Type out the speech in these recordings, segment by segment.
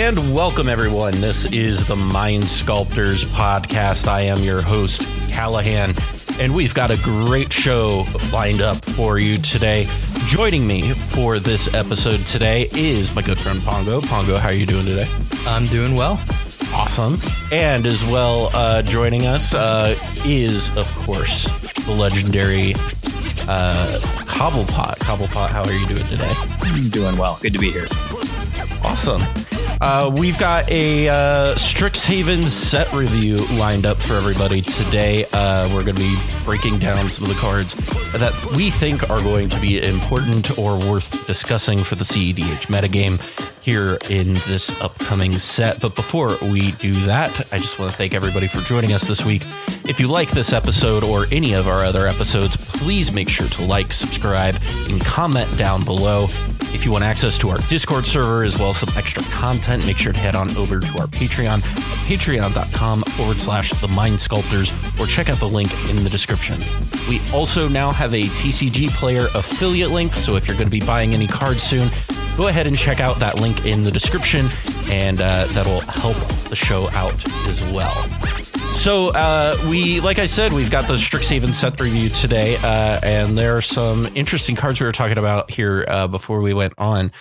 And welcome, everyone. This is the Mind Sculptors podcast. I am your host, Callahan, and we've got a great show lined up for you today. Joining me for this episode today is my good friend Pongo. Pongo, how are you doing today? I'm doing well. Awesome. And as well, uh, joining us uh, is, of course, the legendary uh, Cobblepott. Cobblepott, how are you doing today? I'm doing well. Good to be here. Awesome. Uh, we've got a uh, Strixhaven set review lined up for everybody today. Uh, we're going to be breaking down some of the cards that we think are going to be important or worth discussing for the CEDH metagame here in this upcoming set. But before we do that, I just want to thank everybody for joining us this week. If you like this episode or any of our other episodes, please make sure to like, subscribe, and comment down below. If you want access to our Discord server as well as some extra content, make sure to head on over to our Patreon patreon.com forward slash the mind sculptors or check out the link in the description. We also now have a TCG player affiliate link, so if you're going to be buying any cards soon, go ahead and check out that link in the description, and uh, that'll help the show out as well. So uh, we, like I said, we've got the Strixhaven set review today, uh, and there are some interesting cards we were talking about here uh, before we went on,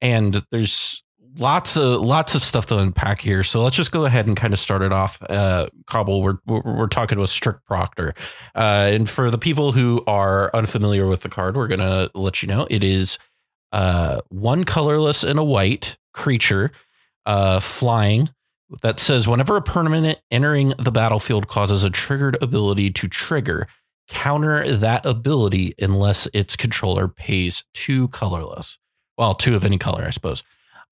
and there's lots of lots of stuff to unpack here. So let's just go ahead and kind of start it off. Uh, Cobble, we're we're, talking with Strict Proctor, uh, and for the people who are unfamiliar with the card, we're gonna let you know it is uh, one colorless and a white creature, uh, flying. That says whenever a permanent entering the battlefield causes a triggered ability to trigger, counter that ability unless its controller pays two colorless. Well, two of any color, I suppose.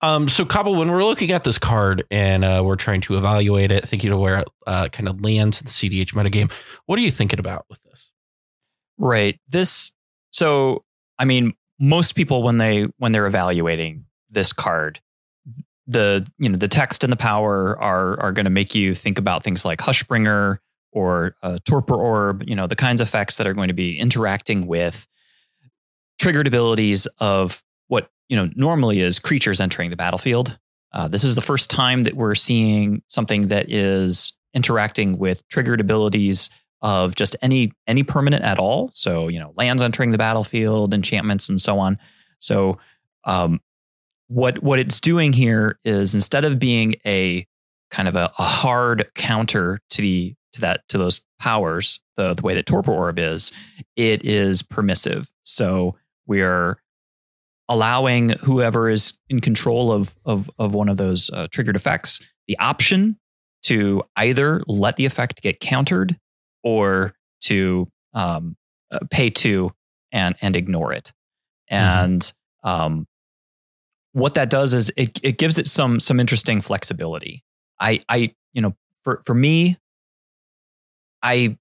Um, so Cobble, when we're looking at this card and uh, we're trying to evaluate it, thinking of where it uh, kind of lands in the CEDH metagame, what are you thinking about with this? Right. This. So, I mean, most people when they when they're evaluating this card, the you know the text and the power are are going to make you think about things like Hushbringer or uh, Torpor Orb. You know the kinds of effects that are going to be interacting with triggered abilities of what you know normally is creatures entering the battlefield. Uh, this is the first time that we're seeing something that is interacting with triggered abilities of just any any permanent at all. So you know lands entering the battlefield, enchantments, and so on. So um, what what it's doing here is instead of being a kind of a, a hard counter to the to that to those powers, the the way that Torpor Orb is, it is permissive. So we're allowing whoever is in control of of of one of those uh, triggered effects the option to either let the effect get countered or to um, uh, pay to and and ignore it. And mm-hmm. um, what that does is it it gives it some some interesting flexibility. I I you know for for me, I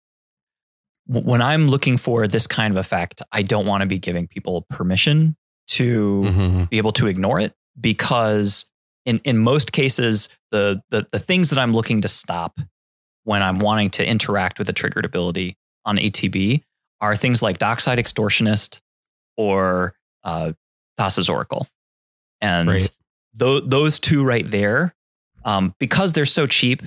when I'm looking for this kind of effect, I don't want to be giving people permission to mm-hmm. be able to ignore it because in in most cases the, the the things that I'm looking to stop when I'm wanting to interact with a triggered ability on ETB are things like Dockside Extortionist or uh, Thassa's Oracle. And right. th- those two right there, um, because they're so cheap,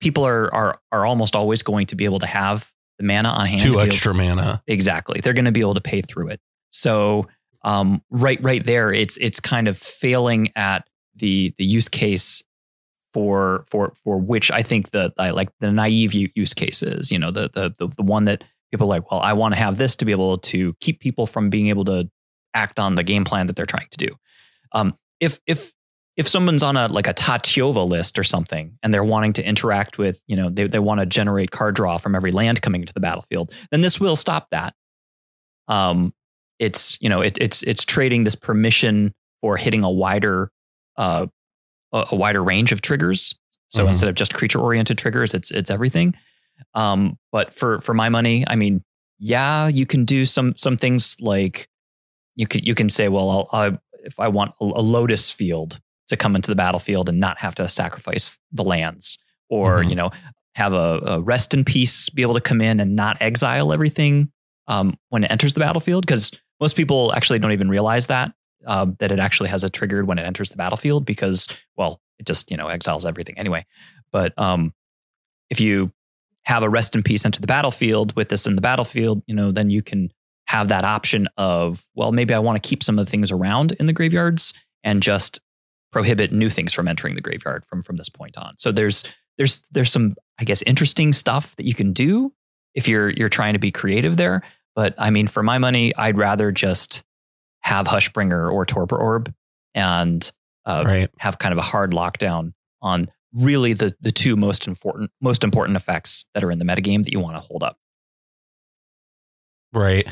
people are, are, are almost always going to be able to have the mana on hand. Two extra to, mana. Exactly. They're going to be able to pay through it. So um, right, right there, it's, it's kind of failing at the, the use case for for for which I think the I like the naive use cases, you know, the the the, the one that people are like, well, I want to have this to be able to keep people from being able to act on the game plan that they're trying to do. Um, if if if someone's on a like a Tatyova list or something and they're wanting to interact with, you know, they, they want to generate card draw from every land coming into the battlefield, then this will stop that. Um, it's you know it, it's it's trading this permission for hitting a wider uh, a, a wider range of triggers. So mm-hmm. instead of just creature oriented triggers, it's it's everything. Um, but for for my money, I mean, yeah, you can do some some things like you can you can say, well, I'll, I'll if I want a, a, lotus field to come into the battlefield and not have to sacrifice the lands, or mm-hmm. you know, have a, a, rest in peace be able to come in and not exile everything um, when it enters the battlefield, because most people actually don't even realize that uh, that it actually has a triggered when it enters the battlefield because, well, it just you know exiles everything anyway. But um, if you have a rest in peace enter the battlefield with this in the battlefield, you know, then you can have that option of, well, maybe I want to keep some of the things around in the graveyards and just prohibit new things from entering the graveyard from from this point on. So there's there's there's some I guess interesting stuff that you can do if you're you're trying to be creative there. But I mean, for my money, I'd rather just have Hushbringer or Torpor Orb and uh, Right. have kind of a hard lockdown on really the the two most important most important effects that are in the metagame that you want to hold up. Right.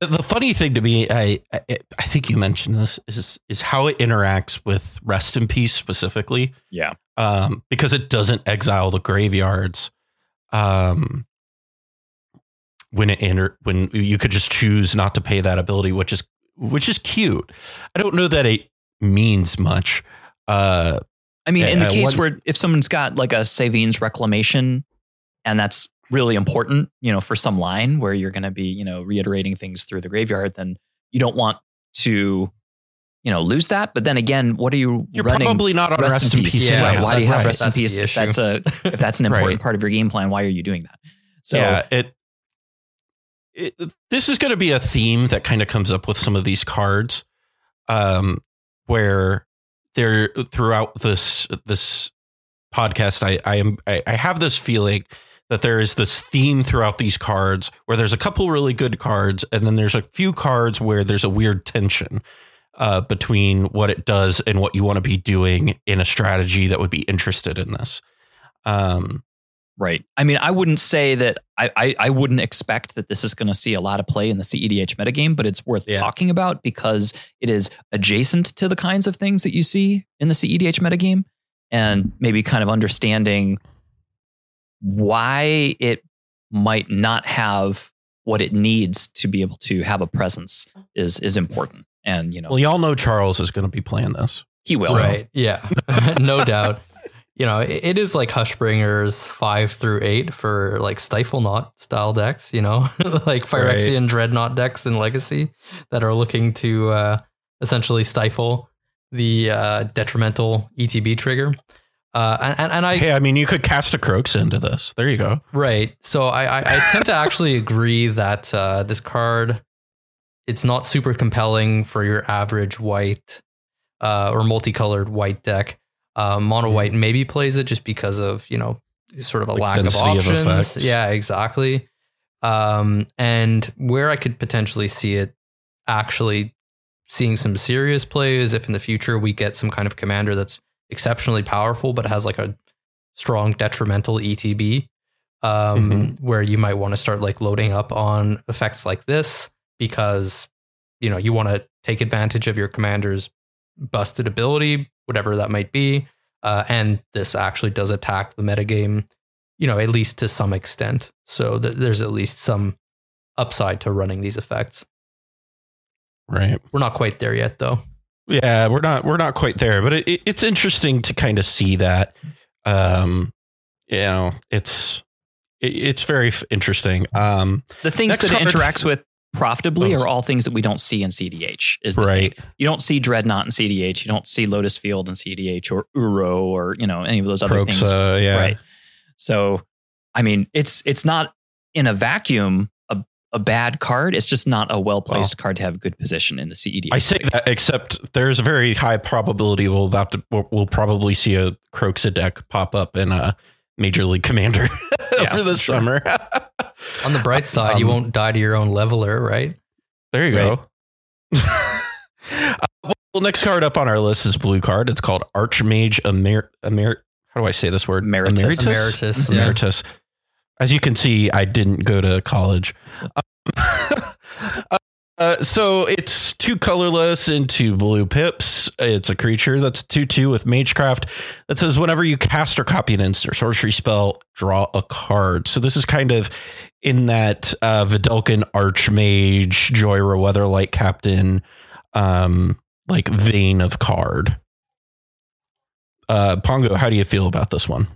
The funny thing to me, I, I I think you mentioned this is is how it interacts with Rest in Peace specifically. Yeah. Um, because it doesn't exile the graveyards. Um, when it enter when you could just choose not to pay that ability, which is which is cute. I don't know that it means much. Uh, I mean, in the case where if someone's got like a Sevinne's reclamation, and that's really important, you know, for some line where you're going to be, you know, reiterating things through the graveyard, then you don't want to, you know, lose that. But then again, what are you you're running? probably not on Rest, in Peace. Yeah, anyway. Right. Why do you have that's- rest in that's the peace? If that's a if that's an important Right. part of your game plan, why are you doing that? So yeah, it, it this is going to be a theme that kind of comes up with some of these cards, um, where they're throughout this this podcast. I I am I, I have this feeling that there is this theme throughout these cards where there's a couple really good cards, and then there's a few cards where there's a weird tension. Uh, between what it does and what you want to be doing in a strategy that would be interested in this. Um, Right. I mean, I wouldn't say that I, I, I wouldn't expect that this is going to see a lot of play in the CEDH metagame, but it's worth Yeah. talking about because it is adjacent to the kinds of things that you see in the CEDH metagame and maybe kind of understanding why it might not have what it needs to be able to have a presence is is important. And you know, well, y'all know Charles is going to be playing this. he will. Right. Yeah. no doubt. You know, it, it is like Hushbringers five through eight for like Stiflenought style decks, you know, like Phyrexian Dreadnought decks in Legacy that are looking to uh, essentially stifle the uh, detrimental ETB trigger. Uh, and, and, and I, Hey, I mean, you could cast a Kroxa into this. There you go. Right. So I, I, I tend to actually agree that uh, this card, it's not super compelling for your average white uh, or multicolored white deck. Uh, mono white maybe plays it just because of you know sort of a Like lack of density of options. yeah, exactly. Um, and where I could potentially see it actually seeing some serious play is if in the future we get some kind of commander that's exceptionally powerful but has like a strong detrimental ETB um, Mhm. where you might want to start like loading up on effects like this because you know you want to take advantage of your commander's busted ability, whatever that might be, uh, and this actually does attack the metagame, you know, at least to some extent. So th- there's at least some upside to running these effects. Right. We're not quite there yet, though. Yeah, we're not we're not quite there, but it, it, it's interesting to kind of see that. Um, you know, it's it, it's very f- interesting. Um, The things that it card- interacts with profitably Oh, are all things that we don't see in CEDH. Is the Right. thing. You don't see Dreadnought in CEDH. You don't see Lotus Field in CEDH or Uro or you know any of those other things. uh, yeah, Right. So, I mean, it's it's not in a vacuum a, a bad card. It's just not a well placed card to have good position in the CEDH. I say that, except there's a very high probability we'll about to we'll, we'll probably see a Kroxa deck pop up in a Major League Commander Yeah, for this sure. summer. On the bright side, you Um, won't die to your own leveler, right? There you go. Uh, well, next card up on our list is blue card. It's called Archmage Emer- Emer- How do I say this word? Emeritus. Emeritus. Emeritus, yeah. Emeritus. As you can see, I didn't go to college. Uh, so it's two colorless and two blue pips. It's a creature that's 2 2 with Magecraft that says whenever you cast or copy an instant sorcery spell, draw a card. So this is kind of in that uh, Vedalken Archmage, Jhoira Weatherlight Captain, um, like vein of card. Uh, Pongo, how do you feel about this one?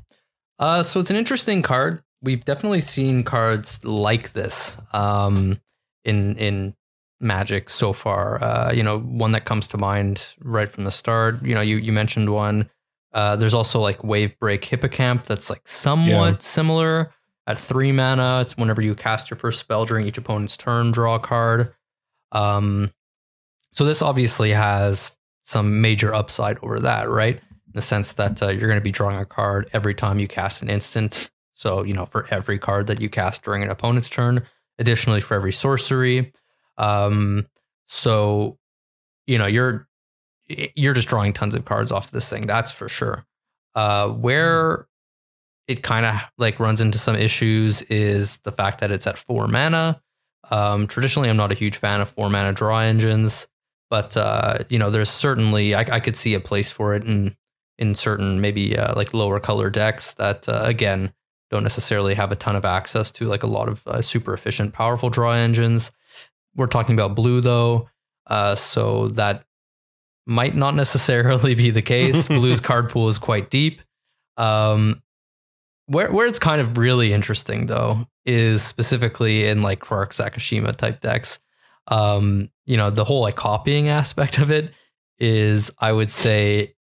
Uh, so it's an interesting card. We've definitely seen cards like this um, in in magic so far. Uh, you know, one that comes to mind right from the start. You know, you you mentioned one. Uh, there's also like Wavebreak Hippocamp that's like somewhat Yeah. similar at three mana. It's whenever you cast your first spell during each opponent's turn, draw a card. Um, so this obviously has some major upside over that, right? In the sense that uh, you're going to be drawing a card every time you cast an instant. So you know, for every card that you cast during an opponent's turn. Additionally, for every sorcery. Um, so you know, you're you're just drawing tons of cards off this thing. That's for sure. Uh, where it kind of like runs into some issues is the fact that it's at four mana. Um, traditionally, I'm not a huge fan of four mana draw engines, but uh, you know, there's certainly I, I could see a place for it in in certain maybe uh, like lower color decks that uh, again don't necessarily have a ton of access to like a lot of uh, super efficient, powerful draw engines. We're talking about blue though, uh, so that might not necessarily be the case. Blue's card pool is quite deep. Um, where where it's kind of really interesting though is specifically in like Krark Sakashima type decks. Um, you know, the whole like copying aspect of it is, I would say,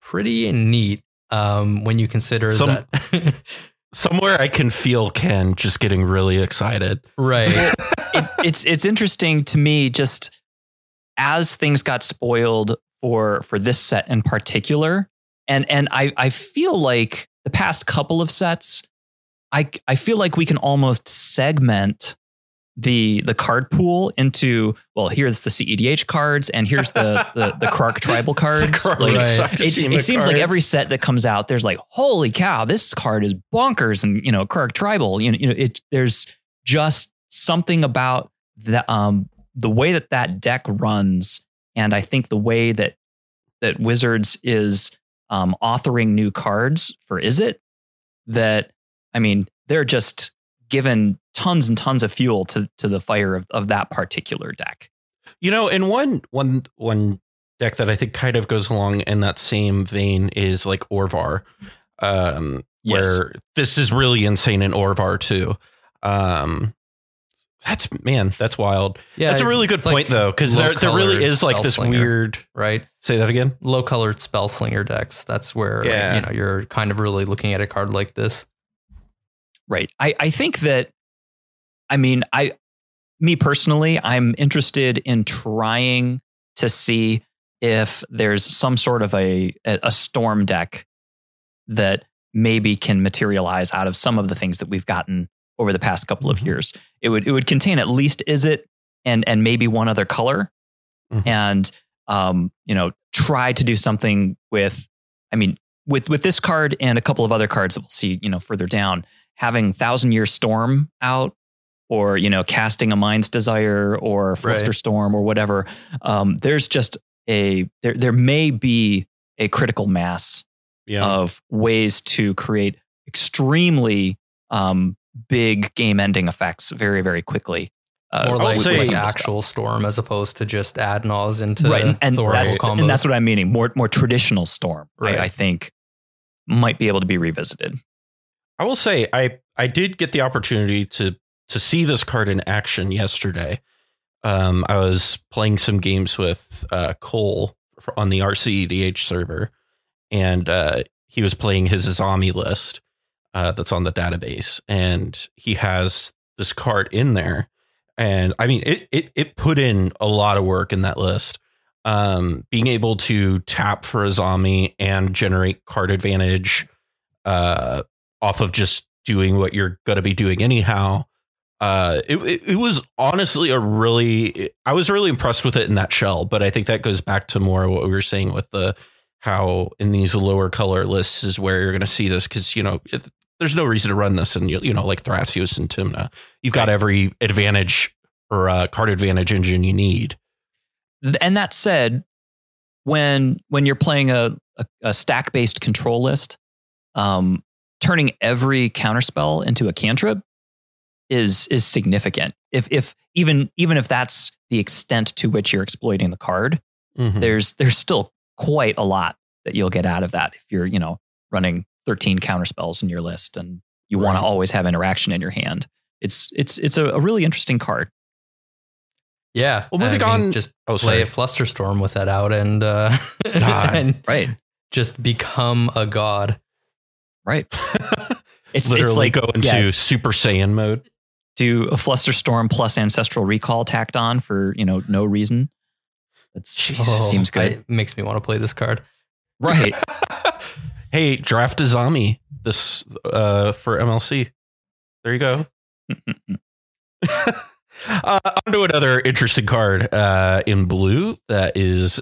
pretty neat. Um, when you consider Some- that, Somewhere I can feel Ken just getting really excited. right? it, it's it's interesting to me just as things got spoiled for for this set in particular and and I I feel like the past couple of sets I I feel like we can almost segment the the card pool into well here's the CEDH cards and here's the the, the Krark tribal cards Krark Like, Right. it, it seems like every set that comes out, there's like, holy cow, this card is bonkers, and you know, Krark Tribal. You know, you know, it. There's just something about the um the way that that deck runs, and I think the way that that Wizards is um, authoring new cards for is it that I mean they're just given tons and tons of fuel to to the fire of, of that particular deck. You know, and one one one deck that I think kind of goes along in that same vein is like Orvar. Um Yes. where this is really insane in Orvar too. Um that's man, that's wild. Yeah, that's a really good it's like point though, because there there really is like this Spellslinger, weird right? say that again. Low colored spell slinger decks. That's where Yeah. you know you're kind of really looking at a card like this. Right. I, I think that, I mean, I, me personally, I'm interested in trying to see if there's some sort of a, a storm deck that maybe can materialize out of some of the things that we've gotten over the past couple of Mhm. years. It would, it would contain at least Izzet and, and maybe one other color Mhm. and, um, you know, try to do something with, I mean, with, with this card and a couple of other cards that we'll see, you know, further down, having Thousand Year Storm out, or you know, casting a Mind's Desire or Flusterstorm or whatever. Um, there's just a there. There may be a critical mass Yeah. of ways to create extremely um, big game-ending effects very, very quickly. Uh, More like, say- actual storm as opposed to just adnos into right, and, and Thoracle that's combos. and that's what I'm meaning. More more traditional Storm, Right. I, I think, might be able to be revisited. I will say I I did get the opportunity to to see this card in action yesterday. Um, I was playing some games with uh, Cole on the RCEDH server, and uh, he was playing his Azami list uh, that's on the database, and he has this card in there. And I mean, it it it put in a lot of work in that list. Um, being able to tap for Azami and generate card advantage uh, off of just doing what you're going to be doing anyhow. Uh, it, it, it was honestly a really, I was really impressed with it in that shell, but I think that goes back to more what we were saying with the, how in these lower color lists is where you're going to see this. Cause you know, it, there's no reason to run this and you know, like Thrasios and Tymna, you've got every advantage or uh, card advantage engine you need. And that said, when when you're playing a, a, a stack based control list, um, turning every counterspell into a cantrip is is significant. If if even even if that's the extent to which you're exploiting the card, Mhm. there's there's still quite a lot that you'll get out of that if you're you know running 13 counterspells in your list and you want to always have interaction in your hand. It's it's it's a, a really interesting card. Yeah. Well, moving I mean, on- just Oh, play sorry. a Flusterstorm with that out and uh, God. and Right. just become a god. Right. It's Literally it's like go into yeah, Super Saiyan mode. do a Flusterstorm plus Ancestral Recall tacked on for you know no reason. That seems good. It makes me want to play this card. right. hey, draft a zombie this uh, for MLC. There you go. uh, on to another interesting card uh, in blue that is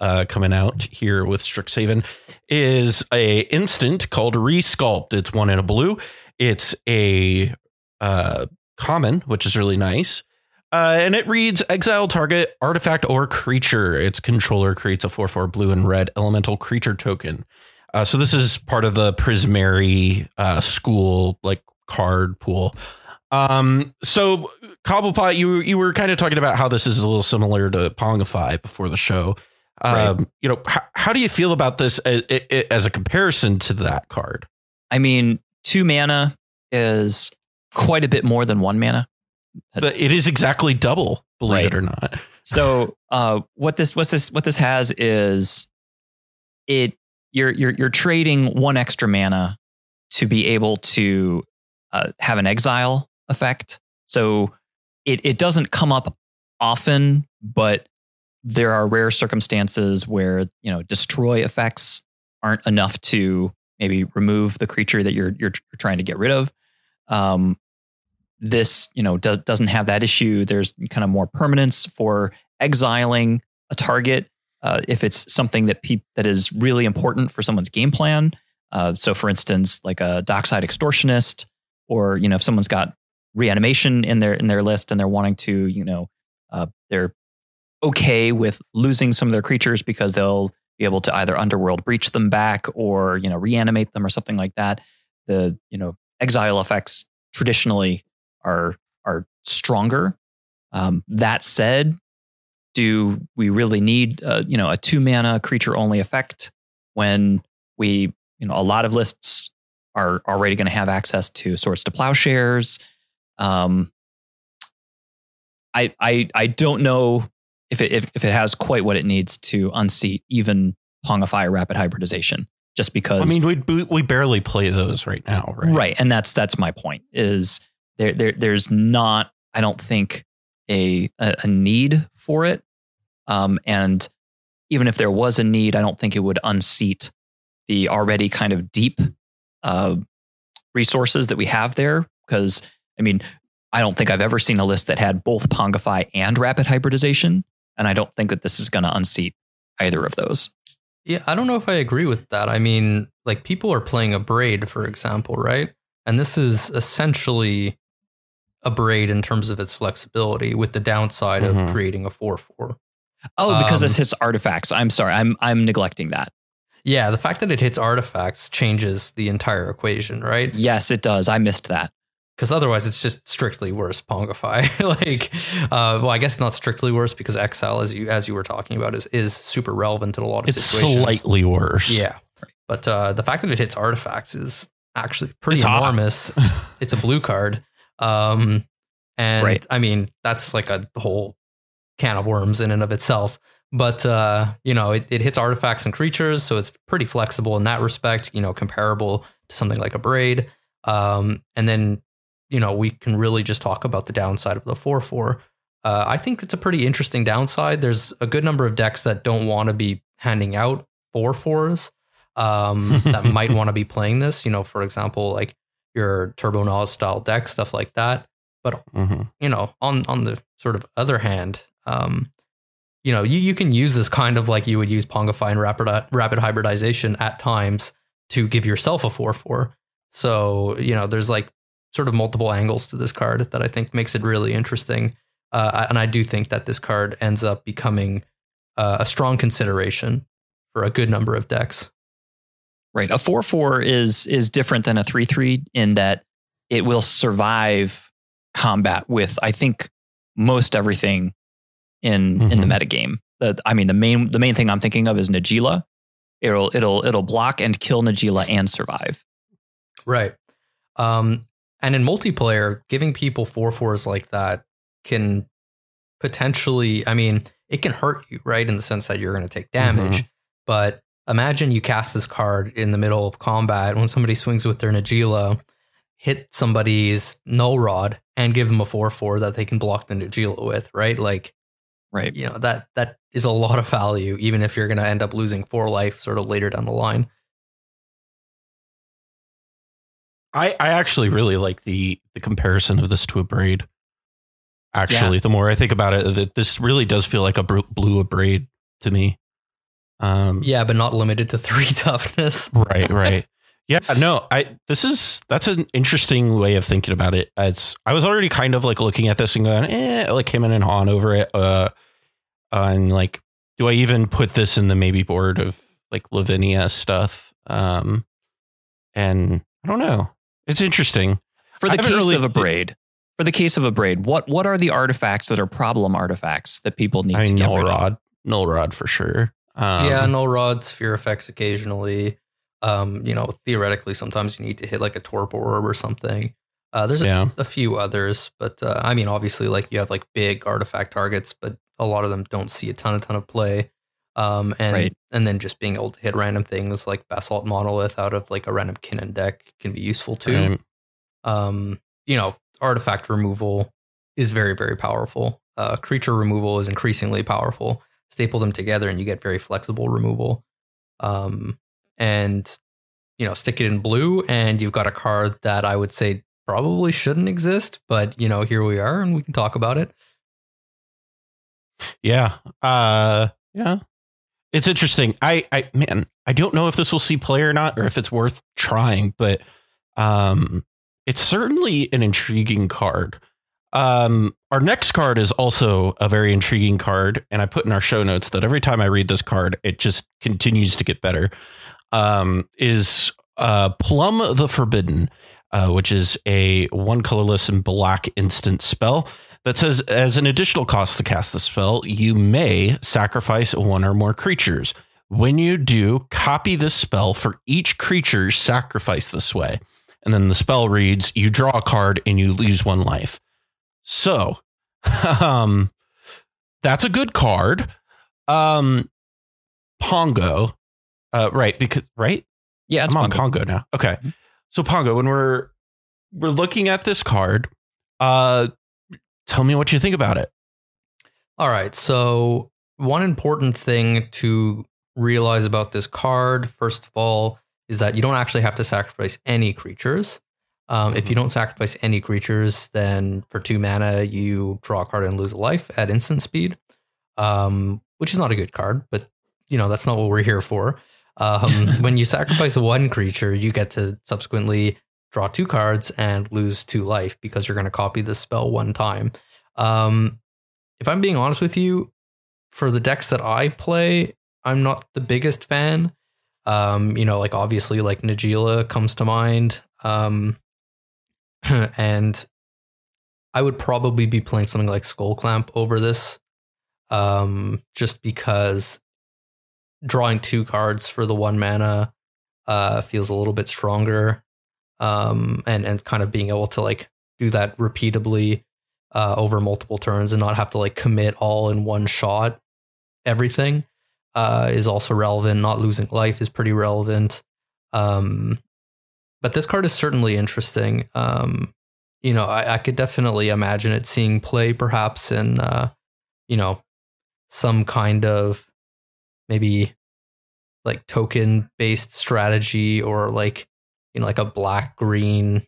uh, coming out here with Strixhaven is a instant called Resculpt. It's one in a blue. It's a uh, common, which is really nice. Uh, and it reads exile target artifact or creature. Its controller creates a 4 4 blue and red elemental creature token. Uh, so this is part of the Prismari uh, school like card pool. Um, so Cobblepott, you you were kind of talking about how this is a little similar to Pongify before the show. Um, You know, how, how do you feel about this as, as a comparison to that card? I mean, two mana is quite a bit more than one mana. The- it is exactly double, believe Right. it or not. So uh, what this what this what this has is it you're you're you're trading one extra mana to be able to uh, have an exile effect. So it it doesn't come up often, but there are rare circumstances where you know destroy effects aren't enough to maybe remove the creature that you're you're, trying to get rid of. Um, this you know does, doesn't have that issue. There's kind of more permanence for exiling a target uh, if it's something that peop- that is really important for someone's game plan. Uh, so, for instance, like a dockside extortionist, or you know, if someone's got reanimation in their in their list and they're wanting to, you know, uh, they're okay with losing some of their creatures because they'll be able to either underworld breach them back or you know reanimate them or something like that. The you know exile effects traditionally are are stronger. Um, that said, do we really need uh, you know a two mana creature only effect when we you know a lot of lists are already going to have access to swords to plowshares? Um, I I I don't know if it if, if it has quite what it needs to unseat even Pongify rapid hybridization. Just because I mean, we we barely play those right now, right? right and that's that's my point is there, there there's not i don't think a a, need for it um and even if there was a need i don't think it would unseat the already kind of deep uh resources that we have there because i mean i don't think i've ever seen a list that had both pongify and rapid hybridization and i don't think that this is going to unseat either of those Yeah, I don't know if I agree with that. I mean, like people are playing Abrade, for example, right? And this is essentially Abrade in terms of its flexibility, with the downside Mhm. of creating a four four. oh because Um, this hits artifacts i'm sorry i'm i'm neglecting that Yeah, the fact that it hits artifacts changes the entire equation, right? yes it does i missed that Because otherwise, it's just strictly worse Pongify. like, uh, well, I guess not strictly worse because Exile, as you as you were talking about, is is super relevant in a lot of It's situations. slightly worse. Yeah. But uh, the fact that it hits artifacts is actually pretty It's enormous. it's a blue card. Um, and Right. I mean, that's like a whole can of worms in and of itself. But, uh, you know, it, it hits artifacts and creatures. So it's pretty flexible in that respect, you know, comparable to something like Abrade. Um, and then, you know, we can really just talk about the downside of the 4 4. Uh, I think it's a pretty interesting downside. There's a good number of decks that don't want to be handing out four fours um, that might want to be playing this. You know, for example, like your Turbo Naus style deck, stuff like that. But Mhm. you know, on on the sort of other hand, um, you know, you, you can use this kind of like you would use Pongify and rapid rapid hybridization at times to give yourself a four four. So you know, there's like sort of multiple angles to this card that I think makes it really interesting. Uh, and I do think that this card ends up becoming uh, a strong consideration for a good number of decks. Right. A 4 4 is is different than a 3 3 in that it will survive combat with, I think, most everything in in the Mhm. metagame. The, I mean, the main the main thing I'm thinking of is Najeela. It'll it'll it'll block and kill Najeela and survive. Right. Um, and in multiplayer, giving people four fours like that can potentially, I mean, it can hurt you, right? In the sense that you're going to take damage. Mhm. But imagine you cast this card in the middle of combat when somebody swings with their Najeela, hit somebody's null rod and give them a 4 4 that they can block the Najeela with, right? Like, Right. you know, that that is a lot of value, even if you're going to end up losing four life sort of later down the line. I, I actually really like the the comparison of this to Abrade. Actually, the more I think about it, that this really does feel like a blue braid to me. Um, Yeah, but not limited to three toughness. right, right. Yeah, no, I this is that's an interesting way of thinking about it. It's I was already kind of like looking at this and going, eh, like him and Han over it. Uh, and like, do I even put this in the maybe board of like Lavinia stuff? Um, and I don't know. It's interesting. For the case really- of Abrade, for the case of Abrade, what what are the artifacts that are problem artifacts that people need I to get null rid of? rod, null rod for sure. Um, yeah, null rod, sphere effects occasionally. Um, you know, theoretically, sometimes you need to hit like a torpor orb or something. Uh, there's a, yeah, a few others, but uh, I mean, obviously, like you have like big artifact targets, but a lot of them don't see a ton, a ton of play. Um, and Right. and then just being able to hit random things like basalt monolith out of like a random kinnan deck can be useful too. right. Um, you know, artifact removal is very, very powerful. Uh, creature removal is increasingly powerful. Staple them together and you get very flexible removal. Um, and you know, stick it in blue, and you've got a card that I would say probably shouldn't exist, but you know, here we are, and we can talk about it. Yeah. Uh yeah. It's interesting. I I man, I don't know if this will see play or not or if it's worth trying, but um it's certainly an intriguing card. Um our next card is also a very intriguing card and I put in our show notes that every time I read this card it just continues to get better. Um is uh Plumb the Forbidden, uh, which is a one colorless and black instant spell that says as an additional cost to cast the spell, you may sacrifice one or more creatures. When you do, copy this spell for each creature sacrificed this way. And then the spell reads, you draw a card and you lose one life. So, um, that's a good card. Um, Pongo, uh, right? Because right, Yeah, it's I'm on Pongo. Pongo now. Okay. Mhm. So Pongo, when we're we're looking at this card, uh tell me what you think about it. All right. So, one important thing to realize about this card, first of all, is that you don't actually have to sacrifice any creatures. Um, If you don't sacrifice any creatures, then for two mana, you draw a card and lose a life at instant speed, um, which is not a good card, but you know, that's not what we're here for. Um, when you sacrifice one creature, you get to subsequently draw two cards and lose two life because you're going to copy the spell one time. Um, if I'm being honest with you, for the decks that I play, I'm not the biggest fan. Um, you know, like obviously, like Najeela comes to mind. Um, and I would probably be playing something like Skullclamp over this, um, just because drawing two cards for the one mana uh, feels a little bit stronger, um, and and kind of being able to like do that repeatably uh, over multiple turns and not have to like commit all in one shot. Everything uh, is also relevant. Not losing life is pretty relevant. Um, but this card is certainly interesting. Um, you know, I, I could definitely imagine it seeing play perhaps in, uh, you know, some kind of maybe like token based strategy or like, you know, like a black green,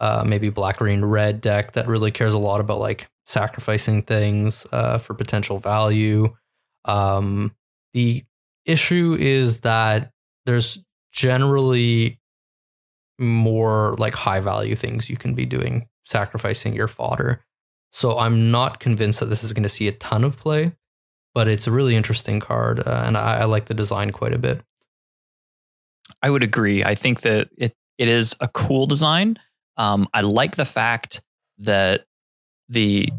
uh, maybe black green red deck that really cares a lot about like sacrificing things uh, for potential value. Um, the issue is that there's generally more like high value things you can be doing, sacrificing your fodder. So I'm not convinced that this is going to see a ton of play, but it's a really interesting card, uh, and I, I like the design quite a bit. I would agree. I think that it it is a cool design. Um, I like the fact that the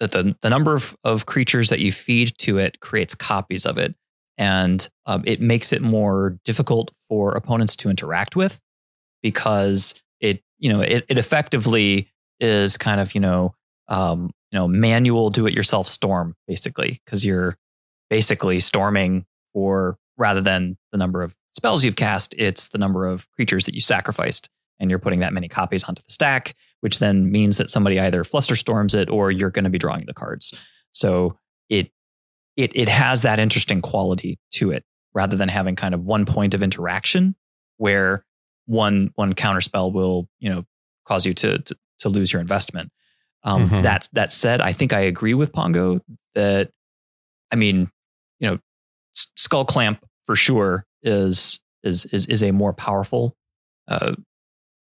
that the the number of, of creatures that you feed to it creates copies of it, and um, it makes it more difficult for opponents to interact with because it you know it it effectively is kind of you know um, you know manual do-it-yourself storm basically because you're basically storming for rather than the number of spells you've cast, it's the number of creatures that you sacrificed, and you're putting that many copies onto the stack, which then means that somebody either flusterstorms it or you're going to be drawing the cards. So it it it has that interesting quality to it rather than having kind of one point of interaction where one one counter spell will you know cause you to to, to lose your investment. Um, Mhm. That that said, I think I agree with Pongo that I mean, you know, Skullclamp for sure is is is is a more powerful uh,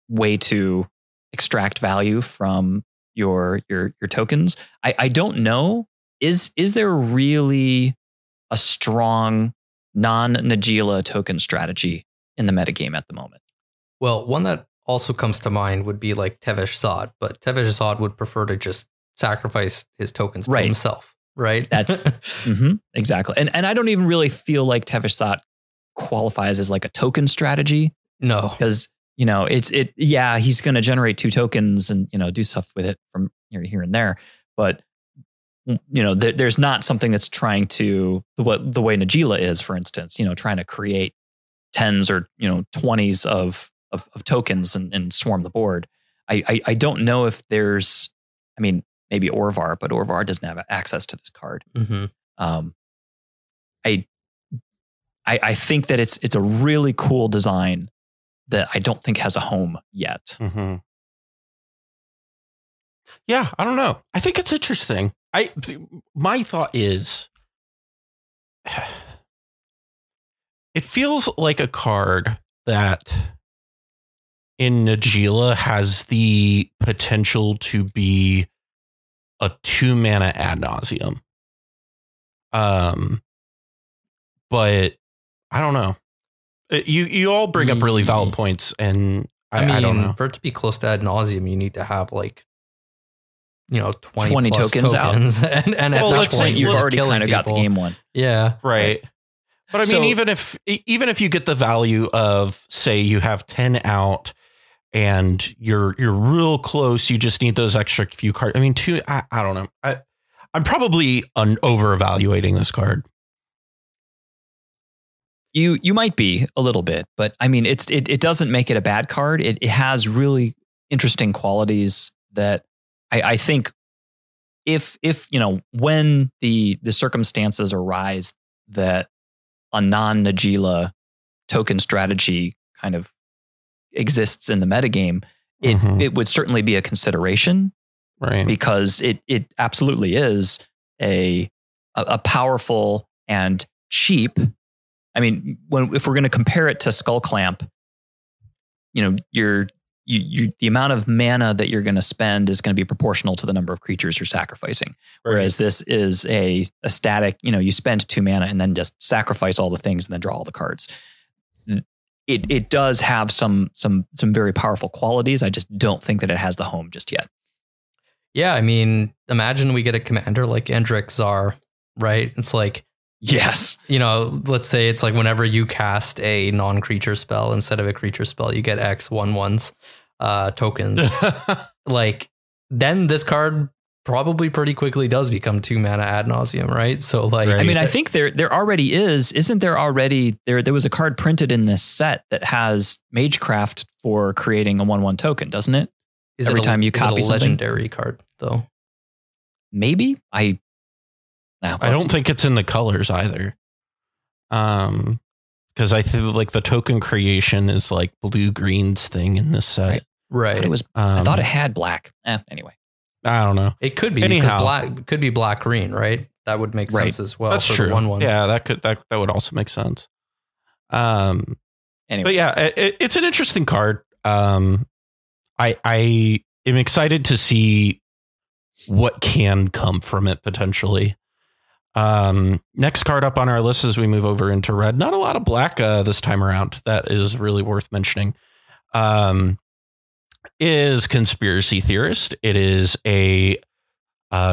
way to extract value from your your your tokens. I, I don't know is is there really a strong non Najeela token strategy in the metagame at the moment? Well, one that also comes to mind would be like Tevesh Szat, but Tevesh Szat would prefer to just sacrifice his tokens Right. himself, right? That's- Mm-hmm. Exactly. And and I don't even really feel like Tevesh qualifies as like a token strategy no. because you know it's it yeah he's going to generate two tokens and you know do stuff with it from here, here and there but you know there, there's not something that's trying to what the way Najeela is for instance you know trying to create tens or you know 20s of of, of tokens and, and swarm the board I, I I don't know if there's I mean maybe Orvar but Orvar doesn't have access to this card hmm um, I, I I think that it's it's a really cool design that I don't think has a home yet. Mm-hmm. Yeah, I don't know. I think it's interesting. I my thought is it feels like a card that in Najila has the potential to be a two mana ad nauseam. Um, but I don't know. Uh, You you all bring up really valid points, and I, I, mean, I don't know. for it to be close to ad nauseam, you need to have like, you know, 20, 20 plus tokens out. and and Well, at let's that point, you've already kind of got the game won. Yeah. right but i mean So- even if even if you get the value of say you have 10 out and you're you're real close. You just need those extra few cards. I mean two i, I don't know. I i'm probably un- over evaluating this card. You you might be a little bit, but I mean it's it it doesn't make it a bad card. It it has really interesting qualities that I, I think if if you know when the the circumstances arise that a non Najeela token strategy kind of exists in the metagame, it Mhm. it would certainly be a consideration right because it it absolutely is a a, a powerful and cheap. I mean, when if we're going to compare it to Skullclamp, you know, you're you, you the amount of mana that you're going to spend is going to be proportional to the number of creatures you're sacrificing. Whereas this is a a static, you know, you spend two mana and then just sacrifice all the things and then draw all the cards. It it does have some some some very powerful qualities. I just don't think that it has the home just yet. Yeah. I mean, imagine we get a commander like Endrek Sahr, right? It's like, Yes. you know, let's say it's like whenever you cast a non creature spell instead of a creature spell, you get X one ones uh, tokens. like, then this card probably pretty quickly does become two mana ad nauseam, right? So, like, Right. I mean, I think there there already is. Isn't there already there? There was a card printed in this set that has Magecraft for creating a one one token, doesn't it? is every it a, time you is it copy a something? legendary card, though. Maybe I. Nah, i don't think it's in the colors either um because i think like the token creation is like blue green's thing in this set Right. Right. it was. um, I thought it had black. Eh, anyway, i don't know It could be Anyhow. black could be black green, right? That would make Right. sense as well that's for true the one ones. yeah that could that, that would also make sense um anyway. but yeah, it, it's an interesting card. Um, I I am excited to see what can come from it potentially. Um, next card up on our list as we move over into red. Not a lot of black uh, this time around. That is really worth mentioning. Um, is conspiracy theorist. It is a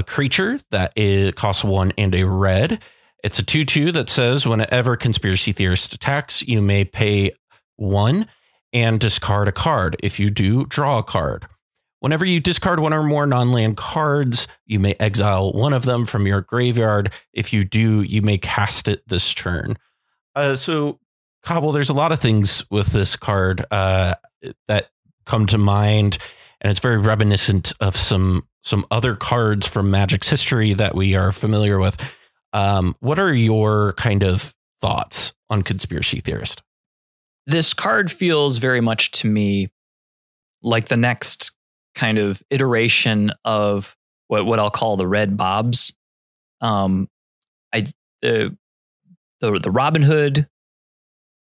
creature that is costs one and a red. It's a 2 2 that says whenever conspiracy theorist attacks, you may pay one and discard a card. If you do, draw a card. Whenever you discard one or more non land cards, you may exile one of them from your graveyard. If you do, you may cast it this turn. Uh, so, Cobble, there's a lot of things with this card uh, that come to mind, and it's very reminiscent of some some other cards from Magic's history that we are familiar with. Um, what are your kind of thoughts on conspiracy theorist? This card feels very much to me like the next kind of iteration of what what I'll call the red bobs. Um, I the the the Robin Hood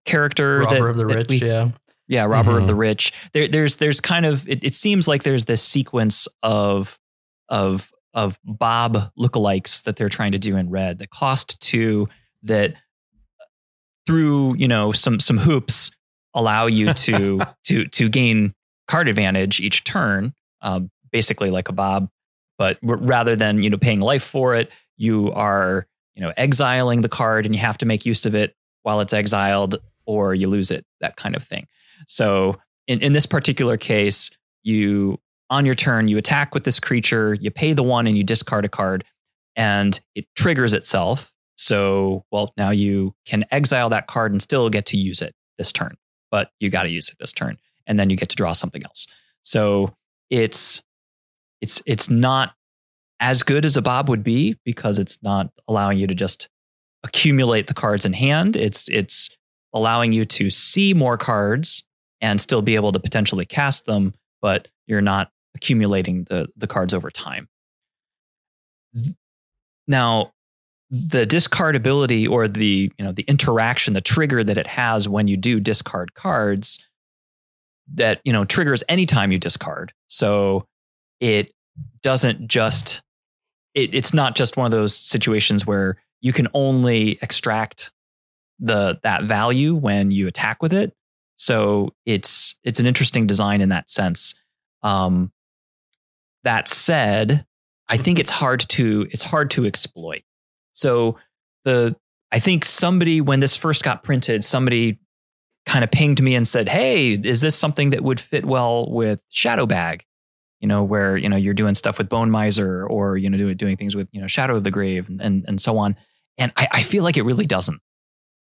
character Robber that, of the that rich, we- yeah. Yeah, robber of Mhm. the rich. There, there's there's kind of it, it seems like there's this sequence of of of Bob lookalikes that they're trying to do in red. The cost two that through you know some some hoops allow you to to to gain card advantage each turn, um, basically like a Bob, but rather than you know paying life for it, you are you know exiling the card and you have to make use of it while it's exiled or you lose it, that kind of thing. So in, in this particular case, you on your turn, you attack with this creature, you pay the one and you discard a card, and it triggers itself. So, well, now you can exile that card and still get to use it this turn, but you got to use it this turn, and then you get to draw something else. So it's it's it's not as good as a Bob would be because it's not allowing you to just accumulate the cards in hand. It's it's allowing you to see more cards and still be able to potentially cast them, but you're not accumulating the the cards over time. Now, the discard ability or the you know the interaction, the trigger that it has when you do discard cards, that you know triggers anytime you discard. So it doesn't just it, it's not just one of those situations where you can only extract the that value when you attack with it. So it's it's an interesting design in that sense. Um, that said, I think it's hard to it's hard to exploit. So the I think somebody when this first got printed, somebody kind of pinged me and said, "Hey, is this something that would fit well with Shadow Bag?" You know, where you know you're doing stuff with Bone Miser, or you know doing doing things with you know Shadow of the Grave and and, and so on. And I, I feel like it really doesn't,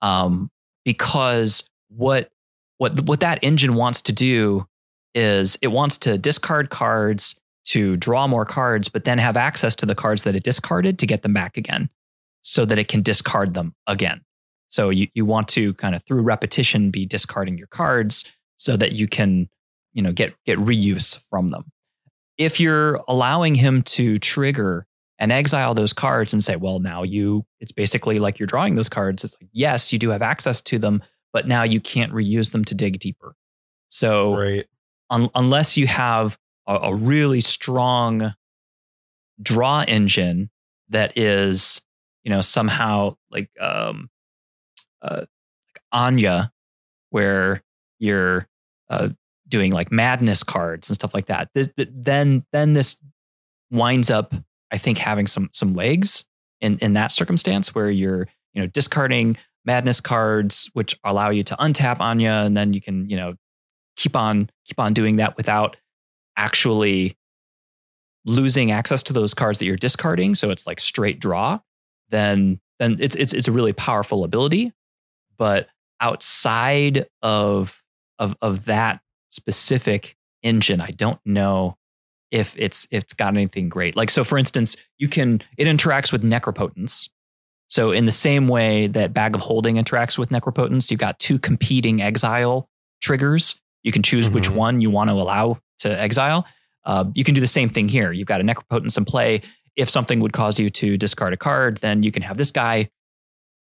um, because what what what that engine wants to do is it wants to discard cards to draw more cards, but then have access to the cards that it discarded to get them back again, so that it can discard them again. So you you want to kind of through repetition be discarding your cards so that you can you know get get reuse from them. If you're allowing him to trigger and exile those cards and say, well, now you it's basically like you're drawing those cards. It's like yes, you do have access to them, but now you can't reuse them to dig deeper. So Right. un- unless you have a, a really strong draw engine that is, you know, somehow like um, uh, Anje, where you're uh, doing like madness cards and stuff like that. This, th- then then this winds up, I think, having some some legs in in that circumstance where you're you know discarding madness cards, which allow you to untap Anje, and then you can you know keep on keep on doing that without actually losing access to those cards that you're discarding. So it's like straight draw then then it's it's it's a really powerful ability. But outside of of of that specific engine i don't know if it's it's got anything great. Like so for instance you can it interacts with necropotence so in the same way that bag of holding interacts with necropotence you've got two competing exile triggers you can choose which Mhm. one you want to allow to exile. Uh, you can do the same thing here. You've got a necropotence in play. If something would cause you to discard a card, then you can have this guy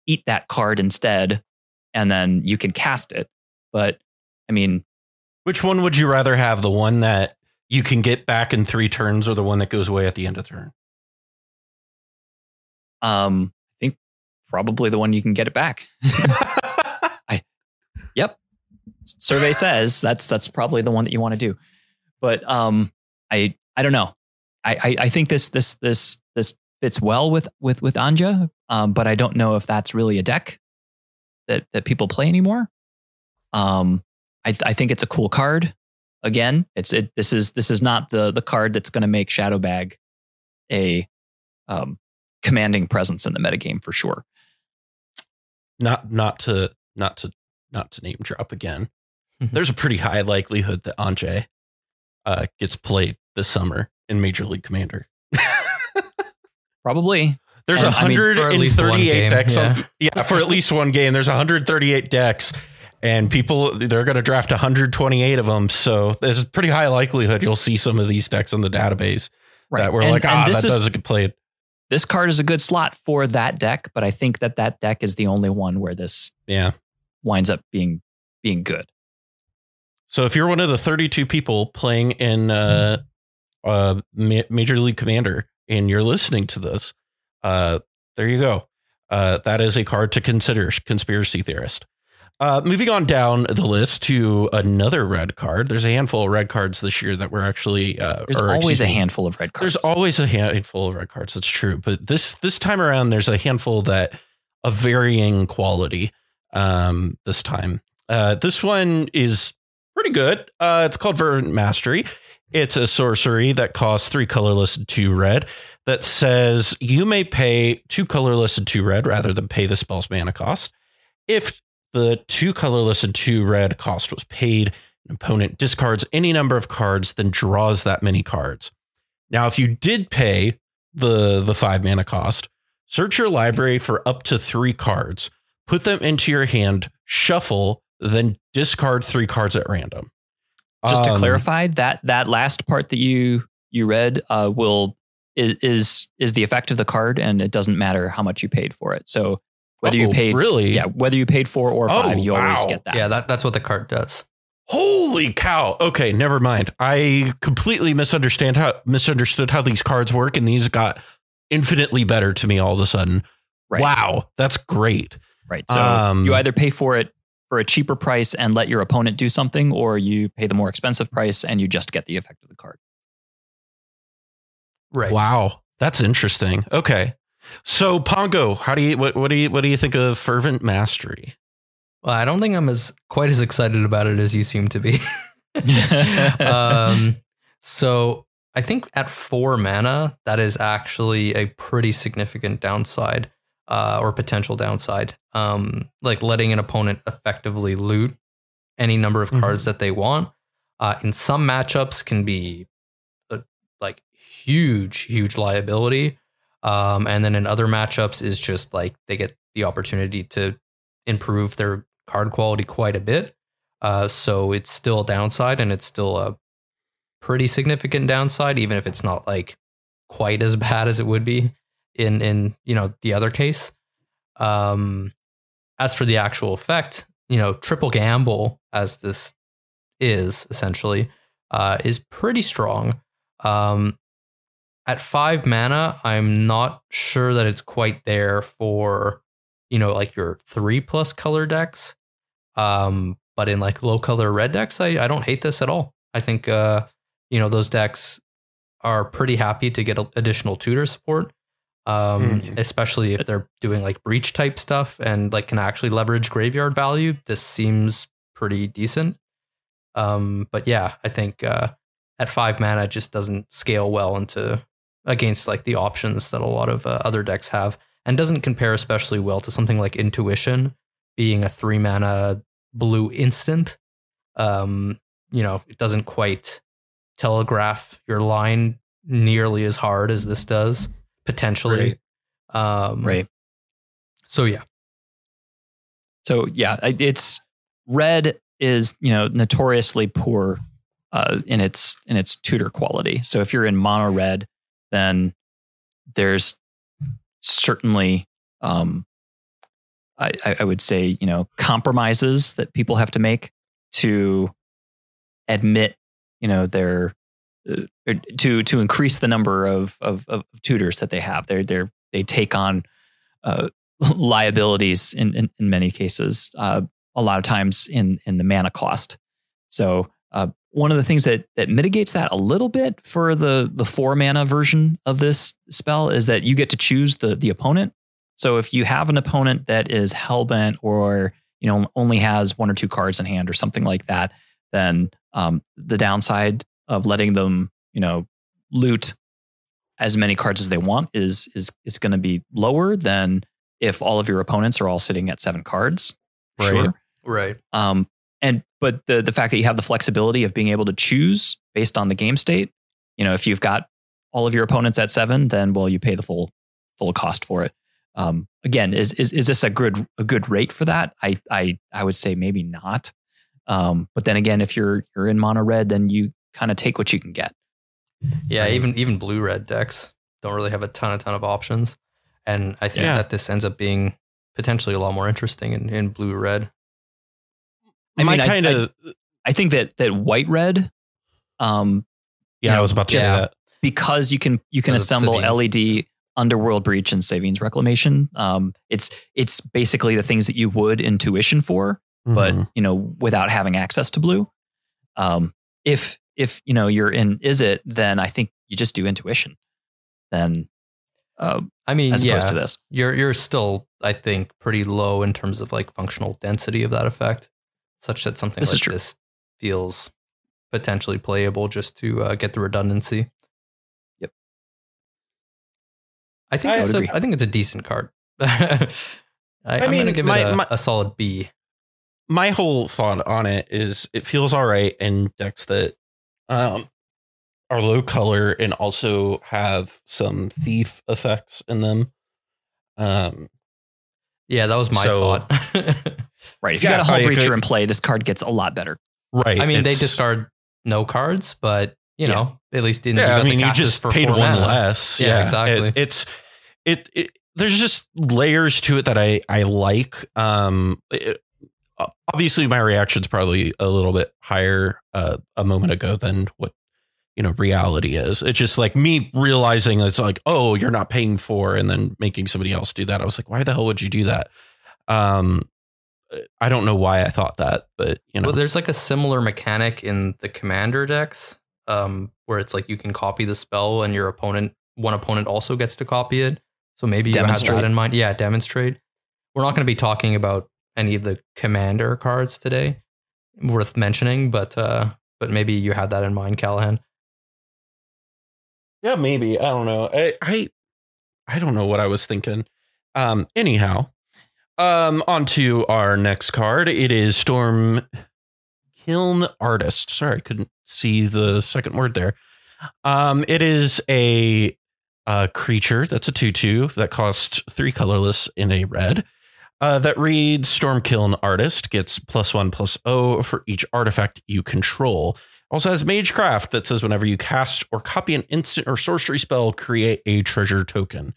eat that card instead, and then you can cast it. But I mean, Which one would you rather have? The one that you can get back in three turns or the one that goes away at the end of turn? um, probably the one you can get it back. I, yep. Survey says that's that's probably the one that you want to do. But um, I I don't know. I, I I think this this this this fits well with with with Anje, um, but I don't know if that's really a deck that that people play anymore. Um, I I think it's a cool card. again, it's it. This is this is not the the card that's going to make Shadow Bag a um, commanding presence in the metagame for sure. Not not to not to not to name drop again. Mhm. There's a pretty high likelihood that Anje uh, gets played this summer in Major League Commander. Probably. There's And, I mean, at least one 138 game, decks yeah. on yeah, for at least one game. There's 138 decks and people they're going to draft 128 of them, so there's a pretty high likelihood you'll see some of these decks in the database right. that we're And- like, ah, that is- doesn't get played. This card is a good slot for that deck, but I think that that deck is the only one where this Yeah. winds up being being good. So if you're one of the 32 people playing in uh, uh, Major League Commander and you're listening to this, uh, there you go. Uh, that is a card to consider, conspiracy theorist. Uh, moving on down the list to another red card. There's a handful of red cards this year that were actually. Uh, There's or, always a handful of red cards. There's always a handful of red cards. That's true, but this this time around, there's a handful that of varying quality. Um, this time, uh, this one is pretty good. Uh, it's called Fervent Mastery. It's a sorcery that costs three colorless and two red. That says you may pay two colorless and two red rather than pay the spell's mana cost. If the two colorless and two red cost was paid, an opponent discards any number of cards, then draws that many cards. Now, if you did pay the the five mana cost, search your library for up to three cards, put them into your hand, shuffle, then discard three cards at random. Just to Um, clarify, that that last part that you you read uh, will is is is the effect of the card, and it doesn't matter how much you paid for it. So whether you oh, paid, really, yeah, whether you paid four or Oh, five, you always wow. get that. Yeah, that, that's what the card does. Holy cow! Okay, never mind. I completely misunderstand how misunderstood how these cards work, and these got infinitely better to me all of a sudden. Right. Wow, that's great. Right. So Um, you either pay for it for a cheaper price and let your opponent do something, or you pay the more expensive price and you just get the effect of the card. Right. Wow, that's interesting. Okay, so Pongo, how do you what, what do you what do you think of Fervent Mastery? Well, I don't think I'm as quite as excited about it as you seem to be. um, so I think at four mana, that is actually a pretty significant downside uh, or potential downside. Um, like letting an opponent effectively loot any number of cards that they want. Uh, in some matchups, can be a, like huge, huge liability. Um, and then in other matchups, is just like they get the opportunity to improve their card quality quite a bit. Uh, so it's still a downside and it's still a pretty significant downside, even if it's not like quite as bad as it would be in in you know the other case. Um, as for the actual effect, you know, triple gamble as this is essentially uh, is pretty strong. Um, at five mana, I'm not sure that it's quite there for you know like your three plus color decks. Um, but in like low color red decks, I, I don't hate this at all. I think uh, you know those decks are pretty happy to get additional tutor support, um, Mhm. especially if they're doing like breach type stuff and like can actually leverage graveyard value. This seems pretty decent. Um, but yeah, I think uh, at five mana it just doesn't scale well into against like the options that a lot of uh, other decks have, and doesn't compare especially well to something like intuition being a three mana blue instant. Um, you know, it doesn't quite telegraph your line nearly as hard as this does potentially. Um, Right. So yeah, So yeah, it's red is you know notoriously poor uh, in its in its tutor quality. So if you're in mono red, then there's certainly um, I, I would say you know compromises that people have to make to admit you know their uh, to to increase the number of of, of tutors that they have. They're they're they take on uh, liabilities in, in, in many cases, uh, a lot of times in, in the mana cost. So, uh, one of the things that, that mitigates that a little bit for the, the four mana version of this spell is that you get to choose the, the opponent. So, if you have an opponent that is hellbent or you know only has one or two cards in hand or something like that, then um, the downside of letting them, you know, loot as many cards as they want is is is going to be lower than if all of your opponents are all sitting at seven cards. Right. Sure. Right. Um, and but the the fact that you have the flexibility of being able to choose based on the game state, you know, if you've got all of your opponents at seven, then well, you pay the full full cost for it. Um, again, is is is this a good a good rate for that? I I I would say maybe not. Um, but then again, if you're you're in mono red, then you kind of take what you can get. Yeah, even even blue red decks don't really have a ton a ton of options, and I think Yeah. that this ends up being potentially a lot more interesting in, in blue red. I My mean, I- kind of I think that that white red, um, yeah, you I was about to say that. because you can you can assemble. LED Underworld Breach and Sevinne's Reclamation. Um, it's it's basically the things that you would intuition for, but Mhm. you know without having access to blue. Um, if if you know you're in Izzet, then I think you just do intuition. Then uh, I mean, as yeah, opposed to this, you're you're still, I think, pretty low in terms of like functional density of that effect, such that something This like true. this feels potentially playable just to uh, get the redundancy. Yep. I think I it's would a, think it's a decent card. I, I am mean, gonna give my- it a, my- a solid B. my whole thought on it is it feels all right in decks that um are low color and also have some thief effects in them. Um Yeah, that was my So- thought. right? If you Yeah, got a Hullbreacher agree. in play, this card gets a lot better. right. I mean, they discard no cards, but you Yeah. know, at least in, you Yeah, I mean, the you just for paid one mana. less. Yeah, Yeah, exactly. It, it's it, it. There's just layers to it that I I like. Um, it- obviously, my reaction's probably a little bit higher uh, a moment ago than what you know reality is. It's just like me realizing it's like, oh, you're not paying for, and then making somebody else do that. I was like, why the hell would you do that? Um, I don't know why I thought that, but you know, Well, there's like a similar mechanic in the commander decks, um, where it's like you can copy the spell and your opponent, one opponent also gets to copy it. So maybe you have that in mind. Yeah, demonstrate. We're not going to be talking about any of the commander cards today, worth mentioning, but uh, but maybe you have that in mind, Callahan. Yeah, maybe. I don't know. I I, I don't know what I was thinking. Um anyhow, um on to our next card. It is Storm Kiln Artist. Sorry, I couldn't see the second word there. Um it is a creature that's a 2/2 that costs 3 colorless in a red. Uh, that reads Storm Kiln Artist gets plus one plus O for each artifact you control. Also has Magecraft that says whenever you cast or copy an instant or sorcery spell, create a treasure token.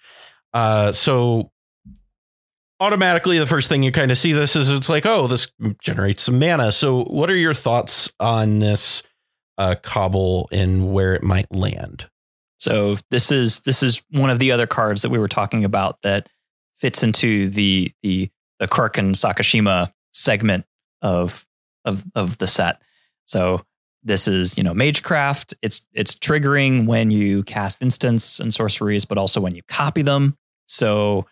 Uh, so automatically, the first thing you kind of see this is it's like, oh, this generates some mana. So, what are your thoughts on this uh, cobble and where it might land? So this is this is one of the other cards that we were talking about that fits into the the the Krark and Sakashima segment of of of the set. So this is you know Magecraft. It's it's triggering when you cast instants and sorceries, but also when you copy them. So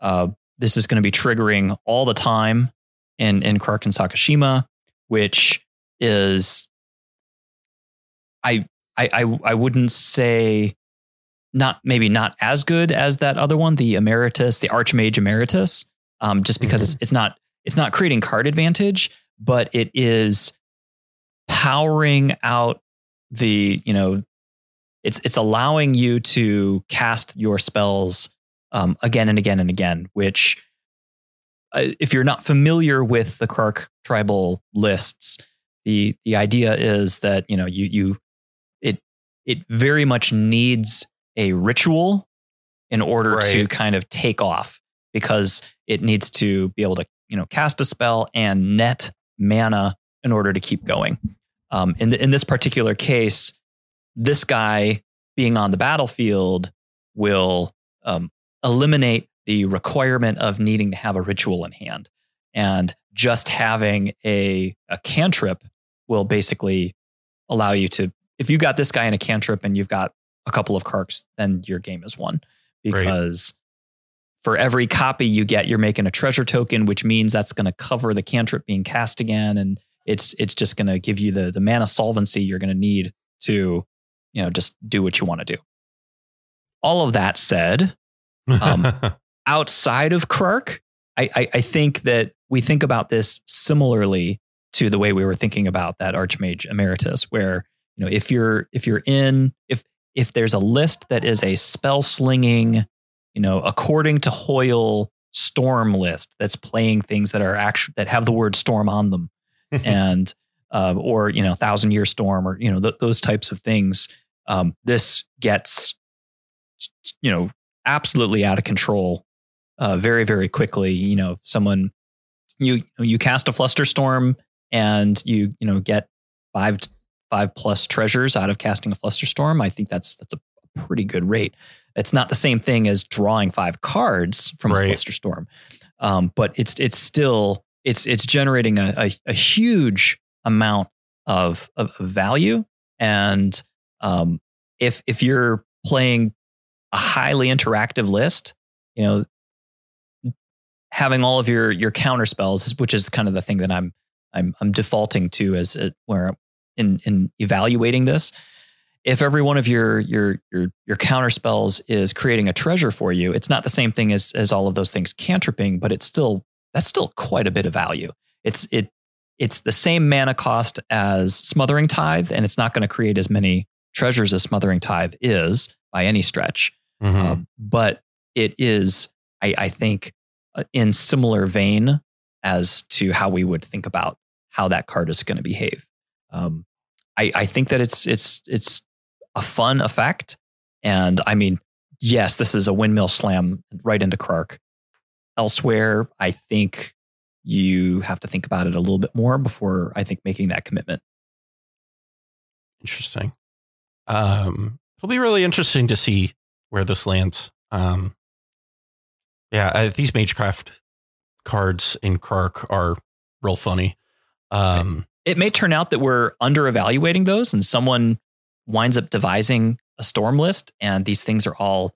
uh, this is going to be triggering all the time in in and Sakashima, which is I I I, I wouldn't say not maybe not as good as that other one, the Emeritus, the Archmage Emeritus, um, just because it's it's not it's not creating card advantage, but it is powering out the you know it's it's allowing you to cast your spells um, again and again and again, which uh, if you're not familiar with the Krark tribal lists, the the idea is that you know you you it it very much needs a ritual in order to kind of take off because it needs to be able to you know cast a spell and net mana in order to keep going. Um, in the, in this particular case, this guy being on the battlefield will um, eliminate the requirement of needing to have a ritual in hand, and just having a a cantrip will basically allow you to. If you got this guy in a cantrip and you've got a couple of Krarks, then your game is won because for every copy you get, you're making a treasure token, which means that's going to cover the cantrip being cast again, and It's it's just going to give you the the mana solvency you're going to need to, you know, just do what you want to do. All of that said, Um, outside of Krark, I, I, I think that we think about this similarly to the way we were thinking about that Archmage Emeritus, where you know if you're if you're in if if there's a list that is a spell slinging, you know, according to Hoyle storm list that's playing things that are actually that have the word storm on them, and uh, or you know thousand year storm or you know th- those types of things. Um, this gets you know absolutely out of control uh, very very quickly. You know, someone you you cast a flusterstorm and you you know get five five plus treasures out of casting a flusterstorm. I think that's that's a pretty good rate. It's not the same thing as drawing five cards from Right. a flusterstorm, um, but it's it's still it's it's generating a, a, a huge amount of, of of value. And um, if if you're playing a highly interactive list, you know, having all of your your counter spells, which is kind of the thing that I'm I'm I'm defaulting to as it, where in in evaluating this. If every one of your your your your counter spells is creating a treasure for you, it's not the same thing as as all of those things cantripping, but it's still that's still quite a bit of value. It's it it's the same mana cost as Smothering Tithe, and it's not going to create as many treasures as Smothering Tithe is by any stretch. Mhm. Um, but it is, I, I think, uh, in similar vein as to how we would think about how that card is going to behave. Um, I, I think that it's it's it's a fun effect, and I mean, yes, this is a windmill slam right into Krark. Elsewhere, I think you have to think about it a little bit more before I think making that commitment. Interesting. Um, it'll be really interesting to see where this lands. Um, yeah, uh, these Magecraft cards in Krark are real funny. Um, it may turn out that we're under evaluating those and someone winds up devising a storm list and these things are all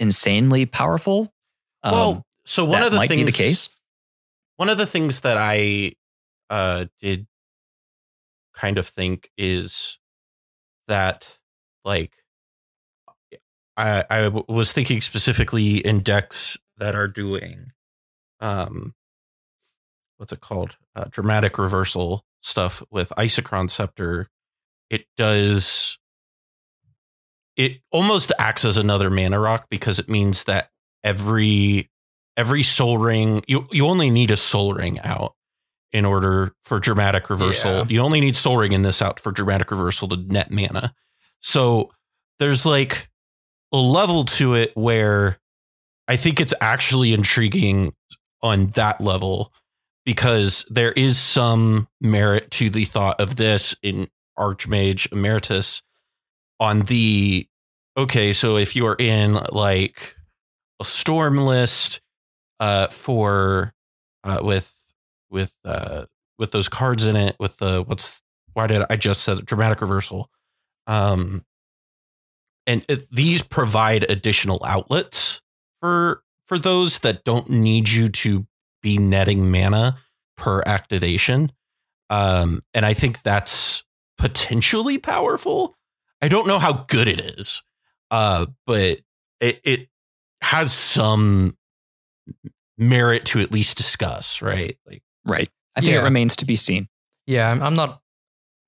insanely powerful. Um, well, so one of the things the case. one of the things that I uh, did kind of think is that like I I w- was thinking specifically in decks that are doing um what's it called uh, dramatic reversal stuff with Isochron Scepter. It does it almost acts as another mana rock because it means that every every Sol Ring you you only need a Sol Ring out in order for dramatic reversal. Yeah. You only need Sol Ring in this out for dramatic reversal to net mana. So there's like a level to it where I think it's actually intriguing on that level because there is some merit to the thought of this in Archmage Emeritus on the okay, so if you are in like a storm list uh for uh with with uh with those cards in it with the what's why did I just said dramatic reversal? Um and it, these provide additional outlets for for those that don't need you to be netting mana per activation um and I think that's potentially powerful I don't know how good it is uh but it it has some merit to at least discuss right like Right. I think Yeah. it remains to be seen. Yeah, I'm, I'm not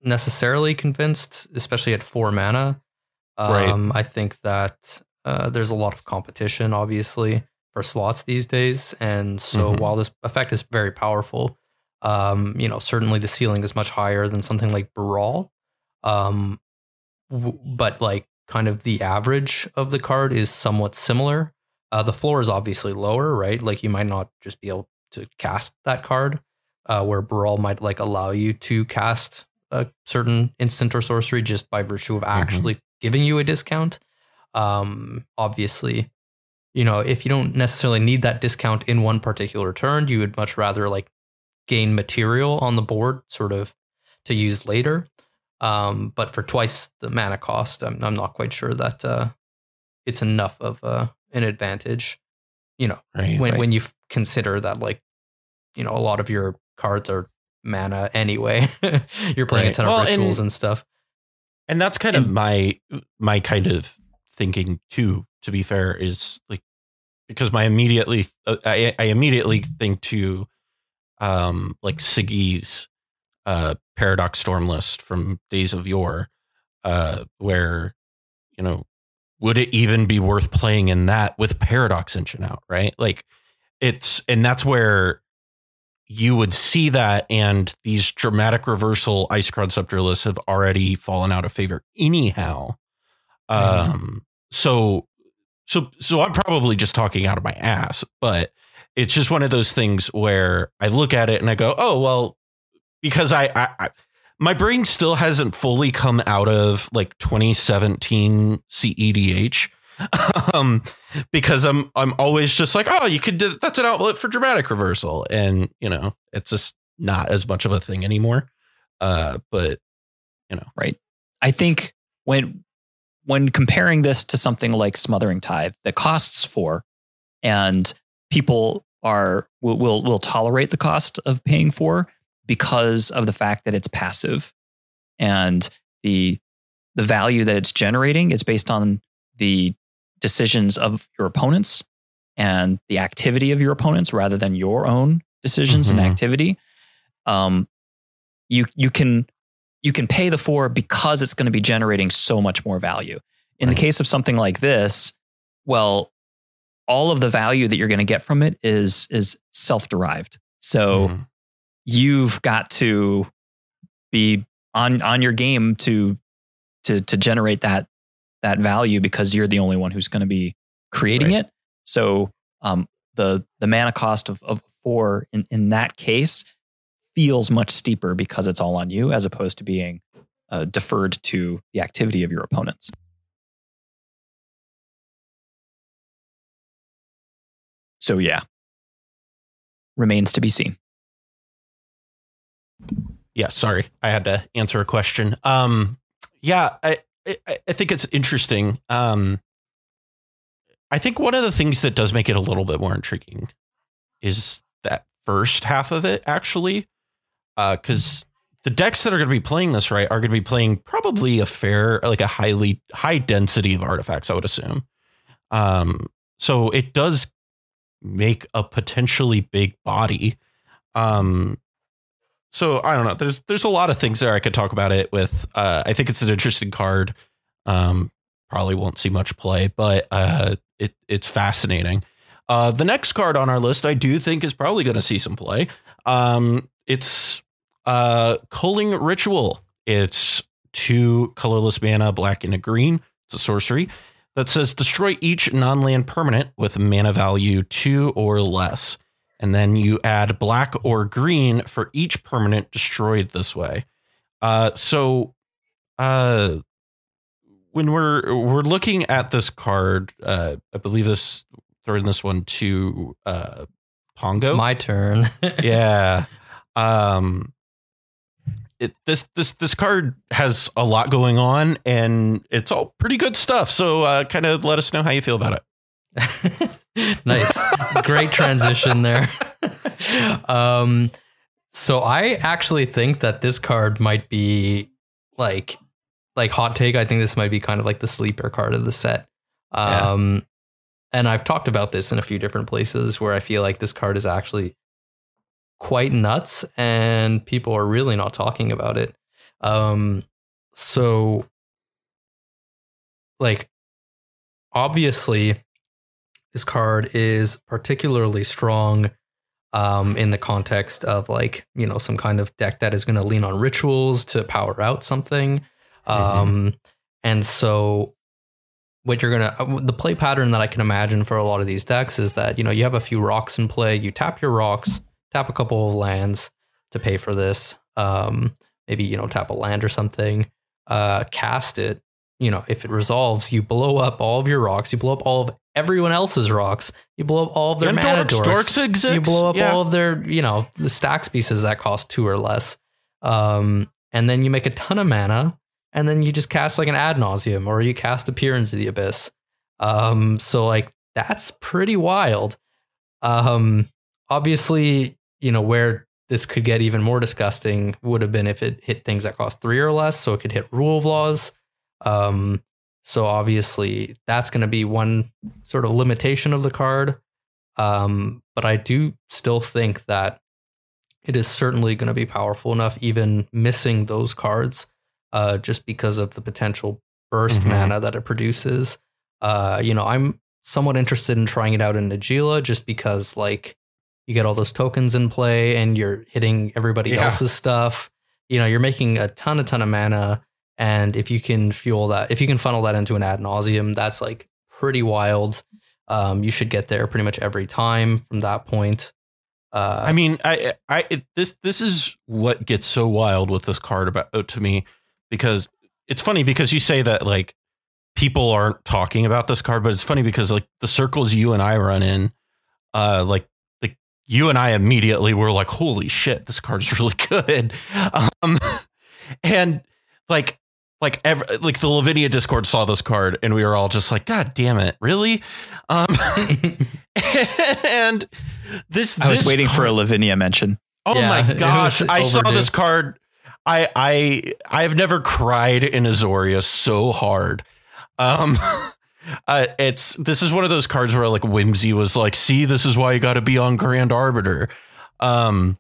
necessarily convinced, especially at four mana. Right. Um, I think that uh, there's a lot of competition, obviously, for slots these days, and so Mhm. while this effect is very powerful, um, you know, certainly the ceiling is much higher than something like Baral. Um, w- but like, kind of the average of the card is somewhat similar. Uh, the floor is obviously lower, right? Like, you might not just be able to cast that card uh, where Baral might like allow you to cast a certain instant or sorcery just by virtue of actually giving you a discount. Um, obviously, you know, if you don't necessarily need that discount in one particular turn, you would much rather like gain material on the board, sort of to use later. Um, but for twice the mana cost, I'm, I'm not quite sure that uh, it's enough of uh, an advantage. You know, right when Right. when you consider that like you know a lot of your cards are mana anyway. You're playing Right. a ton of Well, and- rituals and, stuff. And that's kind of my my kind of thinking too to be fair is like because my immediately uh, I, I immediately think to um like siggy's uh paradox storm list from days of yore uh where you know would it even be worth playing in that with paradox engine out right? Like it's and that's where you would see that and these dramatic reversal Isochron Scepter lists have already fallen out of favor anyhow. Um so so so i'm probably just talking out of my ass but it's just one of those things where i look at it and i go oh well because i i, I my brain still hasn't fully come out of like 2017 cedh um because i'm i'm always just like oh you could do that's an outlet for dramatic reversal. And you know it's just not as much of a thing anymore. Uh but you know, right? I think when when comparing this to something like Smothering Tithe, that costs four, and people are will will, will tolerate the cost of paying for because of the fact that it's passive, and the the value that it's generating is based on the decisions of your opponents and the activity of your opponents rather than your own decisions Mhm. and activity. Um, you you can you can pay the four because it's going to be generating so much more value. In Right. the case of something like this, well, all of the value that you're going to get from it is is self-derived. So Mhm. you've got to be on on your game to to to generate that that value because you're the only one who's going to be creating Right. it. So um, the the mana cost of, of four in, in that case feels much steeper because it's all on you as opposed to being uh, deferred to the activity of your opponents. So yeah, remains to be seen. yeah sorry i had to answer a question um yeah i i, think it's interesting um i think one of the things that does make it a little bit more intriguing is that first half of it actually uh because the decks that are going to be playing this right are going to be playing probably a fair like a highly high density of artifacts i would assume. Um so it does make a potentially big body. Um so I don't know. There's there's a lot of things there I could talk about it with. Uh, I think it's an interesting card. Um, probably won't see much play, but uh, it it's fascinating. Uh, the next card on our list, I do think, is probably going to see some play. Um, it's uh, Culling Ritual. It's two colorless mana, black and a green. It's a sorcery that says destroy each non-land permanent with mana value two or less and then you add black or green for each permanent destroyed this way. Uh, so, uh, when we're we're looking at this card, uh, I believe this throwing this one to uh, Pongo. My turn. yeah. Um, it, this this this card has a lot going on, and it's all pretty good stuff. So, uh, kind of let us know how you feel about it. nice. Great transition there. um so I actually think that this card might be like like hot take. I think this might be kind of like the sleeper card of the set. Yeah. Um and I've talked about this in a few different places where I feel like this card is actually quite nuts and people are really not talking about it. Um so like obviously this card is particularly strong um, in the context of like you know some kind of deck that is going to lean on rituals to power out something. Um, and so what you're gonna uh, the play pattern that i can imagine for a lot of these decks is that you know you have a few rocks in play you tap your rocks tap a couple of lands to pay for this um, maybe you know tap a land or something uh, cast it you know if it resolves you blow up all of your rocks you blow up all of everyone else's rocks you blow up all of their And dorks, dorks. exist. You blow up Yeah. all of their, you know, the stacks pieces that cost two or less. Um, and then you make a ton of mana, and then you just cast like an Ad Nauseam, or you cast a peer into the abyss. Um, so like that's pretty wild. Um, obviously, you know, where this could get even more disgusting would have been if it hit things that cost three or less, so it could hit rule of laws. Um, so obviously that's going to be one sort of limitation of the card. Um, but I do still think that it is certainly going to be powerful enough, even missing those cards, uh, just because of the potential burst Mhm. mana that it produces. Uh, you know, I'm somewhat interested in trying it out in Najeela just because, like, you get all those tokens in play and you're hitting everybody Yeah. else's stuff. You know, you're making a ton, a ton of mana. And if you can fuel that, if you can funnel that into an Ad Nauseam, that's like pretty wild. Um, you should get there pretty much every time from that point. Uh, I mean, I, I, it, this, this is what gets so wild with this card about uh, to me, because it's funny because you say that like people aren't talking about this card, but it's funny because like the circles you and I run in, uh, like like you and I immediately were like, holy shit, this card's really good, um, and like. Like every, like the Lavinia Discord saw this card and we were all just like, God damn it, really? Um, and this I was this waiting for a Lavinia mention. Oh Yeah, my gosh! was I saw this card. I I I've never cried in Azoria so hard. Um, uh, it's this is one of those cards where like Whimsy was like, "See, this is why you got to be on Grand Arbiter." Um,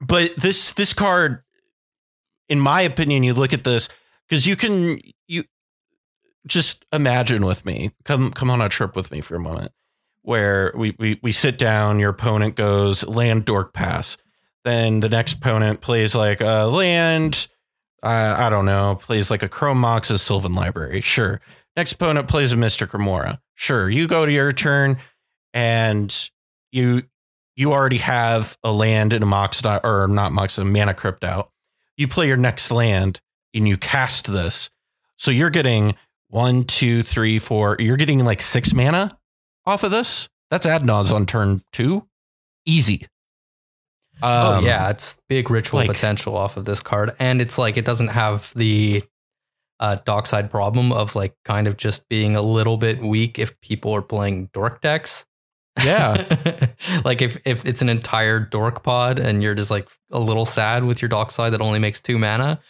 but this this card, in my opinion, you look at this because you can you just imagine with me. Come come on a trip with me for a moment where we, we, we sit down, your opponent goes land dork pass. Then the next opponent plays like a land, uh, I don't know, plays like a Chrome Mox's Sylvan Library. Sure. Next opponent plays a Mystic Remora. Sure. You go to your turn and you you already have a land in a Mox or not Mox, a mana crypt out. You play your next land and you cast this. So you're getting one, two, three, four. You're getting like six mana off of this. That's Adnaz on turn two. Easy. oh Um, yeah, it's big ritual like- potential off of this card, and it's like it doesn't have the uh, dockside problem of like kind of just being a little bit weak if people are playing dork decks. Yeah. like if if it's an entire dork pod and you're just like a little sad with your dockside that only makes two mana,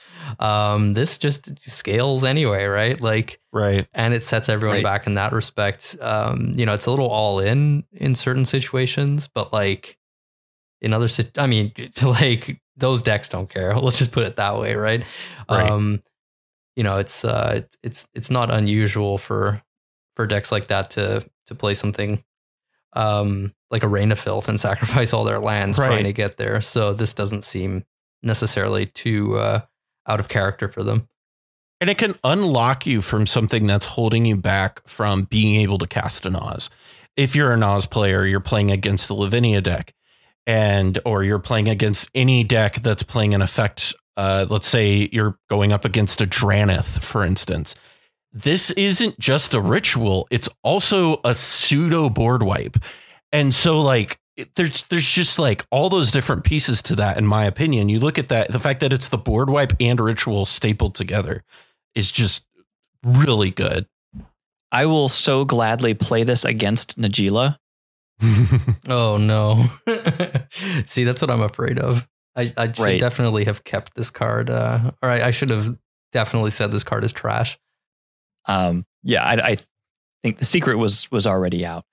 um, this just scales anyway, right? Like Right. and it sets everyone Right. back in that respect. Um, you know, it's a little all in in certain situations, but like in other, sit- I mean, like those decks don't care. Let's just put it that way, right? Right. Um, you know, it's uh, it's it's it's not unusual for for decks like that to to play something um like a rain of filth and sacrifice all their lands Right. trying to get there. So this doesn't seem necessarily too uh, out of character for them. And it can unlock you from something that's holding you back from being able to cast a Naus. If you're a Naus player, you're playing against the Lavinia deck, and or you're playing against any deck that's playing an effect. Uh, let's say you're going up against a Drannith, for instance. This isn't just a ritual; it's also a pseudo board wipe, and so like it- there's there's just like all those different pieces to that. In my opinion, you look at that, the fact that it's the board wipe and ritual stapled together is just really good. I will so gladly play this against Najeela. Oh no! See, that's what I'm afraid of. I, I should Right. definitely have kept this card, uh, or I, I should have definitely said this card is trash. Um, yeah, I, I think the secret was was already out.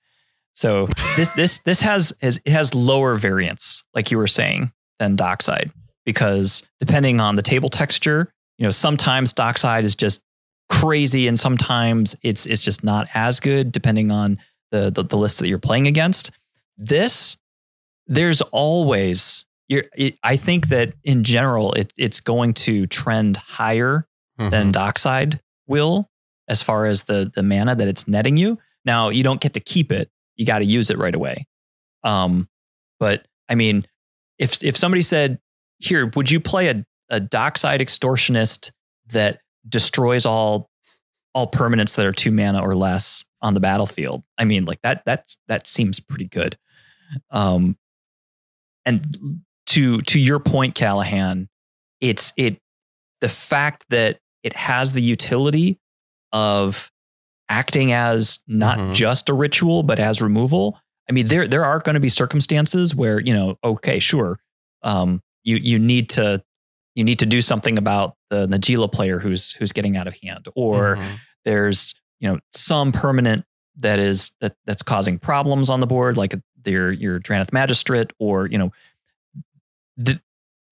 So this this this has, has it has lower variance, like you were saying, than Dockside because depending on the table texture, you know, sometimes Dockside is just crazy, and sometimes it's it's just not as good depending on the the, the list that you're playing against. This there's always you're, it, I think that in general it, it's going to trend higher than Dockside will as far as the the mana that it's netting you. Now you don't get to keep it; you got to use it right away. Um, but I mean, if if somebody said, "Here, would you play a a Dockside extortionist that destroys all all permanents that are two mana or less on the battlefield?" I mean, like that that's that seems pretty good. Um, and to to your point, Callahan, it's it the fact that it has the utility of acting as not Mhm. just a ritual but as removal. I mean, there there are going to be circumstances where you know, okay, sure, um, you you need to you need to do something about the Najeela player who's who's getting out of hand, or Mhm. there's you know some permanent that is that that's causing problems on the board, like your your Drannith Magistrate, or you know, the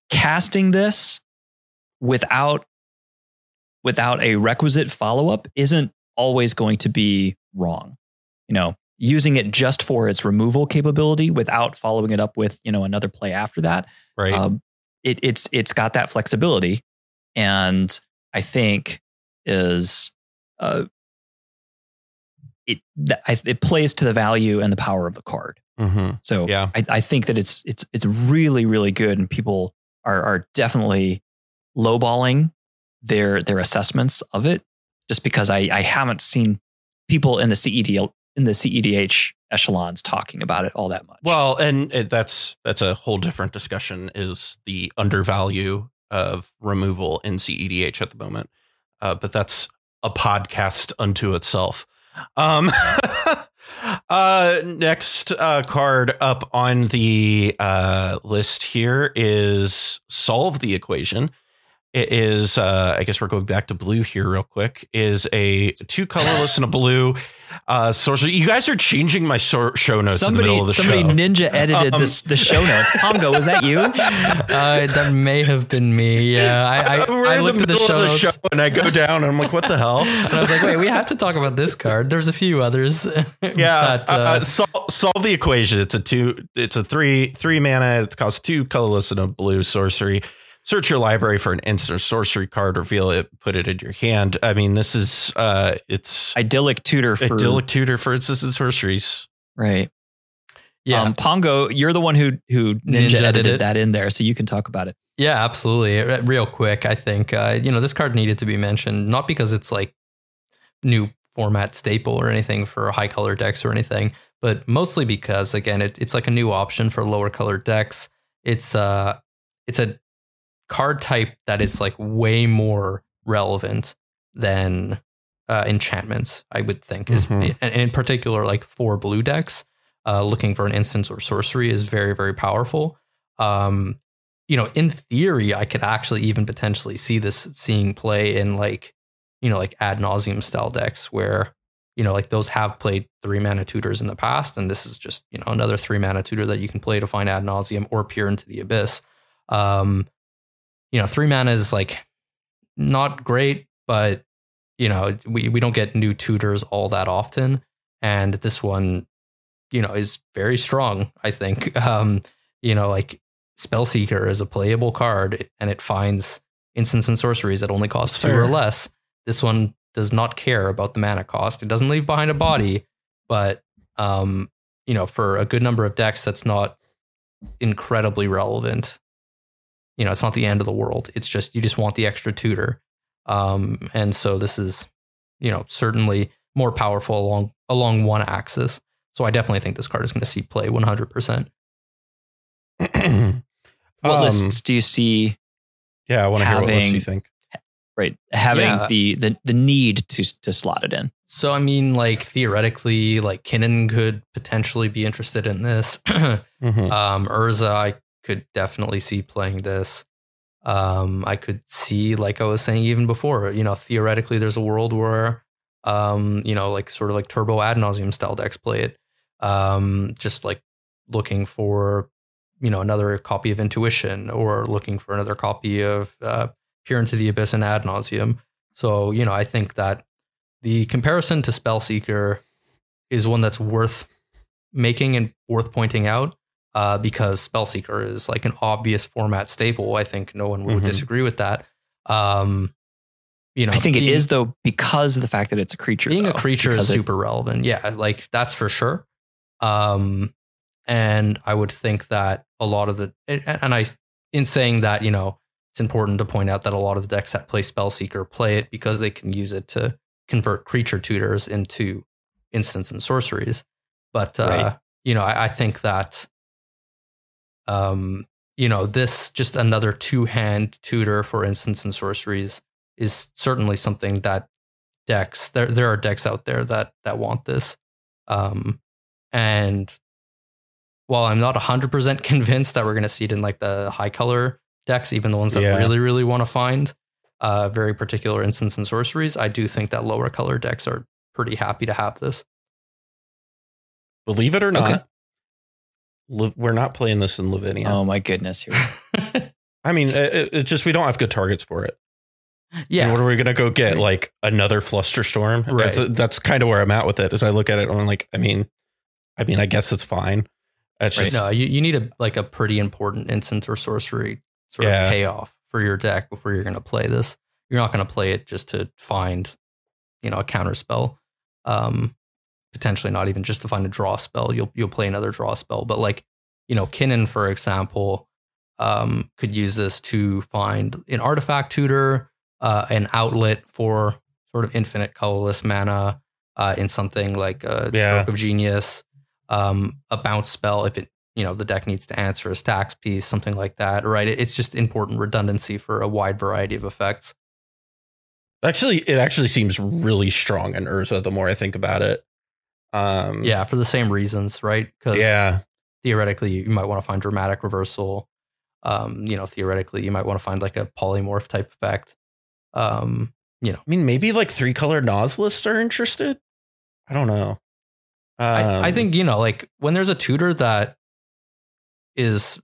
casting this without without a requisite follow up isn't always going to be wrong. You know, using it just for its removal capability without following it up with you know another play after that right. um, it, it's it's got that flexibility, and I think is uh, it that, it plays to the value and the power of the card. Mhm. So Yeah. I, I think that it's it's it's really really good, and people are are definitely lowballing their their assessments of it, just because I I haven't seen people in the CED in the CEDH echelons talking about it all that much. Well, and it, that's that's a whole different discussion. Is the undervalue of removal in CEDH at the moment? Uh, but that's a podcast unto itself. Um, uh, next uh, card up on the uh, list here is solve the equation. It is, uh, I guess we're going back to blue here real quick. Is a two colorless and a blue uh, sorcery. You guys are changing my sor- show notes somebody in the middle of the somebody show. ninja edited Um, this the show notes. Pongo, was that you? uh, that may have been me. Yeah, I, We're I, I in looked the at the show of the notes and I go down and I'm like, what the hell? and I was like, wait, we have to talk about this card. There's a few others. Yeah, But, uh, uh, sol- solve the equation. It's a two. It's a three three mana. It costs two colorless and a blue sorcery. Search your library for an instant sorcery card. Reveal it. Put it in your hand. I mean, this is uh, it's Idyllic tutor for idyllic tutor for instant sorceries. right. yeah, Um, Pongo, you're the one who who ninja, Ninja edited edited. that in there, so you can talk about it. Yeah, absolutely. Real quick, I think uh, you know this card needed to be mentioned, not because it's like new format staple or anything for high color decks or anything, but mostly because again, it, it's like a new option for lower color decks. It's uh, it's a card type that is like way more relevant than uh, enchantments. I would think is Mhm. and in particular like for blue decks, uh, looking for an instance or sorcery is very very powerful. Um, you know, in theory, I could actually even potentially see this seeing play in like, you know, like ad nauseam style decks where, you know, like those have played three mana tutors in the past. And this is just, you know, another three mana tutor that you can play to find ad nauseam or peer into the abyss. Um, you know, three mana is like not great, but, you know, we, we don't get new tutors all that often. And this one, you know, is very strong, I think. Um, you know, like Spellseeker is a playable card and it finds instants and sorceries that only cost two Fair. or less. This one does not care about the mana cost. It doesn't leave behind a body, but um, you know, for a good number of decks, that's not incredibly relevant. You know, it's not the end of the world. It's just you just want the extra tutor. Um, and so this is, you know, certainly more powerful along along one axis. So I definitely think this card is going to see play 100%. What Um, lists do you see? Yeah, I want to hear what list having- you think. Right, having Yeah. the, the the need to to slot it in. So I mean, like theoretically, like Kinnan could potentially be interested in this. Mhm. um, Urza, I could definitely see playing this. Um, I could see, like I was saying even before, you know, theoretically, there's a world where, um, you know, like sort of like turbo ad nauseam style decks play it. Um, just like looking for, you know, another copy of Intuition or looking for another copy of uh, Peer into the Abyss and ad nauseam. So, you know, I think that the comparison to Spellseeker is one that's worth making and worth pointing out uh, because Spellseeker is like an obvious format staple. I think no one would Mhm. disagree with that. Um, you know, I think it being- is though because of the fact that it's a creature. being a creature is because it- super relevant. Yeah, like that's for sure. Um, and I would think that a lot of the and and I in saying that you know it's important to point out that a lot of the decks that play Spellseeker play it because they can use it to convert creature tutors into instants and sorceries. But uh, Right. you know, I, I think that um, you know, this just another two hand tutor for instance, in sorceries is certainly something that decks there there are decks out there that that want this. Um, and while I'm not 100% convinced that we're going to see it in like the high color decks, even the ones that Yeah. really, really want to find uh, very particular instance and sorceries, I do think that lower color decks are pretty happy to have this. Believe it or not, Okay. Liv- we're not playing this in Lavinia. Oh my goodness. I mean, it, it- it's just we don't have good targets for it. yeah. And what are we gonna go get? Like another Flusterstorm? Right. That's that's kind of where I'm at with it. As I look at it, I'm like, I mean, I mean, I guess it's fine. It's Right. just no, you, you need a like a pretty important instance or sorcery sort Yeah. of payoff for your deck before you're going to play this. You're not going to play it just to find, you know, a counter spell. Um, potentially not even just to find a draw spell. You'll you'll play another draw spell, but like you know, Kinnan for example, um, could use this to find an artifact tutor, uh, an outlet for sort of infinite colorless mana uh, in something like a Yeah. Stroke of Genius, um, a bounce spell if it you know the deck needs to answer a stacks piece, something like that. Right? It's just important redundancy for a wide variety of effects. actually it actually seems really strong in Urza. The more I think about it, um, Yeah, for the same reasons, right? Because yeah, theoretically you might want to find dramatic reversal. Um, you know, theoretically you might want to find like a polymorph type effect. Um, you know, I mean, maybe like three color Naus lists are interested. I don't know. I, I Um, think you know, like when there's a tutor that is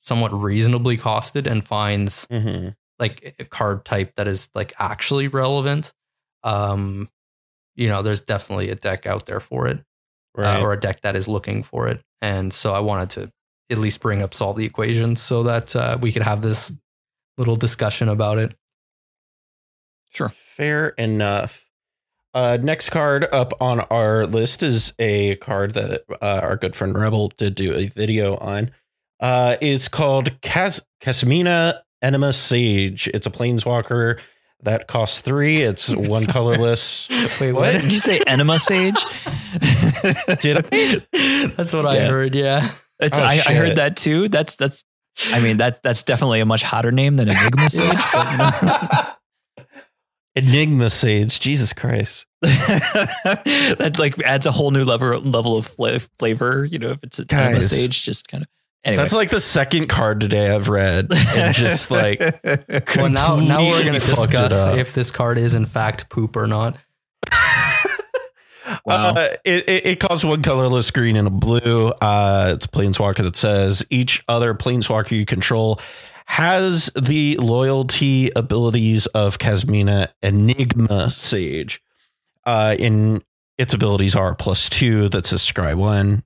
somewhat reasonably costed and finds mhm. like a card type that is like actually relevant, um, you know, there's definitely a deck out there for it, right. uh, or a deck that is looking for it. And so I wanted to at least bring up solve the equations so that uh, we could have this little discussion about it. Sure. Fair enough. Uh, next card up on our list is a card that uh, our good friend Rebel did do a video on. Uh, is called Cas- Casamina Enema Sage. It's a planeswalker that costs three. It's one colorless. Wait, What what? did you say? Enema Sage? Did I? That's what I heard. Yeah. It's, Oh, I, I heard that too. That's that's. I mean that that's definitely a much hotter name than Enigma Sage. But, you know. Enigma Sage. Jesus Christ. that like adds a whole new level level of fla- flavor. You know, if it's Enigma Guys. Sage, just kind of. Anyway, That's like the second card today I've read. And just like Well, now now we're going to discuss if this card is in fact poop or not. Wow. Uh, it, it, it costs one colorless green and a blue. Uh, it's a planeswalker that says each other planeswalker you control has the loyalty abilities of Kasmina Enigma Sage. Uh, in its abilities are plus two, that says scry one,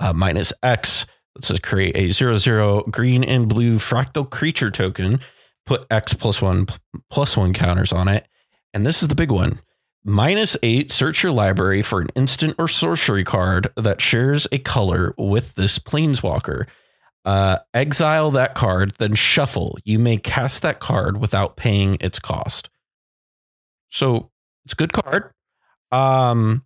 uh, minus X, that says create a zero zero green and blue fractal creature token, put X plus one plus one counters on it. And this is the big one. Minus eight, search your library for an instant or sorcery card that shares a color with this planeswalker. Uh, exile that card, then shuffle. You may cast that card without paying its cost. So it's a good card. Um,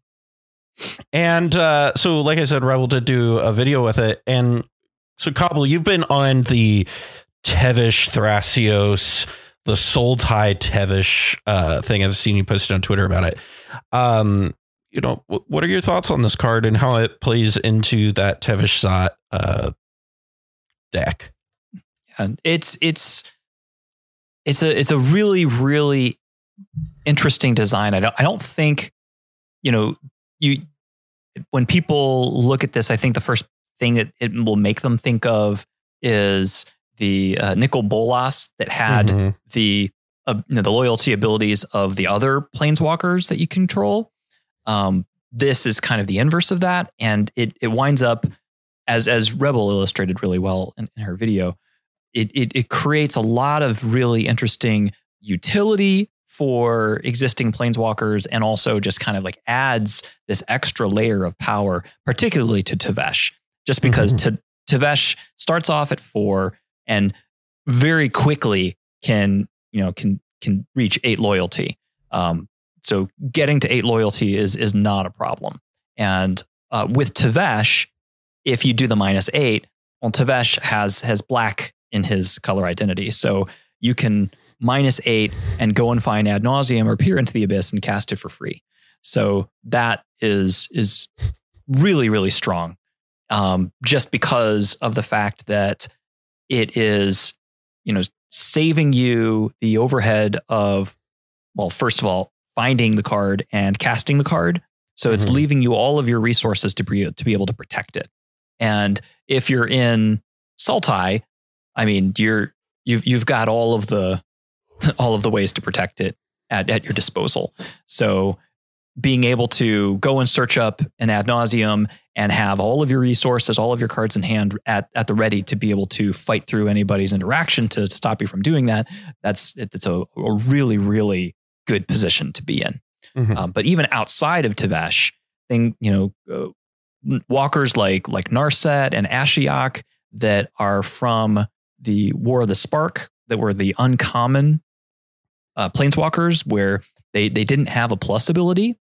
and uh, so, like I said, Rebel did do a video with it. And so, Cobble, you've been on the Tevesh Thrasios the soul tie Tevesh uh, thing. I've seen you posted on Twitter about it. Um, you know, wh- what are your thoughts on this card and how it plays into that Tevesh Szat uh, deck? And it's it's it's a it's a really really interesting design. I don't I don't think you know you when people look at this, I think the first thing that it will make them think of is the uh, Nicol Bolas that had Mhm. the uh, you know, the loyalty abilities of the other planeswalkers that you control. Um, this is kind of the inverse of that, and it it winds up as as Rebel illustrated really well in, in her video. It, it it creates a lot of really interesting utility for existing planeswalkers, and also just kind of like adds this extra layer of power, particularly to Tevesh, just because Mhm. Ta- Tevesh starts off at four and very quickly can you know can can reach eight loyalty. Um, so getting to eight loyalty is is not a problem. And uh, with Tevesh, if you do the minus eight, well, Tevesh has has black in his color identity, so you can minus eight and go and find ad nauseam or peer into the abyss and cast it for free. So that is is really really strong. um, just because of the fact that it is, you know, saving you the overhead of, well, first of all, finding the card and casting the card. So it's Mhm. leaving you all of your resources to be to be able to protect it. And if you're in Sultai, I mean, you're you've you've got all of the all of the ways to protect it at, at your disposal. So being able to go and search up an ad nauseam and have all of your resources, all of your cards in hand at, at the ready to be able to fight through anybody's interaction to stop you from doing that. That's it's a, a really, really good position to be in. Mhm. Um, but even outside of Tevesh, thing you know, uh, walkers like like Narset and Ashiok that are from the War of the Spark that were the uncommon uh, planeswalkers where they they didn't have a plus ability.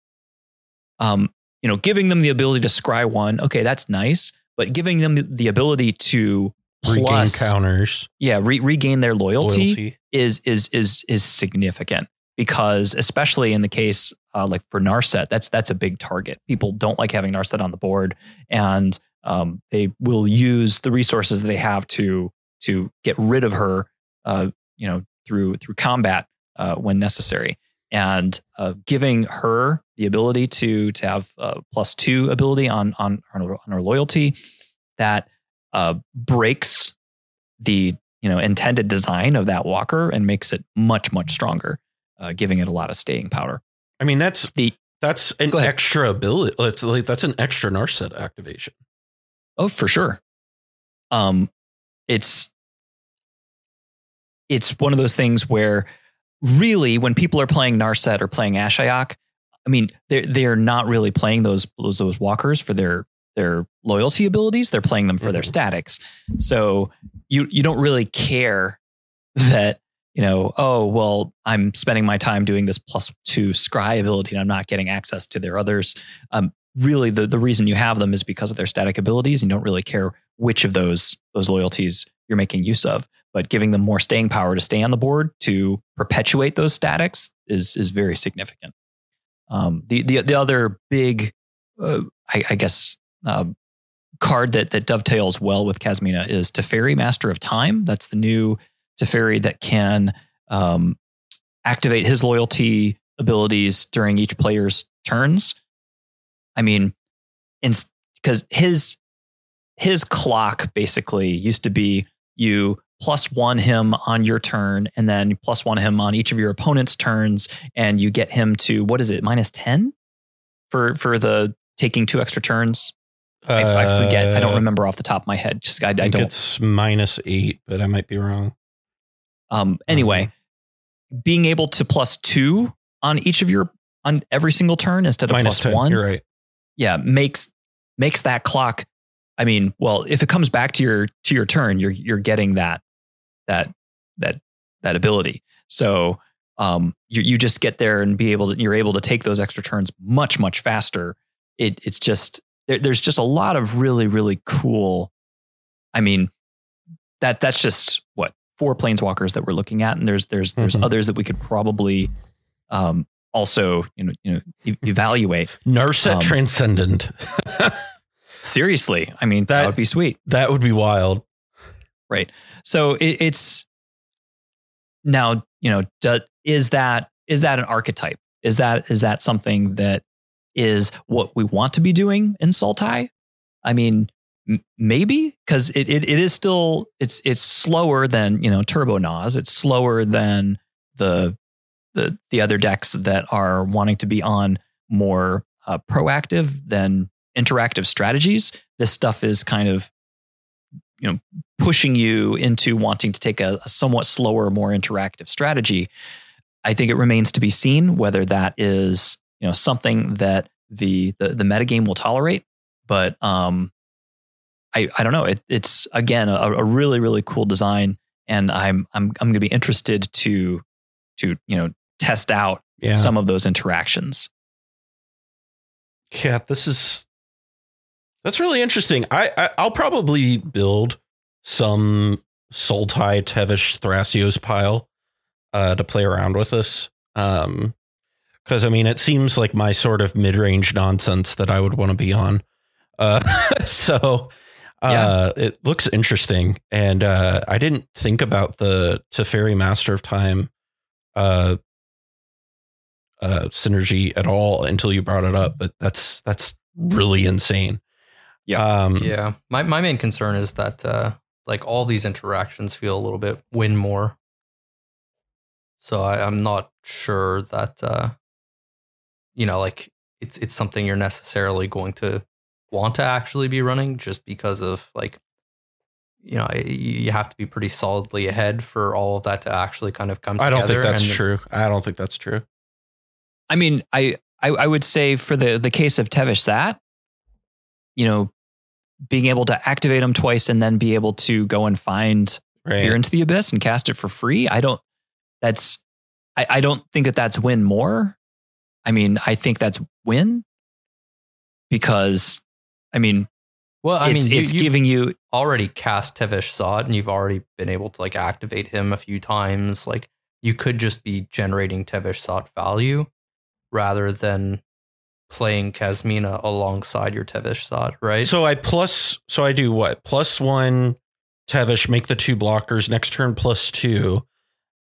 Um, you know, giving them the ability to scry one, okay, that's nice, but giving them the ability to Regain plus, counters, yeah, re- regain their loyalty, loyalty. is is is is significant because especially in the case uh, like for Narset, that's that's a big target. People don't like having Narset on the board, and um, they will use the resources that they have to to get rid of her, uh, you know, through through combat uh, when necessary. And uh, giving her the ability to to have plus two ability on on on her, on her loyalty that uh, breaks the you know intended design of that walker and makes it much much stronger, uh, giving it a lot of staying power. I mean, that's The that's an extra ability. It's like that's an extra Narset activation. Oh, for sure. Um, it's it's one of those things where really when people are playing Narset or playing Ashiok, I mean, they're they're not really playing those those, those walkers for their their loyalty abilities. They're playing them for their Mhm. statics. So you you don't really care that you know oh well I'm spending my time doing this plus two scry ability and I'm not getting access to their others. Um, really the the reason you have them is because of their static abilities. You don't really care which of those those loyalties you're making use of, but giving them more staying power to stay on the board to perpetuate those statics is is very significant. Um, the the the other big, uh, I, I guess, uh, card that that dovetails well with Kasmina is Teferi, Master of Time. That's the new Teferi that can um, activate his loyalty abilities during each player's turns. I mean, because his his clock basically used to be you plus one him on your turn and then plus one him on each of your opponent's turns and you get him to what is it minus 10 for for the taking two extra turns I, I forget i don't Uh, remember off the top of my head just i, I, I think don't it's minus eight, but I might be wrong. um anyway being able to plus two on each of your on every single turn instead of plus 10. one You're right. yeah makes makes that clock i mean well if it comes back to your to your turn you're you're getting that that that that ability so um you, you just get there and be able to you're able to take those extra turns much much faster it it's just there, there's just a lot of really really cool i mean that that's just what four planeswalkers that we're looking at and there's there's there's Mhm. others that we could probably um also you know you know e- evaluate Narset Um, Transcendent. Seriously, I mean that, That- would be sweet. that would be wild. So it, it's now you know do, is that is that an archetype? Is that is that something that is what we want to be doing in Sultai? I mean, m- maybe because it, it it is still it's it's slower than you know Turbo Naus. It's slower than the the the other decks that are wanting to be on more uh, proactive than interactive strategies. This stuff is kind of you know pushing you into wanting to take a, a somewhat slower, more interactive strategy. I think it remains to be seen whether that is you know something that the the, the metagame will tolerate. But um, I I don't know. It, it's again a, a really really cool design, and I'm I'm I'm going to be interested to to you know test out Yeah. some of those interactions. Yeah, this is that's really interesting. I, I I'll probably build some Sultai Tevesh Thrasios pile uh, to play around with this. Um, because I mean, it seems like my sort of mid-range nonsense that I would want to be on. Uh, so uh, it looks interesting, and uh, I didn't think about the Teferi Master of Time uh, uh, synergy at all until you brought it up. But that's that's really insane. Yeah. Um, Yeah. My my main concern is that uh like all these interactions feel a little bit win more. So I, I'm not sure that uh you know, like it's it's something you're necessarily going to want to actually be running just because of like you know, you have to be pretty solidly ahead for all of that to actually kind of come I together. don't think that's and- true. I don't think that's true. I mean, I, I I would say for the the case of Tevesh that, you know, being able to activate them twice and then be able to go and find Right. Peer into the Abyss and cast it for free. I don't. That's. I, I don't think that that's win more. I mean, I think that's win because, I mean, Well, I it's mean, you, it's giving you already cast Tevesh Szat and you've already been able to like activate him a few times. Like you could just be generating Tevesh Szat value rather than playing Kasmina alongside your Tevesh Szat, right? So I plus. So I do what? Plus one. Tevesh make the two blockers next turn plus two,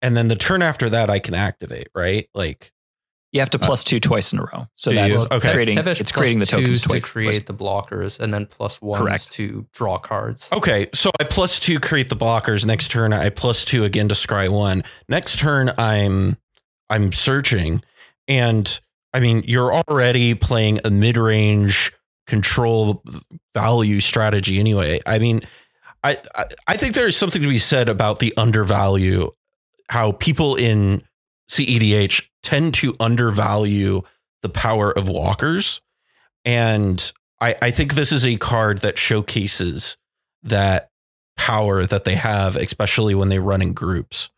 and then the turn after that I can activate. Right. Like you have to uh, plus two twice in a row. So that's you? Okay. creating Tevesh it's creating the tokens twos to create the blockers and then plus ones Correct. to draw cards. Okay, so I plus two create the blockers. Next turn I plus two again to scry one. Next turn I'm I'm searching, and I mean you're already playing a mid range control value strategy anyway. I mean, I, I I think there is something to be said about the undervalue, how people in CEDH tend to undervalue the power of walkers, and I I think this is a card that showcases that power that they have, especially when they run in groups.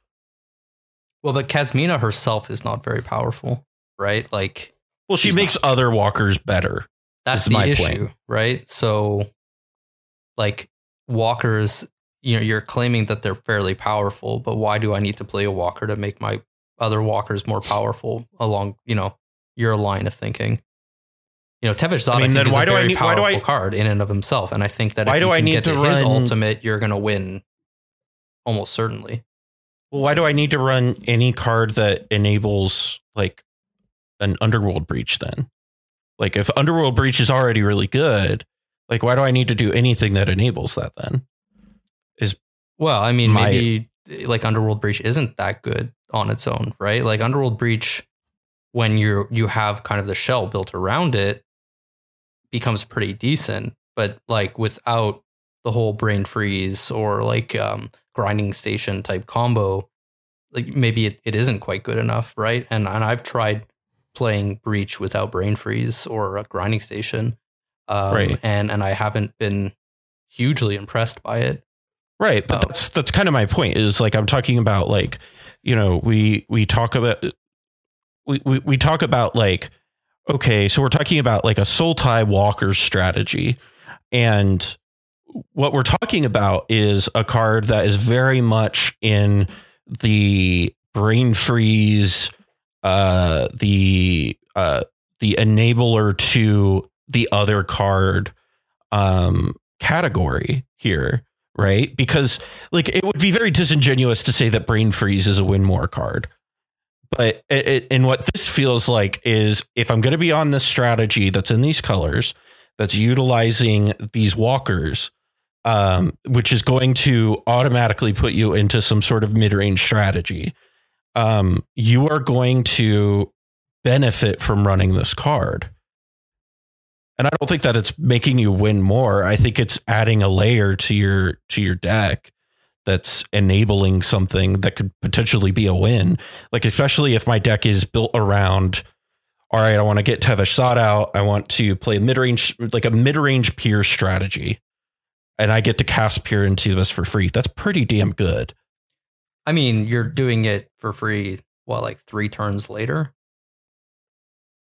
Well, but Kasmina herself is not very powerful, right? Like Well, she makes other walkers better. that's the my issue, point. right? So, like walkers, you know, you're claiming that they're fairly powerful, but why do I need to play a walker to make my other walkers more powerful along, you know, your line of thinking? You know, Tevesh Szat, I I, mean, think, is why a do I very need- powerful I- card in and of himself, and I think that Why if do you I can need get to to, his run- ultimate, you're going to win almost certainly. Well, why do I need to run any card that enables like an underworld breach then? Like if underworld breach is already really good, like why do I need to do anything that enables that then? Is well, I mean, My- maybe like Underworld Breach isn't that good on its own, right? Like Underworld Breach, when you you have kind of the shell built around it, becomes pretty decent. But like without the whole brain freeze or like um, grinding station type combo, like maybe it, it isn't quite good enough, right? And and I've tried playing Breach without brain freeze or a grinding station, um, Right. and and I haven't been hugely impressed by it. Right, but Oh. that's that's kind of my point. Is like I'm talking about like you know we we talk about we we, we talk about like okay, so we're talking about like a Sultai walker strategy, and what we're talking about is a card that is very much in the brain freeze, uh, the uh, the enabler to the other card um category here right? Because like it would be very disingenuous to say that Brain Freeze is a win more card. But it, it, and what this feels like is if I'm going to be on this strategy that's in these colors, that's utilizing these walkers, um, which is going to automatically put you into some sort of mid range strategy, um, you are going to benefit from running this card. And I don't think that it's making you win more. I think it's adding a layer to your to your deck that's enabling something that could potentially be a win. Like especially if my deck is built around all right, I want to get Tevesh Szat out. I want to play mid-range like a mid-range peer strategy. And I get to cast peer into this for free. That's pretty damn good. I mean, you're doing it for free, what, like three turns later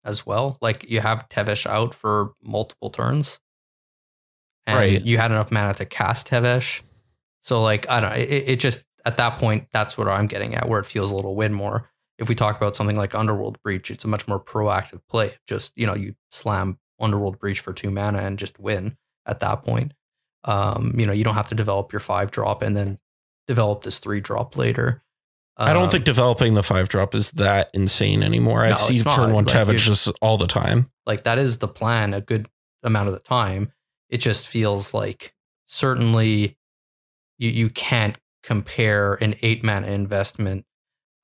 as well? Like you have Tevesh out for multiple turns. And Right. you had enough mana to cast Tevesh. So, like, I don't know. It, it just, at that point, that's what I'm getting at, where it feels a little win more. If we talk about something like Underworld Breach, it's a much more proactive play. Just, you know, you slam Underworld Breach for two mana and just win at that point. Um, you know, you don't have to develop your five drop and then develop this three drop later. I don't Um, think developing the five drop is that insane anymore. I No, see turn one Like, Tevesh just all the time. like that is the plan a good amount of the time. It just feels like certainly you you can't compare an eight mana investment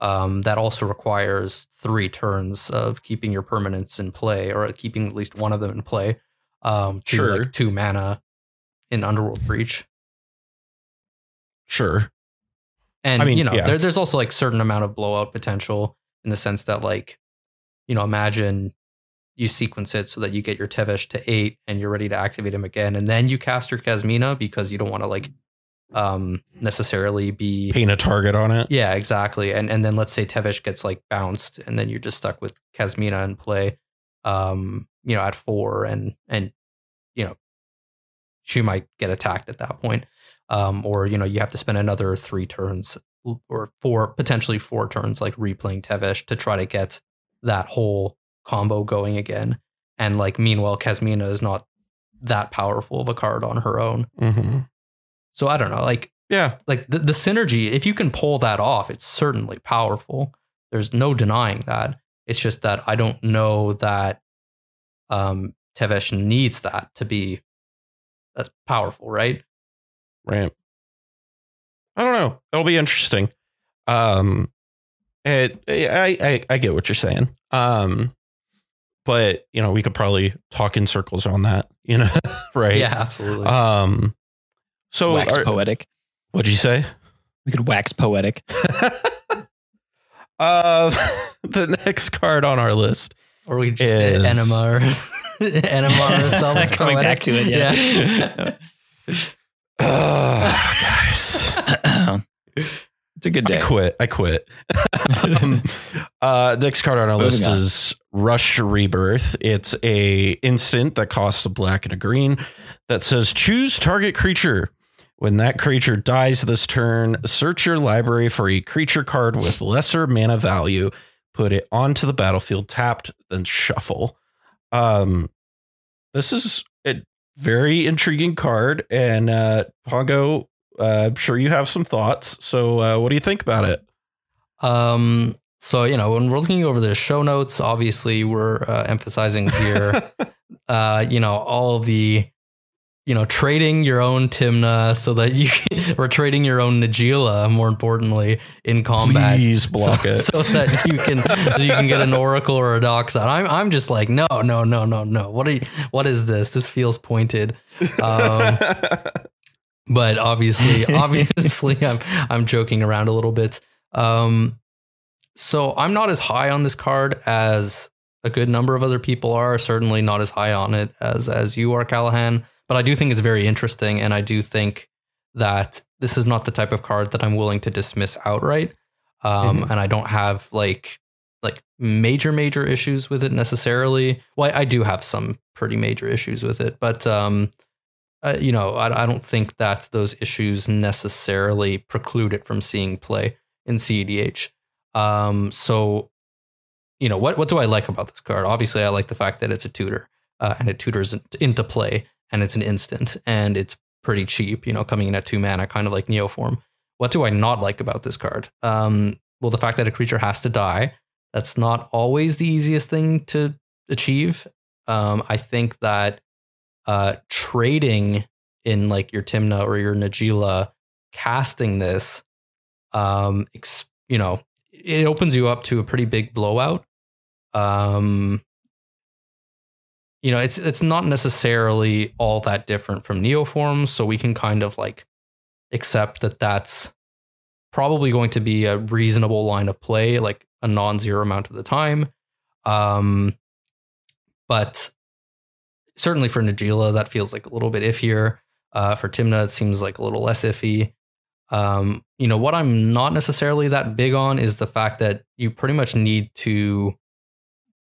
um, that also requires three turns of keeping your permanents in play or keeping at least one of them in play um, to Sure. like two mana in Underworld Breach. Sure. And I mean, you know, yeah. there, there's also like certain amount of blowout potential in the sense that like, you know, imagine you sequence it so that you get your Tevesh to eight and you're ready to activate him again, and then you cast your Kasmina because you don't want to like um necessarily be Paint a target on it. yeah exactly and and then let's say Tevesh gets like bounced and then you're just stuck with Kasmina in play um you know at four and and you know she might get attacked at that point um or you know you have to spend another three turns or four potentially four turns like replaying Tevesh to try to get that whole combo going again. And like meanwhile Kasmina is not that powerful of a card on her own. Hmm so I don't know like Yeah. like the, the synergy if you can pull that off it's certainly powerful. There's no denying that. It's just that i don't know that um tevesh needs that to be as powerful right Right. I don't know. It'll be interesting. Um, it, I, I, I get what you're saying. Um, but you know, we could probably talk in circles on that. You know, right? yeah absolutely Um. So, wax are- poetic. what'd you say? We could wax poetic. uh, the next card on our list. or we just is- enema enema ourselves Coming back to it, yeah. Ugh, guys, it's a good day. I quit. I quit. um, uh, next card on our Moving list on. is Rushed Rebirth. It's a instant that costs a black and a green that says choose target creature. When that creature dies this turn, search your library for a creature card with lesser mana value. Put it onto the battlefield tapped, then shuffle. Um, this is a very intriguing card, and uh, Pongo, uh, I'm sure you have some thoughts. So, uh, what do you think about it? um so you know when we're looking over the show notes obviously we're uh, emphasizing here uh, you know, all of the, you know, trading your own Tymna so that you can, or trading your own Najeela, more importantly, in combat. Please block so, it. so that you can so you can get an Oracle or a Dockside. I'm I'm just like, no, no, no, no, no. What are you, what is this? This feels pointed. Um, but obviously, obviously, I'm I'm joking around a little bit. Um, so I'm not as high on this card as a good number of other people are. Certainly not as high on it as as you are, Callahan. But I do think it's very interesting, and I do think that this is not the type of card that I'm willing to dismiss outright. Um, Mhm. And I don't have like like major major issues with it necessarily. Well, I, I do have some pretty major issues with it, but um, uh, you know, I, I don't think that those issues necessarily preclude it from seeing play in CEDH. Um, so, you know, what what do I like about this card? Obviously, I like the fact that it's a tutor uh, and it tutors into play and it's an instant and it's pretty cheap. You know, coming in at two mana, kind of like Neoform. What do I not like about this card? Um, well, the fact that a creature has to die. That's not always the easiest thing to achieve. Um, I think that uh, trading in like your Tymna or your Najeela, casting this, um, you know, it opens you up to a pretty big blowout. Um, you know, it's it's not necessarily all that different from Neoforms, so we can kind of like accept that that's probably going to be a reasonable line of play, like a non-zero amount of the time. Um, but certainly for Najeela, that feels like a little bit iffier. Uh, for Tymna, it seems like a little less iffy. Um, you know, what I'm not necessarily that big on is the fact that you pretty much need to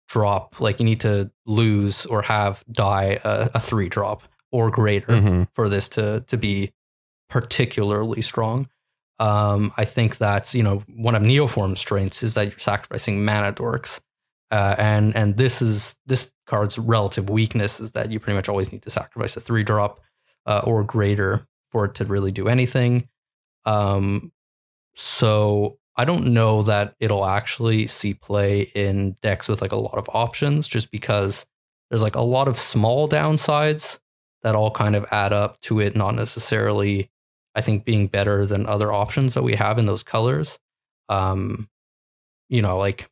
drop, like you need to lose or have die a, a three drop or greater Mhm. for this to to be particularly strong. Um, I think that you know one of Neoform's strengths is that you're sacrificing mana dorks, Uh, and and this is this card's relative weakness is that you pretty much always need to sacrifice a three drop uh, or greater for it to really do anything. Um, so I don't know that it'll actually see play in decks with like a lot of options, just because there's like a lot of small downsides that all kind of add up to it not necessarily I think being better than other options that we have in those colors. Um, you know, like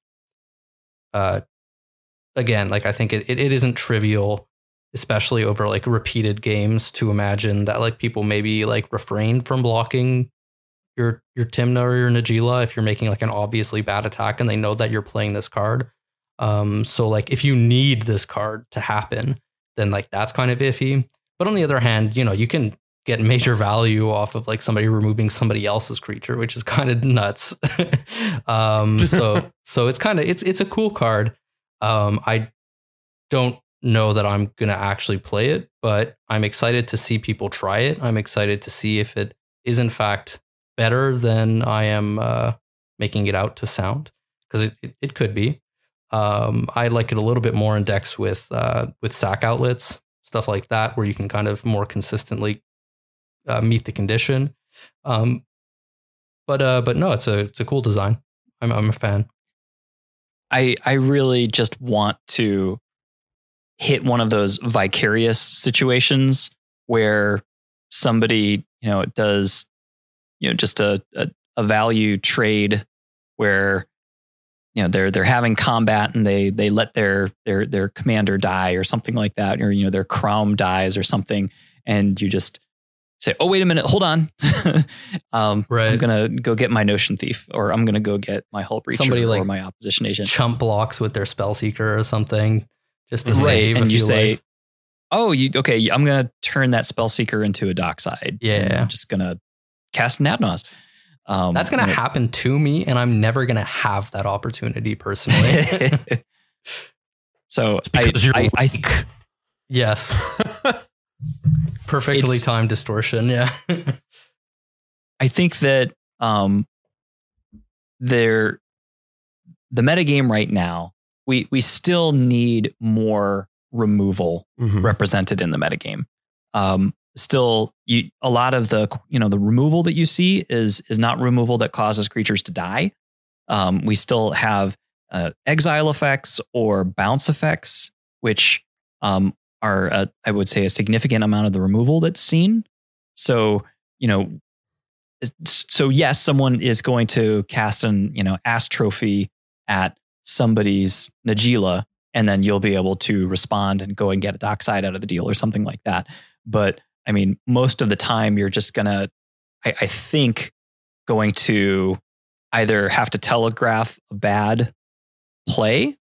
uh again, like I think it, it, it isn't trivial, especially over like repeated games, to imagine that like people maybe like refrain from blocking your your Tymna or your Najeela if you're making like an obviously bad attack and they know that you're playing this card. Um, so like if you need this card to happen, then like that's kind of iffy. But on the other hand, you know, you can get major value off of like somebody removing somebody else's creature, which is kind of nuts. um, so so it's kind of it's it's a cool card. Um, I don't know that I'm gonna actually play it, but I'm excited to see people try it. I'm excited to see if it is in fact better than I am uh, making it out to sound because it, it, it could be. Um, I like it a little bit more in decks with uh, with sack outlets, stuff like that, where you can kind of more consistently uh, meet the condition. Um, but uh, but no, it's a it's a cool design. I'm I'm a fan. I I really just want to hit one of those vicarious situations where somebody you know does you know just a, a, a value trade where you know they're they're having combat and they they let their their their commander die or something like that or you know their Kraum dies or something and you just say oh wait a minute hold on um, Right. i'm gonna go get my notion thief or i'm gonna go get my Hullbreacher Somebody, or like, my opposition agent Chump blocks with their Spellseeker or something just to Right, save. and you few say life. oh you okay i'm gonna turn that Spellseeker into a dockside Yeah. I'm just gonna cast Nadnos. um that's gonna and it- happen to me, and I'm never gonna have that opportunity personally. so It's I, because you're I, I, weak. yes, perfectly It's- timed distortion. Yeah. I think that um, there, the metagame right now, we we still need more removal Mhm. represented in the metagame. Um, still, you a lot of the you know the removal that you see is is not removal that causes creatures to die. Um, we still have uh, exile effects or bounce effects, which um, are uh, I would say a significant amount of the removal that's seen. So you know, so yes, someone is going to cast an you know ass trophy at somebody's Najeela, and then you'll be able to respond and go and get a dockside out of the deal or something like that. But I mean, most of the time, you're just gonna, I, I think, going to either have to telegraph a bad play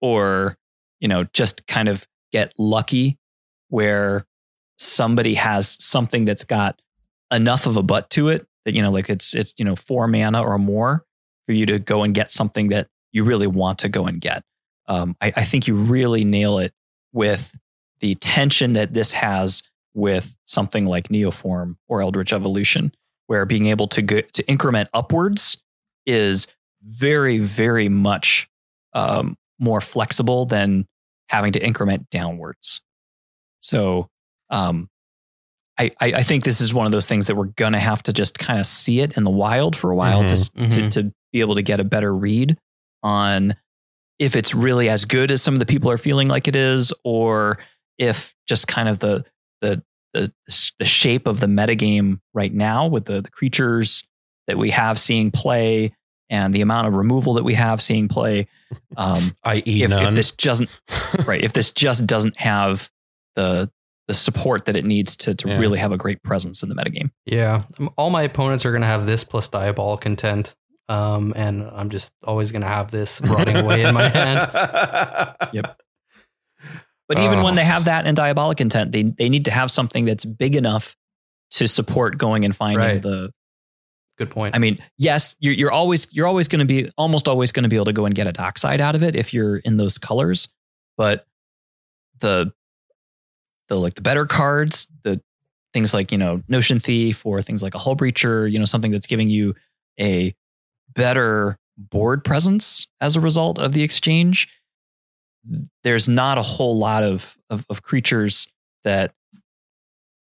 or you know just kind of get lucky where somebody has something that's got enough of a butt to it that you know like it's it's you know four mana or more for you to go and get something that you really want to go and get. Um, I, I think you really nail it with the tension that this has with something like neoform or eldritch evolution where being able to go, to increment upwards is very very much um, more flexible than having to increment downwards so um, I, I I think this is one of those things that we're gonna have to just kind of see it in the wild for a while to, s- Mhm. to to be able to get a better read on if it's really as good as some of the people are feeling like it is, or if just kind of the the the, the shape of the metagame right now with the, the creatures that we have seeing play and the amount of removal that we have seeing play. Um, I.e., if, if this doesn't right, if this just doesn't have the the support that it needs to to Yeah. really have a great presence in the metagame. Yeah, um, all my opponents are gonna have this plus Diabolic Intent. um, and I'm just always gonna have this rotting away in my hand. Yep. But even Oh. when they oh. have that in diabolic intent, they they need to have something that's big enough to support going and finding Right. the. Good point. I mean, yes, you're you're always you're always going to be almost always going to be able to go and get a dockside out of it if you're in those colors, but the the like the better cards, the things like you know Notion Thief or things like a Hullbreacher, you know something that's giving you a better board presence as a result of the exchange, there's not a whole lot of of, of creatures that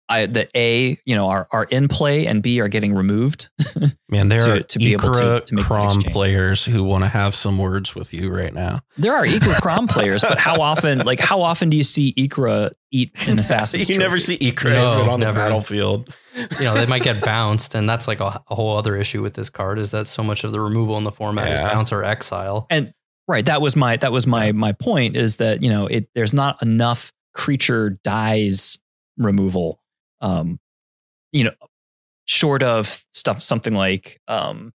I that a you know are are in play and b are getting removed. Man, there To- are to be able to- Ikra to make Kraum players who want to have some words with you right now. there are Ikra Kraum players, but how often like how often do you see Ikra eat an assassin's you never see Ikra No, on never. the battlefield. you know, they might get bounced, and that's like a, a whole other issue with this card is that so much of the removal in the format Yeah. is bounce or exile. And right, that was my that was my my point is that you know it there's not enough creature dies removal, um, you know, short of stuff something like um,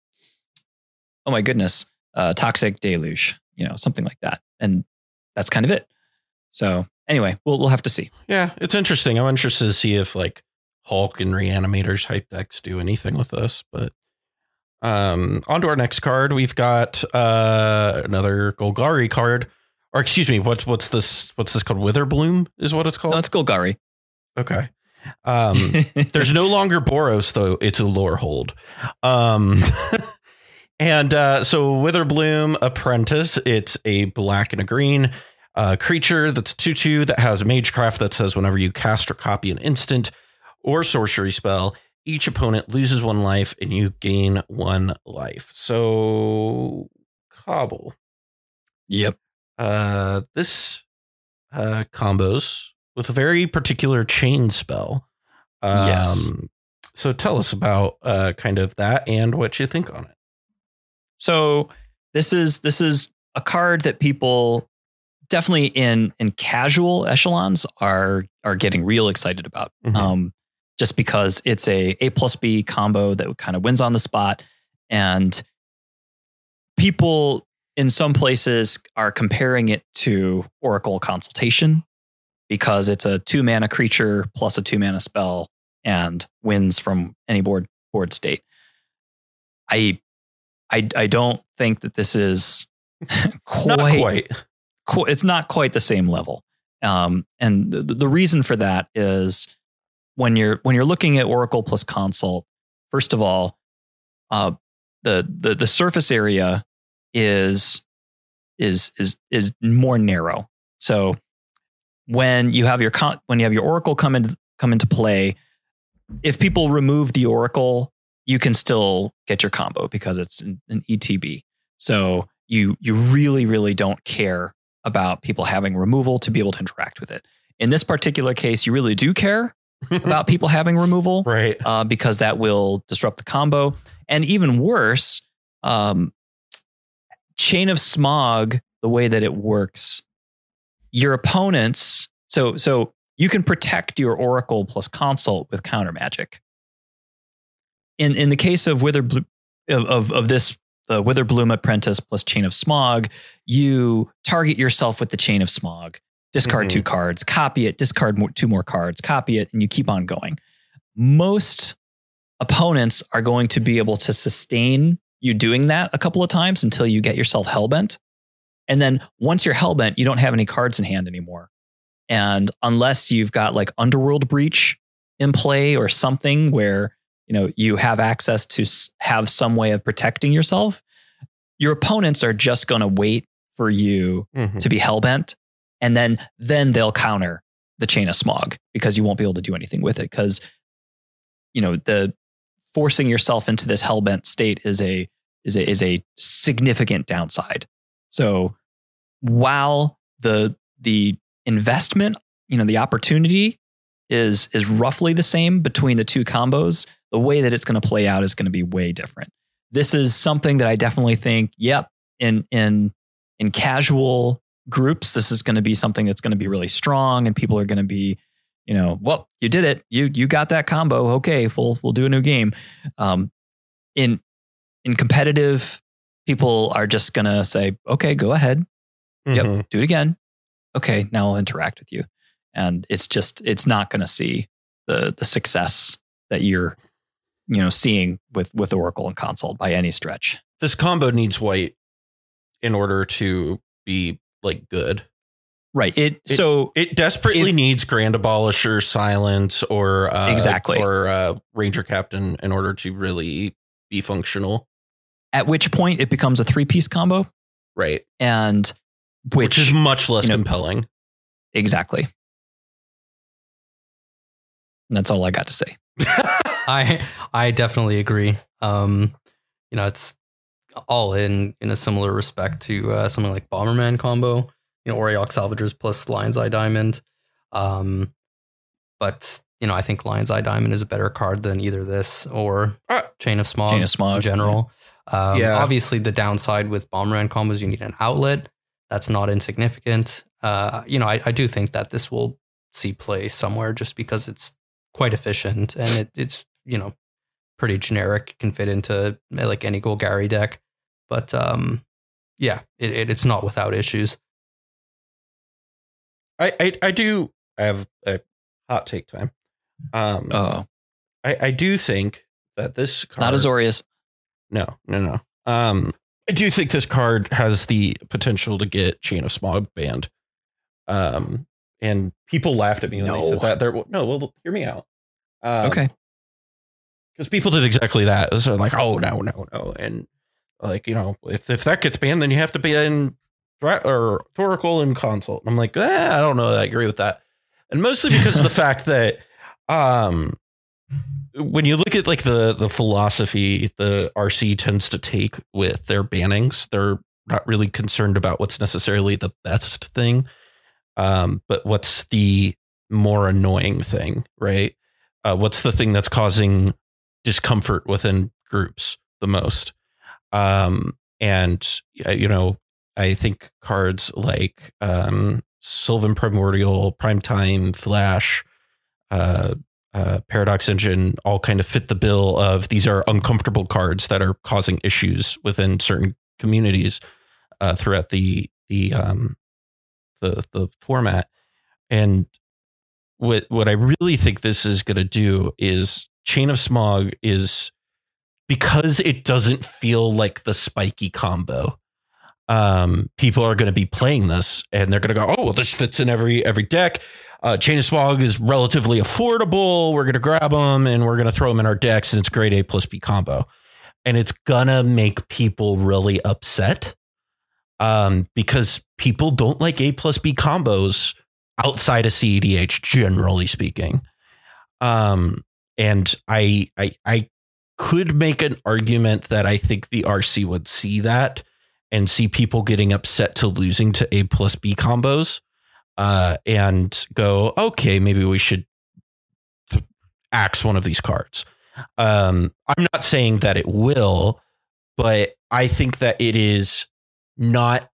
oh my goodness, uh, toxic deluge, you know, something like that, and that's kind of it. So anyway, we'll we'll have to see. Yeah, it's interesting. I'm interested to see if like Hulk and Reanimator type decks do anything with this. But um, on to our next card, we've got uh another Golgari card. Or excuse me, what's what's this? What's this called? Witherbloom is what it's called. No, it's Golgari. okay. Um, There's no longer Boros though; it's a Lorehold. Um, and uh, so Witherbloom Apprentice, it's a black and a green uh, creature that's two two that has Magecraft that says whenever you cast or copy an instant or sorcery spell, each opponent loses one life and you gain one life. So Cobble. yep. Uh, this uh, combos with a very particular chain spell. Um, Yes. So tell us about uh, kind of that and what you think on it. So this is this is a card that people definitely in in casual echelons are are getting real excited about. Mhm. Um, just because it's a A plus B combo that kind of wins on the spot, and people in some places are comparing it to Oracle Consultation because it's a two mana creature plus a two mana spell and wins from any board board state. I I I don't think that this is quite, Not quite. qu- it's not quite the same level. Um, and the, the reason for that is when you're when you're looking at Oracle plus Consult, first of all, uh, the the the surface area is is is is more narrow. So when you have your con- when you have your Oracle come in come into play, if people remove the Oracle, you can still get your combo because it's an, an ETB. So you you really really don't care about people having removal to be able to interact with it. In this particular case, you really do care about people having removal right. uh, because that will disrupt the combo. And even worse, um, Chain of Smog, the way that it works, your opponents. So so you can protect your Oracle plus Consult with counter magic. In in the case of Wither of, of of this the Witherbloom Apprentice plus Chain of Smog, you target yourself with the Chain of Smog, discard Mhm. two cards, copy it, discard more, two more cards, copy it, and you keep on going. Most opponents are going to be able to sustain you doing that a couple of times until you get yourself hellbent. And then once you're hellbent, you don't have any cards in hand anymore. And unless you've got like Underworld Breach in play or something where you know you have access to have some way of protecting yourself, your opponents are just going to wait for you Mhm. to be hellbent, and then then they'll counter the chain of smog because you won't be able to do anything with it because you know the forcing yourself into this hellbent state is a is a is a significant downside. So while the the investment, you know, the opportunity is is roughly the same between the two combos, the way that it's going to play out is going to be way different. This is something that I definitely think, yep, in in in casual groups, this is going to be something that's going to be really strong and people are going to be, you know, well, you did it. You you got that combo. Okay, we'll we'll do a new game. Um in in competitive people are just going to say, "Okay, go ahead. Yep, Mhm. do it again. Okay, now I'll interact with you." And it's just it's not going to see the the success that you're you know seeing with with Oracle and Consult by any stretch. This combo needs white in order to be like good. Right. It, It- so It desperately If- needs Grand Abolisher, Silence, or uh, Exactly. or uh, Ranger Captain in order to really be functional. At which point it becomes a three piece combo, Right. and Which, which, is much less you know- compelling. exactly. That's all I got to say. I I definitely agree. Um, you know, it's all in in a similar respect to uh, something like Bomberman combo. You know, Auriok Salvagers plus Lion's Eye Diamond. Um, but you know, I think Lion's Eye Diamond is a better card than either this or Uh, Chain of Smog. Chain of Smog, in general. Um, Yeah. Obviously, the downside with Bomberman combos, you need an outlet. That's not insignificant. Uh, you know, I, I do think that this will see play somewhere just because it's quite efficient and it, it's you know pretty generic. Can fit into like any Golgari deck, but um, yeah, it, it, it's not without issues. I, I I do I have a hot take time. Um Oh, I, I do think that this it's not Azorius. No, no, no. Um, I do think this card has the potential to get Chain of Smog banned. Um, and people laughed at me when they said that. They're no, well, hear me out. Um, Okay. because people did exactly that. So like, oh no, no, no, and like you know, if if that gets banned, then you have to be in or Oracle and Consult. And I'm like, eh, I don't know. that I agree with that, and mostly because of the fact that um, when you look at like the the philosophy the RC tends to take with their bannings, they're not really concerned about what's necessarily the best thing, um, but what's the more annoying thing, right? Uh, what's the thing that's causing discomfort within groups the most? Um, and you know, I think cards like um, Sylvan Primordial, Primetime, Flash, uh, uh, Paradox Engine all kind of fit the bill of these are uncomfortable cards that are causing issues within certain communities uh, throughout the the um, the the format. And what what I really think this is going to do is Chain of Smog is because it doesn't feel like the spiky combo. Um, people are going to be playing this and they're going to go, oh, well, this fits in every every deck. Uh, Chain of Smog is relatively affordable. We're going to grab them and we're going to throw them in our decks, and it's grade A plus B combo. And it's to make people really upset um, because people don't like A plus B combos outside of CEDH, generally speaking. Um, and I, I, I could make an argument that I think the RC would see that and see people getting upset to losing to A plus B combos uh, and go, okay, maybe we should axe one of these cards. Um, I'm not saying that it will, but I think that it is not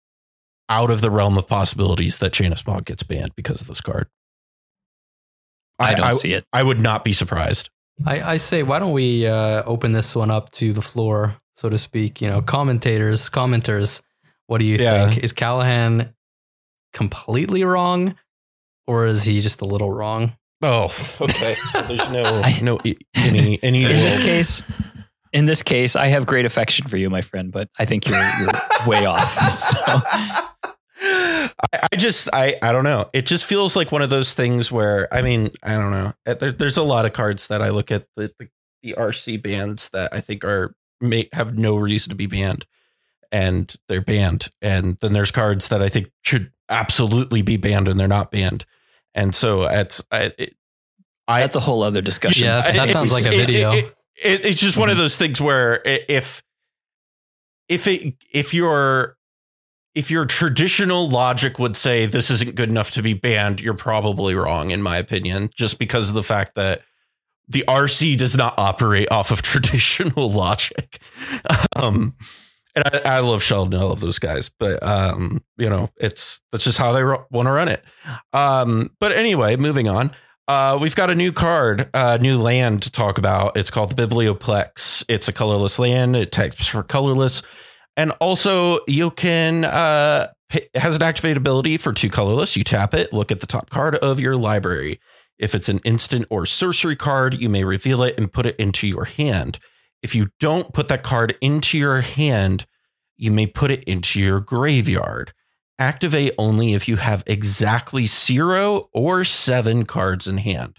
out of the realm of possibilities that Chain of Smog gets banned because of this card. I don't I, see it. I would not be surprised. I, I say, why don't we uh, open this one up to the floor, so to speak? You know, commentators, commenters. What do you Yeah. think? Is Callahan completely wrong, or is he just a little wrong? Oh, okay. So there's no I- no any any In this case, in this case, I have great affection for you, my friend, but I think you're, you're way off. So I, I just I I don't know. It just feels like one of those things where I mean I don't know. Uh, There, there's a lot of cards that I look at the, the the RC bands that I think are may have no reason to be banned, and they're banned. And then there's cards that I think should absolutely be banned and they're not banned. And so it's I, it, I that's a whole other discussion. Yeah, I- that it- sounds like a video. It, it- it's just one of Mhm. those things where i- if if it if your if your traditional logic would say this isn't good enough to be banned, you're probably wrong, in my opinion, just because of the fact that the RC does not operate off of traditional logic. Um, and I, I love Sheldon, I love those guys, but um, you know, it's that's just how they ro- want to run it. Um, but anyway, moving on. Uh, we've got a new card, uh, new land to talk about. It's called the Biblioplex. It's a colorless land. It types for colorless, and also you can uh, has an activated ability for two colorless. You tap it, look at the top card of your library. If it's an instant or sorcery card, you may reveal it and put it into your hand. If you don't put that card into your hand, you may put it into your graveyard. Activate only if you have exactly zero or seven cards in hand.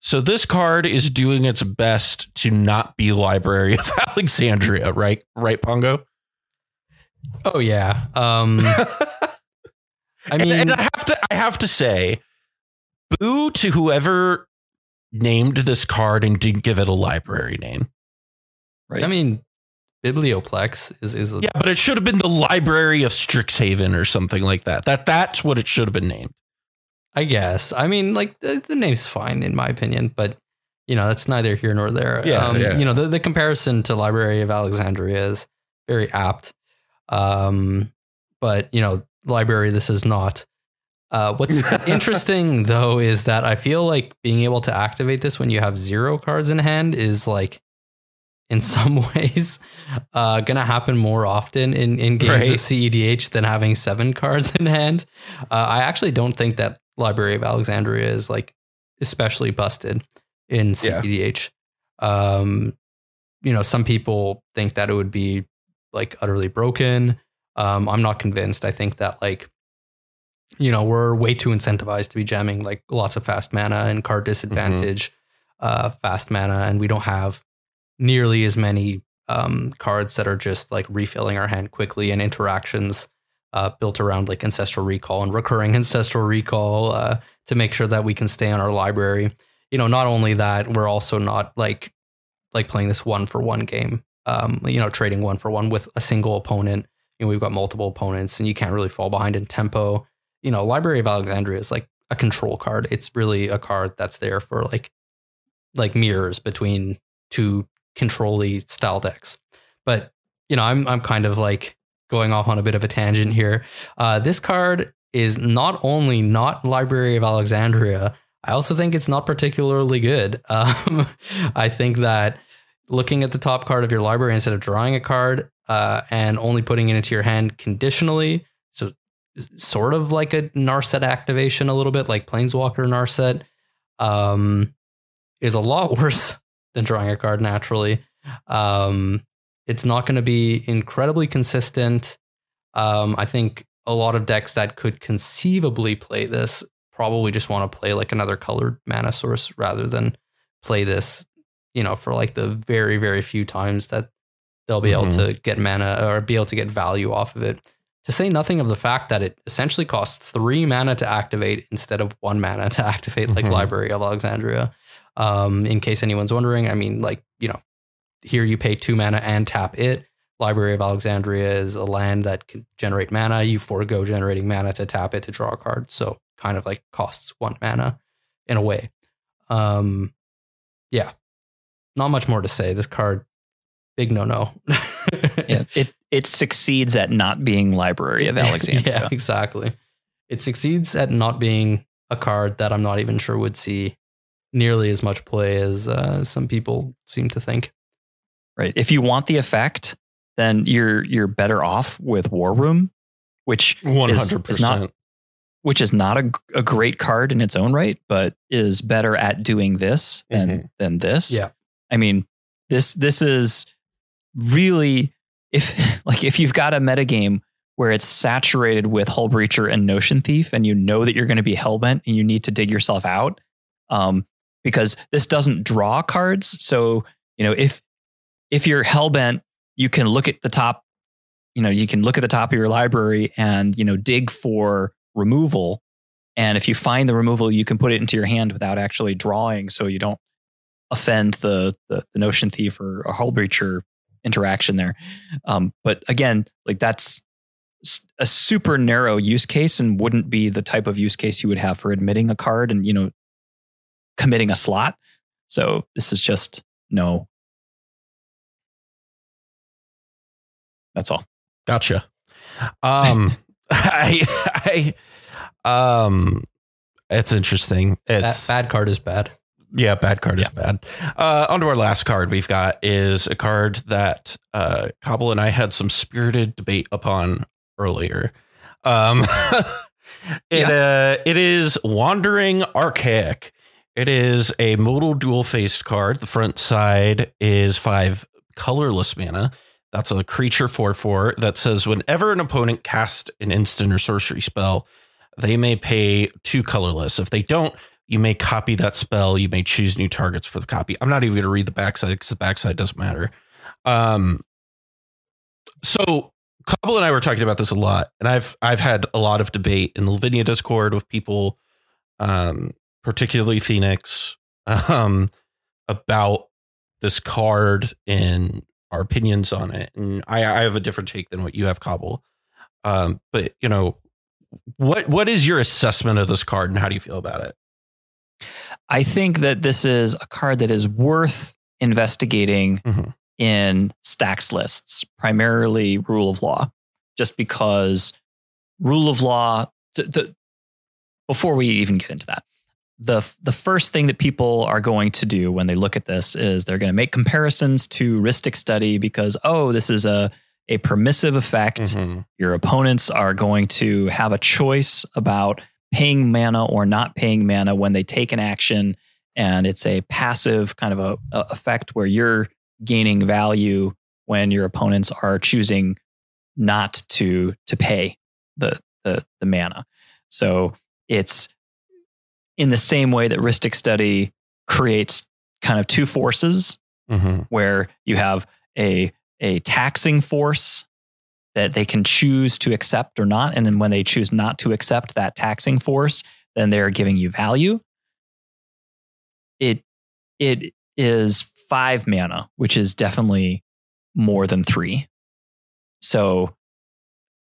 So this card is doing its best to not be Library of Alexandria, right? Right, Pongo. Oh yeah. Um, I mean, and, and I have to, I have to say, boo to whoever named this card and didn't give it a library name. Right. I mean, Biblioplex is is Yeah, but it should have been the Library of Strixhaven or something like that. That that's what it should have been named. I guess. I mean, like the, the name's fine in my opinion, but you know that's neither here nor there. Yeah, um, yeah. You know the, the comparison to Library of Alexandria is very apt. Um, but you know, library this is not. Uh, what's interesting though is that I feel like being able to activate this when you have zero cards in hand is like, in some ways, uh, gonna happen more often in in games Right. of CEDH than having seven cards in hand. Uh, I actually don't think that Library of Alexandria is like especially busted in Yeah. CEDH. Um, you know, some people think that it would be like utterly broken. Um, I'm not convinced. I think that like, you know, we're way too incentivized to be jamming like lots of fast mana and card disadvantage, uh, fast mana, and we don't have nearly as many um, cards that are just like refilling our hand quickly and interactions uh, built around like ancestral recall and recurring ancestral recall uh, to make sure that we can stay on our library. You know, not only that, we're also not like like playing this one for one game. Um, you know, trading one for one with a single opponent. You know, we've got multiple opponents, and you can't really fall behind in tempo. You know, Library of Alexandria is like a control card. It's really a card that's there for like like mirrors between two control-y style decks. But you know, I'm I'm kind of like going off on a bit of a tangent here. Uh, this card is not only not Library of Alexandria, I also think it's not particularly good. Um, I think that looking at the top card of your library instead of drawing a card uh, and only putting it into your hand conditionally, so sort of like a Narset activation a little bit, like Planeswalker Narset, um, is a lot worse than drawing a card naturally. Um, it's not going to be incredibly consistent. Um, I think a lot of decks that could conceivably play this probably just want to play like another colored mana source rather than play this, you know, for like the very, very few times that they'll be able to get mana or be able to get value off of it. To say nothing of the fact that it essentially costs three mana to activate instead of one mana to activate, like Mhm. Library of Alexandria. Um, in case anyone's wondering, I mean, like, you know, here you pay two mana and tap it. Library of Alexandria is a land that can generate mana. You forego generating mana to tap it to draw a card. So kind of like costs one mana in a way. Um, yeah, not much more to say. This card, big no no. yeah, it it succeeds at not being Library of Alexandria. yeah, exactly. It succeeds at not being a card that I'm not even sure would see nearly as much play as uh, some people seem to think. Right. If you want the effect, then you're you're better off with War Room, which One is- hundred is not percent. which is not a, a great card in its own right, but is better at doing this than Mhm. than this. Yeah. I mean, this this is really if like if you've got a metagame where it's saturated with Hullbreacher and Notion Thief, and you know that you're going to be hellbent and you need to dig yourself out, um, because this doesn't draw cards. So you know if if you're hellbent, you can look at the top. You know, you can look at the top of your library and you know dig for removal. And if you find the removal, you can put it into your hand without actually drawing, so you don't offend the the, the notion thief or a Hullbreacher interaction there. Um, but again, like that's a super narrow use case and wouldn't be the type of use case you would have for admitting a card and you know committing a slot. So this is just no. That's all. Gotcha. Um, I, I, um, it's interesting. Bad, It's bad card is bad. Yeah, bad card is bad. Uh, onto our last card we've got is a card that uh, Cobble and I had some spirited debate upon earlier. Um, it uh, it is Wandering Archaic. It is a modal dual faced card. The front side is five colorless mana. That's a creature 4 4 that says whenever an opponent casts an instant or sorcery spell, they may pay two colorless. If they don't, You may copy that spell. You may choose new targets for the copy. I'm not even going to read the backside because the backside doesn't matter. Um, so Cobble and I were talking about this a lot, and I've I've had a lot of debate in the Lavinia Discord with people, um, particularly Phoenix, um, about this card and our opinions on it. And I, I have a different take than what you have, Cobble. Um, but you know, what what is your assessment of this card, and how do you feel about it? I think that this is a card that is worth investigating Mhm. in stacks lists, primarily rule of law, just because rule of law. The, the, before we even get into that, the the first thing that people are going to do when they look at this is they're going to make comparisons to Rhystic Study because oh, this is a a permissive effect Mhm. your opponents are going to have a choice about paying mana or not paying mana when they take an action and it's a passive kind of a, a effect where you're gaining value when your opponents are choosing not to to pay the the, the mana so it's in the same way that Rhystic Study creates kind of two forces Mhm. where you have a a taxing force that they can choose to accept or not. And then when they choose not to accept that taxing force then they're giving you value. It it is 5 mana which is definitely more than 3 so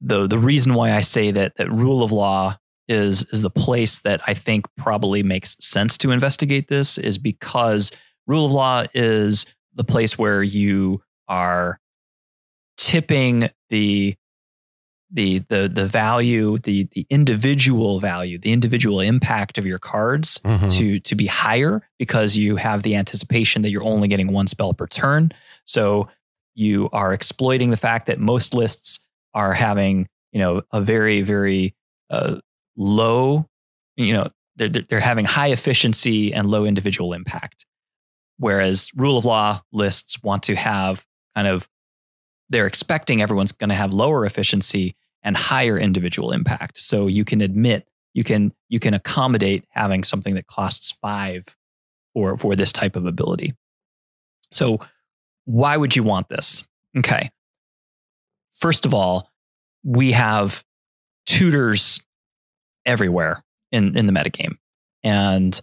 the the reason why I say that that rule of law is is the place that I think probably makes sense to investigate this is because rule of law is the place where you are tipping the the the the value the the individual value the individual impact of your cards Mhm. to to be higher because you have the anticipation that you're only getting one spell per turn so you are exploiting the fact that most lists are having you know a very very uh, low you know they're they're having high efficiency and low individual impact whereas rule of law lists want to have kind of they're expecting everyone's going to have lower efficiency and higher individual impact. So you can admit you can you can accommodate having something that costs 5 for for this type of ability. So why would you want this? Okay. First of all we have tutors everywhere in in the metagame. And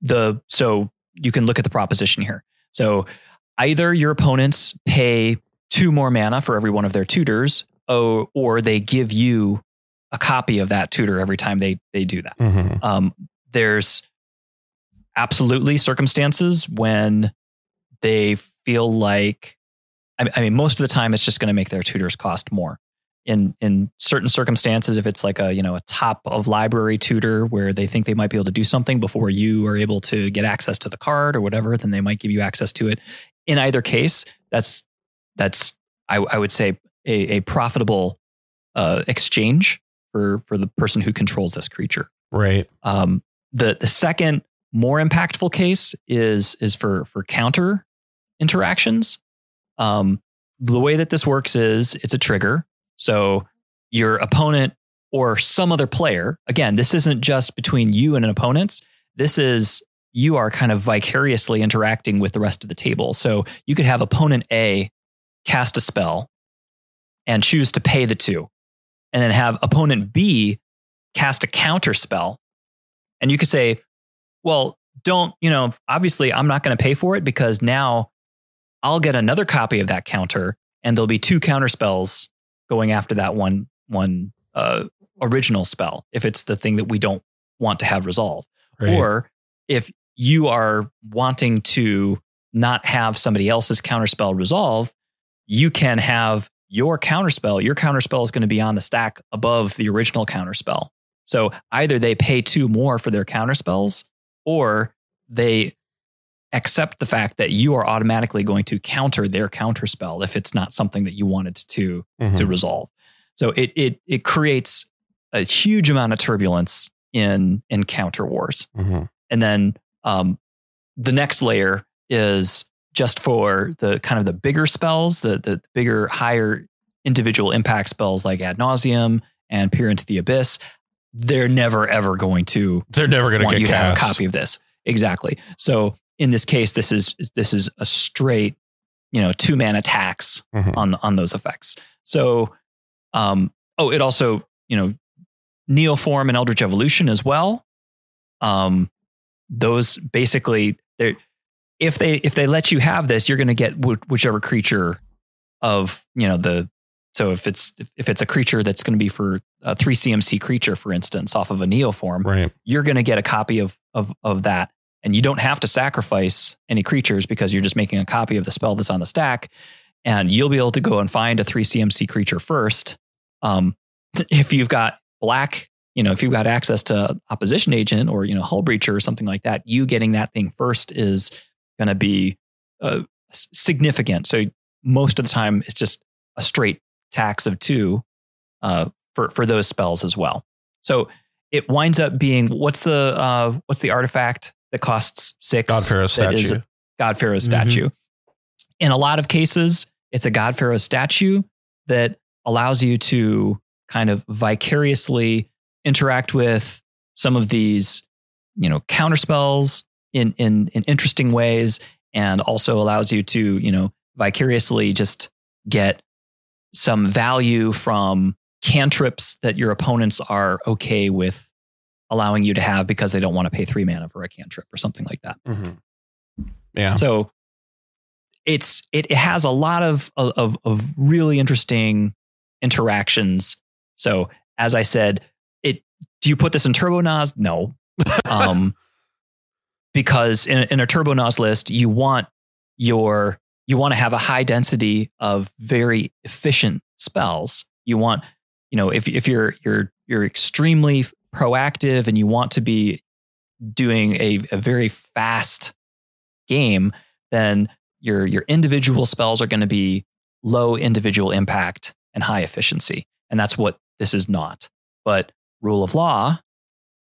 the so you can look at the proposition here. So either your opponents pay two more mana for every one of their tutors or, or they give you a copy of that tutor every time they they do that. Mhm. um, there's absolutely circumstances when they feel like I I mean most of the time it's just going to make their tutors cost more. In in certain circumstances if it's like a you know a top of library tutor where they think they might be able to do something before you are able to get access to the card or whatever then they might give you access to it. In either case that's that's i, I would say a, a profitable uh, exchange for for the person who controls this creature Right. um, the the second more impactful case is is for for counter interactions. Um, the way that this works is it's a trigger. So your opponent or some other player. Again, this isn't just between you and an opponent. This is you are kind of vicariously interacting with the rest of the table. So you could have opponent A cast a spell and choose to pay the two, and then have opponent B cast a counter spell. And you could say, well, don't, you know, obviously I'm not going to pay for it because now I'll get another copy of that counter and there'll be two counter spells going after that one one uh, original spell if it's the thing that we don't want to have resolve. Right. Or if you are wanting to not have somebody else's counterspell resolve, you can have your counterspell. Your counterspell is going to be on the stack above the original counterspell. So either they pay two more for their counterspells or they accept the fact that you are automatically going to counter their counterspell if it's not something that you wanted to Mhm. to resolve. So it it it creates a huge amount of turbulence in in counter wars. Mhm. And then um, the next layer is just for the kind of the bigger spells, the the bigger, higher individual impact spells like ad nauseam and peer into the abyss. they're never ever going to They're never going to want get you to have a copy of this. Exactly. So in this case, this is this is a straight, you know, two man attacks Mhm. on on those effects. So, um, oh, it also you know, Neoform and Eldritch Evolution as well. Um, those basically they if they if they let you have this, you're going to get wh- whichever creature of you know the so if it's if it's a creature that's going to be for a three CMC creature, for instance, off of a Neoform, Right. you're going to get a copy of of of that. And you don't have to sacrifice any creatures because you're just making a copy of the spell that's on the stack. And you'll be able to go and find a 3 CMC creature first. Um, if you've got black you know if you've got access to opposition agent or you know Hullbreacher or something like that you getting that thing first is going to be uh, significant so most of the time it's just a straight tax of 2 uh, for for those spells as well so it winds up being what's the uh, what's the artifact that costs six? God Pharaoh statue. God Pharaoh Mhm. statue. In a lot of cases, it's a God Pharaoh statue that allows you to kind of vicariously interact with some of these, you know, counter spells in in in interesting ways, and also allows you to, you know, vicariously just get some value from cantrips that your opponents are okay with allowing you to have because they don't want to pay three mana for a cantrip or something like that. Mhm. Yeah. So it's it, it has a lot of, of of really interesting interactions. So as I said, it do you put this in Turbo Naus? No. Um because in, in a Turbo Naus list, you want your you want to have a high density of very efficient spells. You want, you know, if if you're you're you're extremely proactive and you want to be doing a, a very fast game, then your your individual spells are going to be low individual impact and high efficiency. And that's what this is not. But rule of law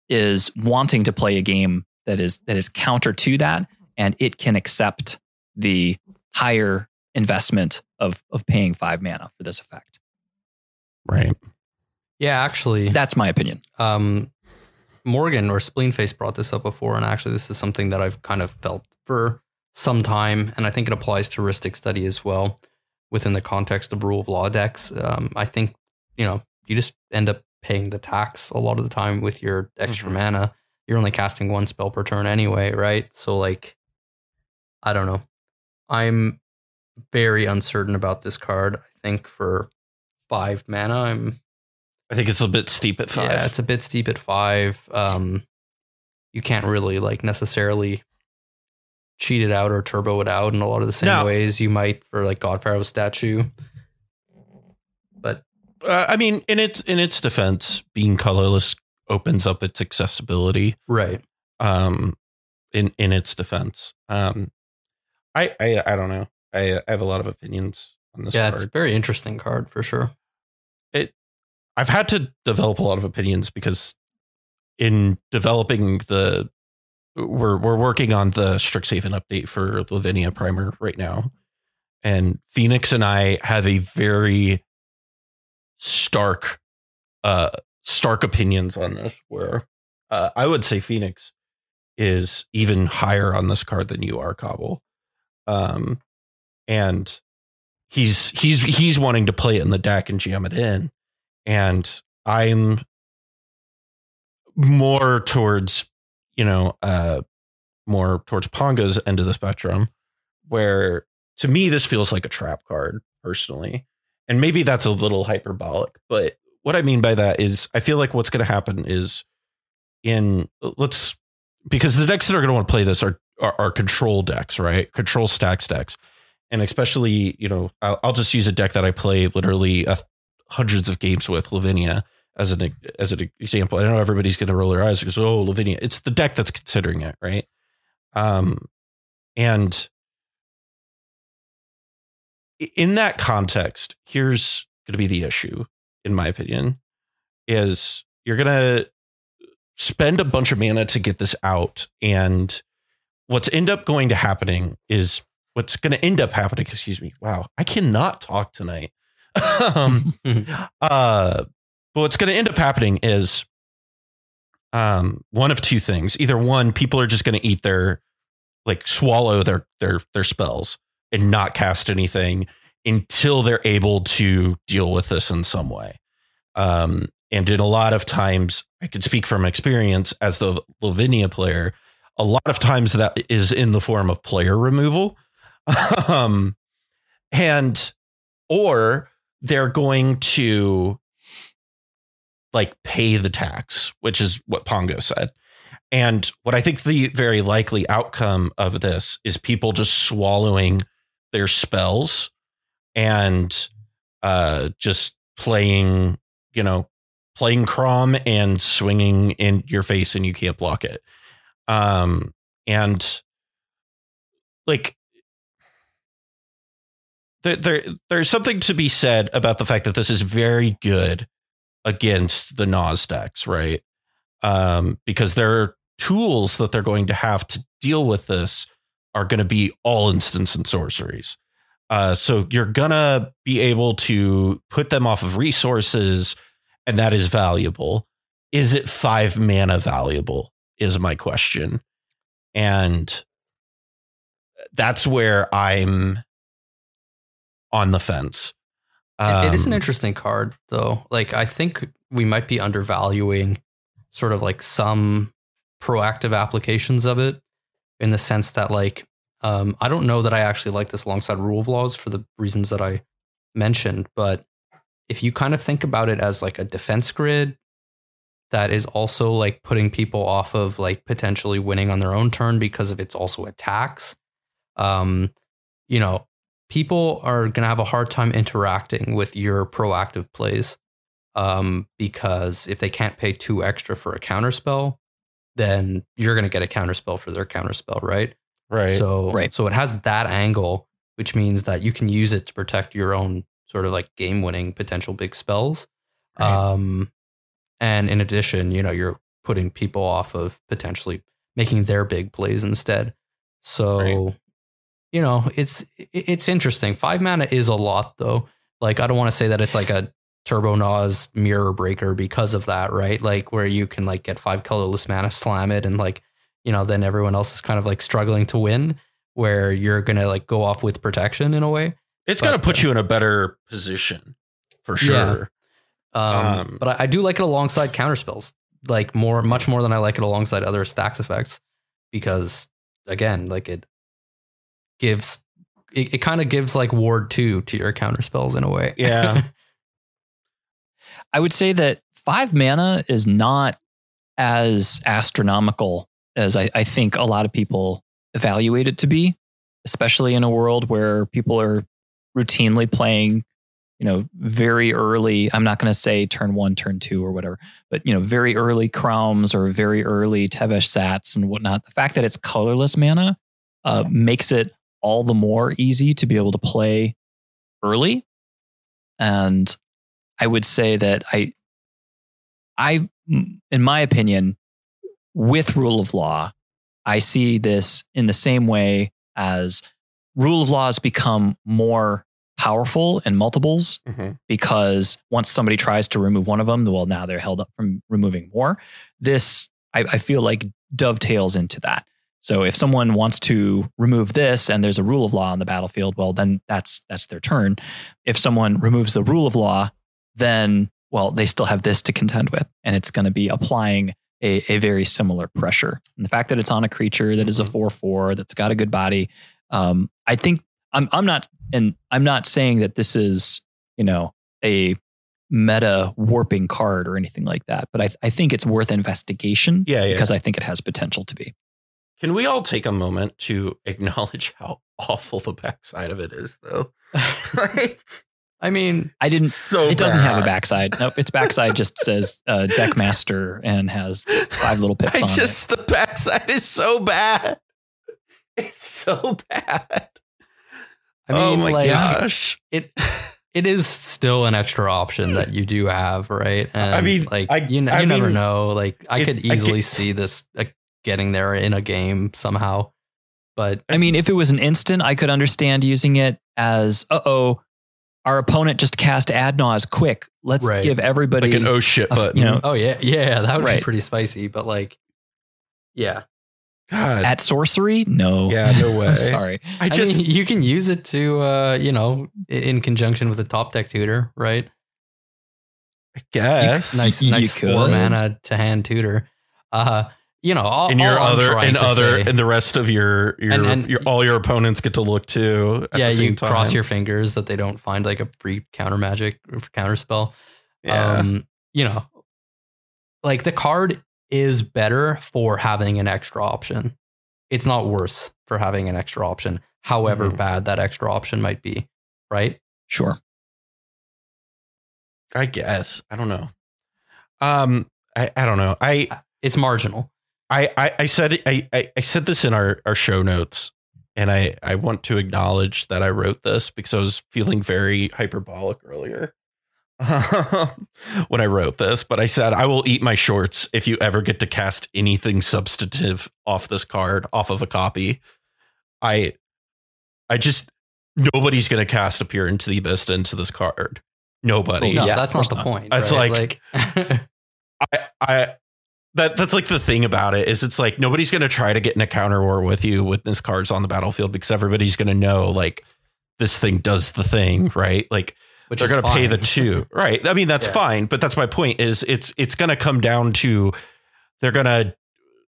is wanting to play a game that is that is counter to that and it can accept the higher investment of of paying 5 mana for this effect. right. Yeah, actually, That's my opinion. um, Morgan or Spleenface brought this up before, and actually, this is something that I've kind of felt for some time, and I think it applies to Rhystic Study as well within the context of rule of law decks. Um, I think you know you just end up paying the tax a lot of the time with your extra Mhm. mana. You're only casting one spell per turn anyway, right? So like, I don't know. I'm very uncertain about this card. I think for five mana, I'm I think it's a bit steep at five. yeah, it's a bit steep at five. Um, you can't really like necessarily cheat it out or turbo it out in a lot of the same No. ways you might for like God Pharaoh's statue. But uh, I mean, in its in its defense, being colorless opens up its accessibility. right, Um, in in its defense, um, I I I don't know. I I have a lot of opinions on this yeah, card. it's a very interesting card for sure. It. I've had to develop a lot of opinions because in developing the we're we're working on the Strixhaven update for Lavinia Primer right now. And Phoenix and I have a very stark uh stark opinions on this where uh, I would say Phoenix is even higher on this card than you are, Cobble. Um and he's he's he's wanting to play it in the deck and jam it in and I'm more towards, you know, uh, more towards Pongo's end of the spectrum, where to me this feels like a trap card personally, and maybe that's a little hyperbolic, but what I mean by that is I feel like what's going to happen is in let's because the decks that are going to want to play this are, are are control decks, right? Control stacks decks, and especially you know I'll, I'll just use a deck that I play literally hundreds of games with Lavinia as an as an example. I know everybody's going to roll their eyes because oh Lavinia, it's the deck that's considering it, right? Um, and in that context, here's going to be the issue, in my opinion, is you're going to spend a bunch of mana to get this out, and what's end up going to happening is what's going to end up happening. Excuse me. Wow, I cannot talk tonight. um, uh, but what's going to end up happening is um, one of two things. Either one, people are just going to eat their, like, swallow their their their spells and not cast anything until they're able to deal with this in some way. Um, and in a lot of times, I can speak from experience as the Lavinia player. A lot of times that is in the form of player removal, um, and or they're going to like pay the tax, which is what Pongo said. And what I think the very likely outcome of this is people just swallowing their spells and uh, just playing, you know, playing Kraum and swinging in your face and you can't block it. Um, and like there, there there's something to be said about the fact that this is very good against the Naus decks, right? Um, because their tools that they're going to have to deal with this are going to be all instants and sorceries. Uh, so you're gonna be able to put them off of resources, and that is valuable. Is it five mana valuable? Is my question, and that's where I'm on the fence. Um, it is an Um, interesting card, though. Like, I think we might be undervaluing sort of like some proactive applications of it in the sense that, like, um, I don't know that I actually like this alongside rule of laws for the reasons that I mentioned. But if you kind of think about it as like a defense grid that is also like putting people off of like potentially winning on their own turn because of it's also attacks, um, you know, people are going to have a hard time interacting with your proactive plays um, because if they can't pay two extra for a counterspell, then you're going to get a counterspell for their counterspell, right? Right. So, Right. so it has that angle, which means that you can use it to protect your own sort of like game winning potential big spells. Right. Um, and in addition, you know, you're putting people off of potentially making their big plays instead. So, Right. you know, it's it's interesting. Five mana is a lot though. Like I don't want to say that it's like a Turbo Naus mirror breaker because of that, right? Like where you can like get five colorless mana, slam it, and like, you know, then everyone else is kind of like struggling to win, where you're gonna like go off with protection in a way. it's going to put uh, you in a better position for Yeah. sure. Um, Um, but I, I do like it alongside counterspells, like more, much more than I like it alongside other stacks effects, because again, like it gives, it, it kind of gives like ward two to your counterspells in a way. Yeah. I would say that five mana is not as astronomical as I, I think a lot of people evaluate it to be, especially in a world where people are routinely playing, you know, very early. I'm not going to say turn one, turn two, or whatever, but you know, very early Kraums or very early Tevesh Szats and whatnot. The fact that it's colorless mana uh, makes it all the more easy to be able to play early. And I would say that I, I, in my opinion, with rule of law, I see this in the same way as rule of law has become more powerful in multiples Mhm. because once somebody tries to remove one of them, well, now they're held up from removing more. This, I, I feel like, dovetails into that. So if someone wants to remove this and there's a rule of law on the battlefield, well, then that's that's their turn. If someone removes the rule of law, then well, they still have this to contend with, and it's going to be applying a, a very similar pressure. And the fact that it's on a creature that is a Mhm. four four that's got a good body, um, I think I'm I'm not and I'm not saying that this is you know a meta warping card or anything like that, but I I think it's worth investigation Yeah, yeah. because I think it has potential to be. Can we all take a moment to acknowledge how awful the backside of it is, though? like, I mean, I didn't. so It doesn't have a backside. Nope, its backside just says uh, deck master and has five little pips I on it. just the backside is so bad. It's so bad. I mean, oh my like gosh. it. It is still an extra option that you do have, right? And I mean, like I- you, n- I you never know. Like I it- could I easily see this uh, getting there in a game somehow, but I mean, if it was an instant, I could understand using it as, uh oh, our opponent just cast Ad Naus quick. Let's Right. give everybody like an oh shit a f- button. you know, Oh yeah, yeah, that would Right. be pretty spicy. But like, yeah, God, at sorcery. No, yeah, no way. I'm sorry. I I just mean, you can use it to, uh, you know, in conjunction with a top deck tutor, right? I guess Nice, You nice could. four mana to hand tutor. Uh, you know, all, in your all other and other say- and the rest of your your, And- and- your all your opponents get to look too. At yeah, you time. cross your fingers that they don't find like a free counter magic or counter spell. yeah. Um, you know, like the card is better for having an extra option. It's not worse for having an extra option, however Mhm. bad that extra option might be, right? Sure. I guess I don't know. Um, I I don't know. I It's marginal. I I, I said I, I I said this in our our show notes, and I I want to acknowledge that I wrote this because I was feeling very hyperbolic earlier. when I wrote this, but I said I will eat my shorts if you ever get to cast anything substantive off this card, off of a copy. I I just nobody's gonna cast a Peer into the Abyss into this card. Nobody. No, yeah, that's not the course point. That's right? like- like I, I that that's like the thing about it is it's like nobody's gonna try to get in a counter war with you with this cards on the battlefield because everybody's gonna know like this thing does the thing, right? Like which they're gonna pay the two, right? I mean that's Yeah. fine, but that's my point. Is it's it's gonna come down to they're gonna.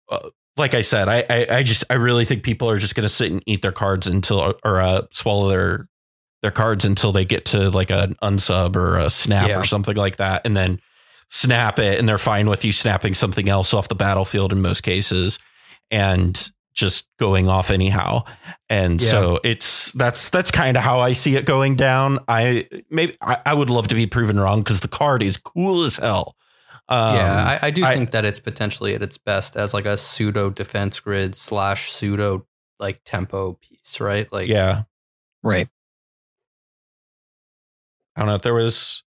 Uh, like I said, I, I I just I really think people are just gonna sit and eat their cards until or uh, swallow their their cards until they get to like an unsub or a snap Yeah. or something like that, and then snap it, and they're fine with you snapping something else off the battlefield in most cases, and just going off anyhow. And Yeah. so it's that's that's kind of how I see it going down. I maybe I, I would love to be proven wrong because the card is cool as hell. Um, yeah, I, I do I- think that it's potentially at its best as like a pseudo defense grid slash pseudo like tempo piece, right? Like, yeah. Right. I don't know. If there was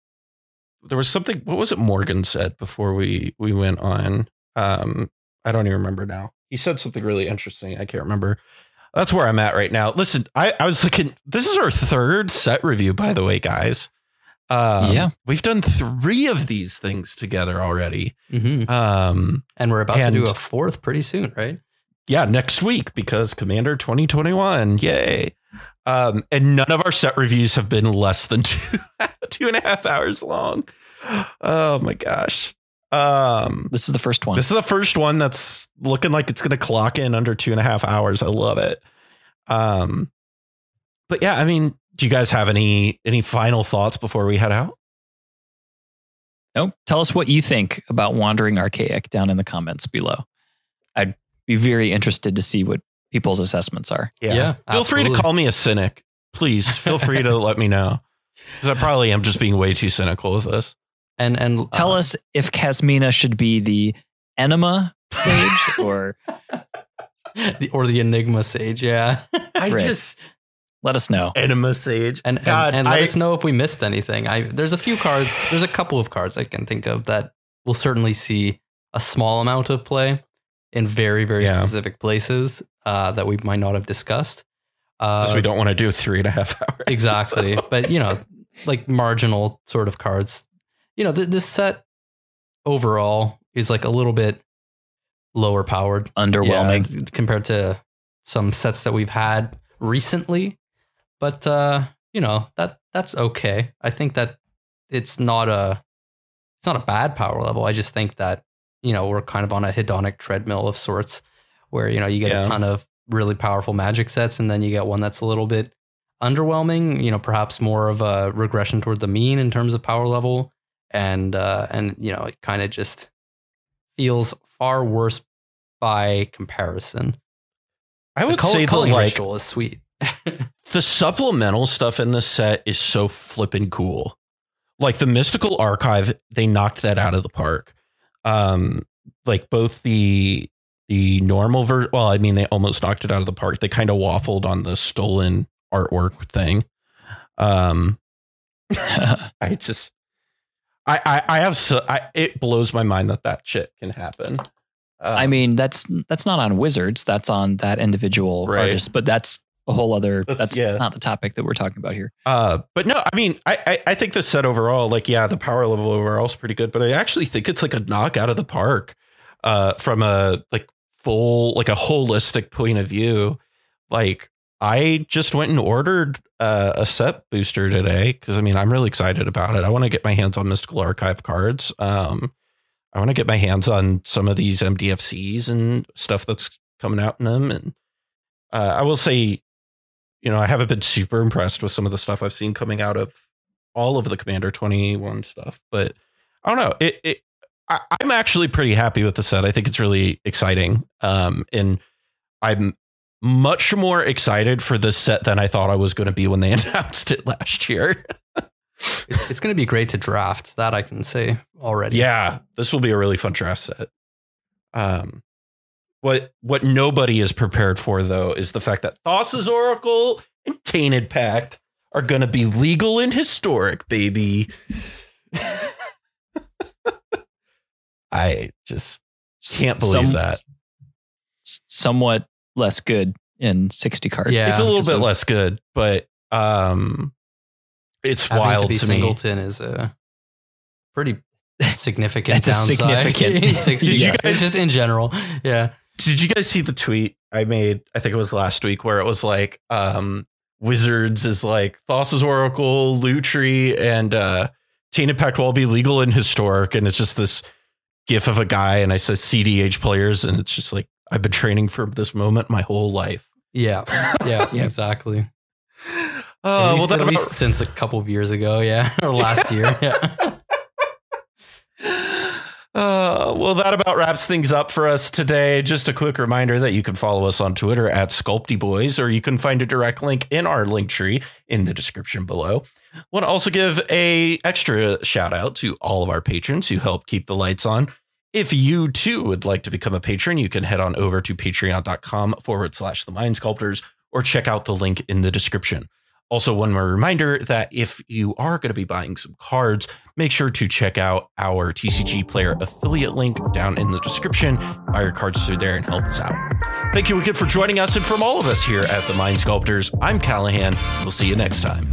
there was something. What was it Morgan said before we we went on? Um, I don't even remember now. He said something really interesting. I can't remember. That's where I'm at right now. Listen, I, I was looking. This is our third set review, by the way, guys. Um, Yeah. we've done three of these things together already. Mhm. Um, and we're about to do a fourth pretty soon, right? yeah, next week because Commander 2021. Yay. Um, and none of our set reviews have been less than two, two and a half hours long. Oh my gosh. Um, This is the first one. this is the first one that's looking like it's going to clock in under two and a half hours. I love it. Um, but yeah, I mean, do you guys have any any final thoughts before we head out? no, tell us what you think about Wandering Archaic down in the comments below. I'd be very interested to see what people's assessments are. Yeah, Feel free to call me a cynic. Please feel free to let me know. Because I probably am just being way too cynical with this. And and Tell uh, us if Kasmina should be the enema sage or the, or the Enigma Sage, yeah. I Right. just let us know. enema sage. And and, God, and let I, us know if we missed anything. I there's a few cards, there's a couple of cards I can think of that will certainly see a small amount of play in very very Yeah. specific places uh, that we might not have discussed. Uh, because we don't want to do three and a half hours. exactly, but you know, like marginal sort of cards. You know, th- this set overall is like a little bit lower powered Underwhelming. yeah, compared to some sets that we've had recently. But uh, you know, that that's okay. I think that it's not a it's not a bad power level. I just think that, you know, we're kind of on a hedonic treadmill of sorts where, you know, you get Yeah. a ton of really powerful magic sets and then you get one that's a little bit underwhelming, you know, perhaps more of a regression toward the mean in terms of power level. And uh and you know, it kind of just feels far worse by comparison. I would the say the like is sweet. the supplemental stuff in this set is so flippin' cool. Like the mystical archive, they knocked that out of the park. Um, like both the the normal version. well, I mean, they almost knocked it out of the park. They kind of waffled on the stolen artwork thing. Um, I just, I, I, I have so, I, it blows my mind that that shit can happen. Uh, I mean, that's that's not on Wizards. That's on that individual Right. artist. But that's a whole other. That's- That's, yeah. not the topic that we're talking about here. Uh, but no, I mean, I, I I think the set overall, like, yeah, the power level overall is pretty good, but I actually think it's like a knock out of the park, uh, from a like full, like a holistic point of view. Like, I just went and ordered uh, a set booster today because I mean, I'm really excited about it. I want to get my hands on Mystical Archive cards. Um, I want to get my hands on some of these MDFCs and stuff that's coming out in them, and uh, I will say you know, I haven't been super impressed with some of the stuff I've seen coming out of all of the Commander 21 stuff, but I don't know. It, it I, I'm actually pretty happy with the set. I think it's really exciting. Um, and I'm much more excited for this set than I thought I was going to be when they announced it last year. It's, it's going to be great to draft. That I can say already. yeah, this will be a really fun draft set. Um, what what nobody is prepared for though is the fact that Thassa's Oracle and Tainted Pact are going to be legal and historic, baby. I just can't believe Some- that. Somewhat less good in 60 card. Yeah. it's a little bit of- less good, but um, it's wild to be to me. singleton is a pretty significant That's a downside. significant- in 60 Did you cards. guys- just in general. Yeah. Did you guys see the tweet I made? I think it was last week where it was like, um, Wizards is like Thassa's Oracle, Lutri, and uh Tainted Pact will all be legal and historic. And it's just this gif of a guy, and I said CEDH players, and it's just like I've been training for this moment my whole life. Yeah. Yeah. Yeah. Exactly. Oh, at least, well, that at about, least since a couple of years ago. Yeah. Or last year. Yeah. Uh, well, that about wraps things up for us today. Just a quick reminder that you can follow us on Twitter at SculptyBoys, or you can find a direct link in our link tree in the description below. Want to also give a extra shout out to all of our patrons who help keep the lights on. If you too would like to become a patron, you can head on over to patreon.com forward slash the mind sculptors or check out the link in the description. Also, one more reminder that if you are going to be buying some cards, make sure to check out our TCG player affiliate link down in the description. Buy your cards through there and help us out. Thank you again for joining us. And from all of us here at the Mind Sculptors, I'm Callahan. We'll see you next time.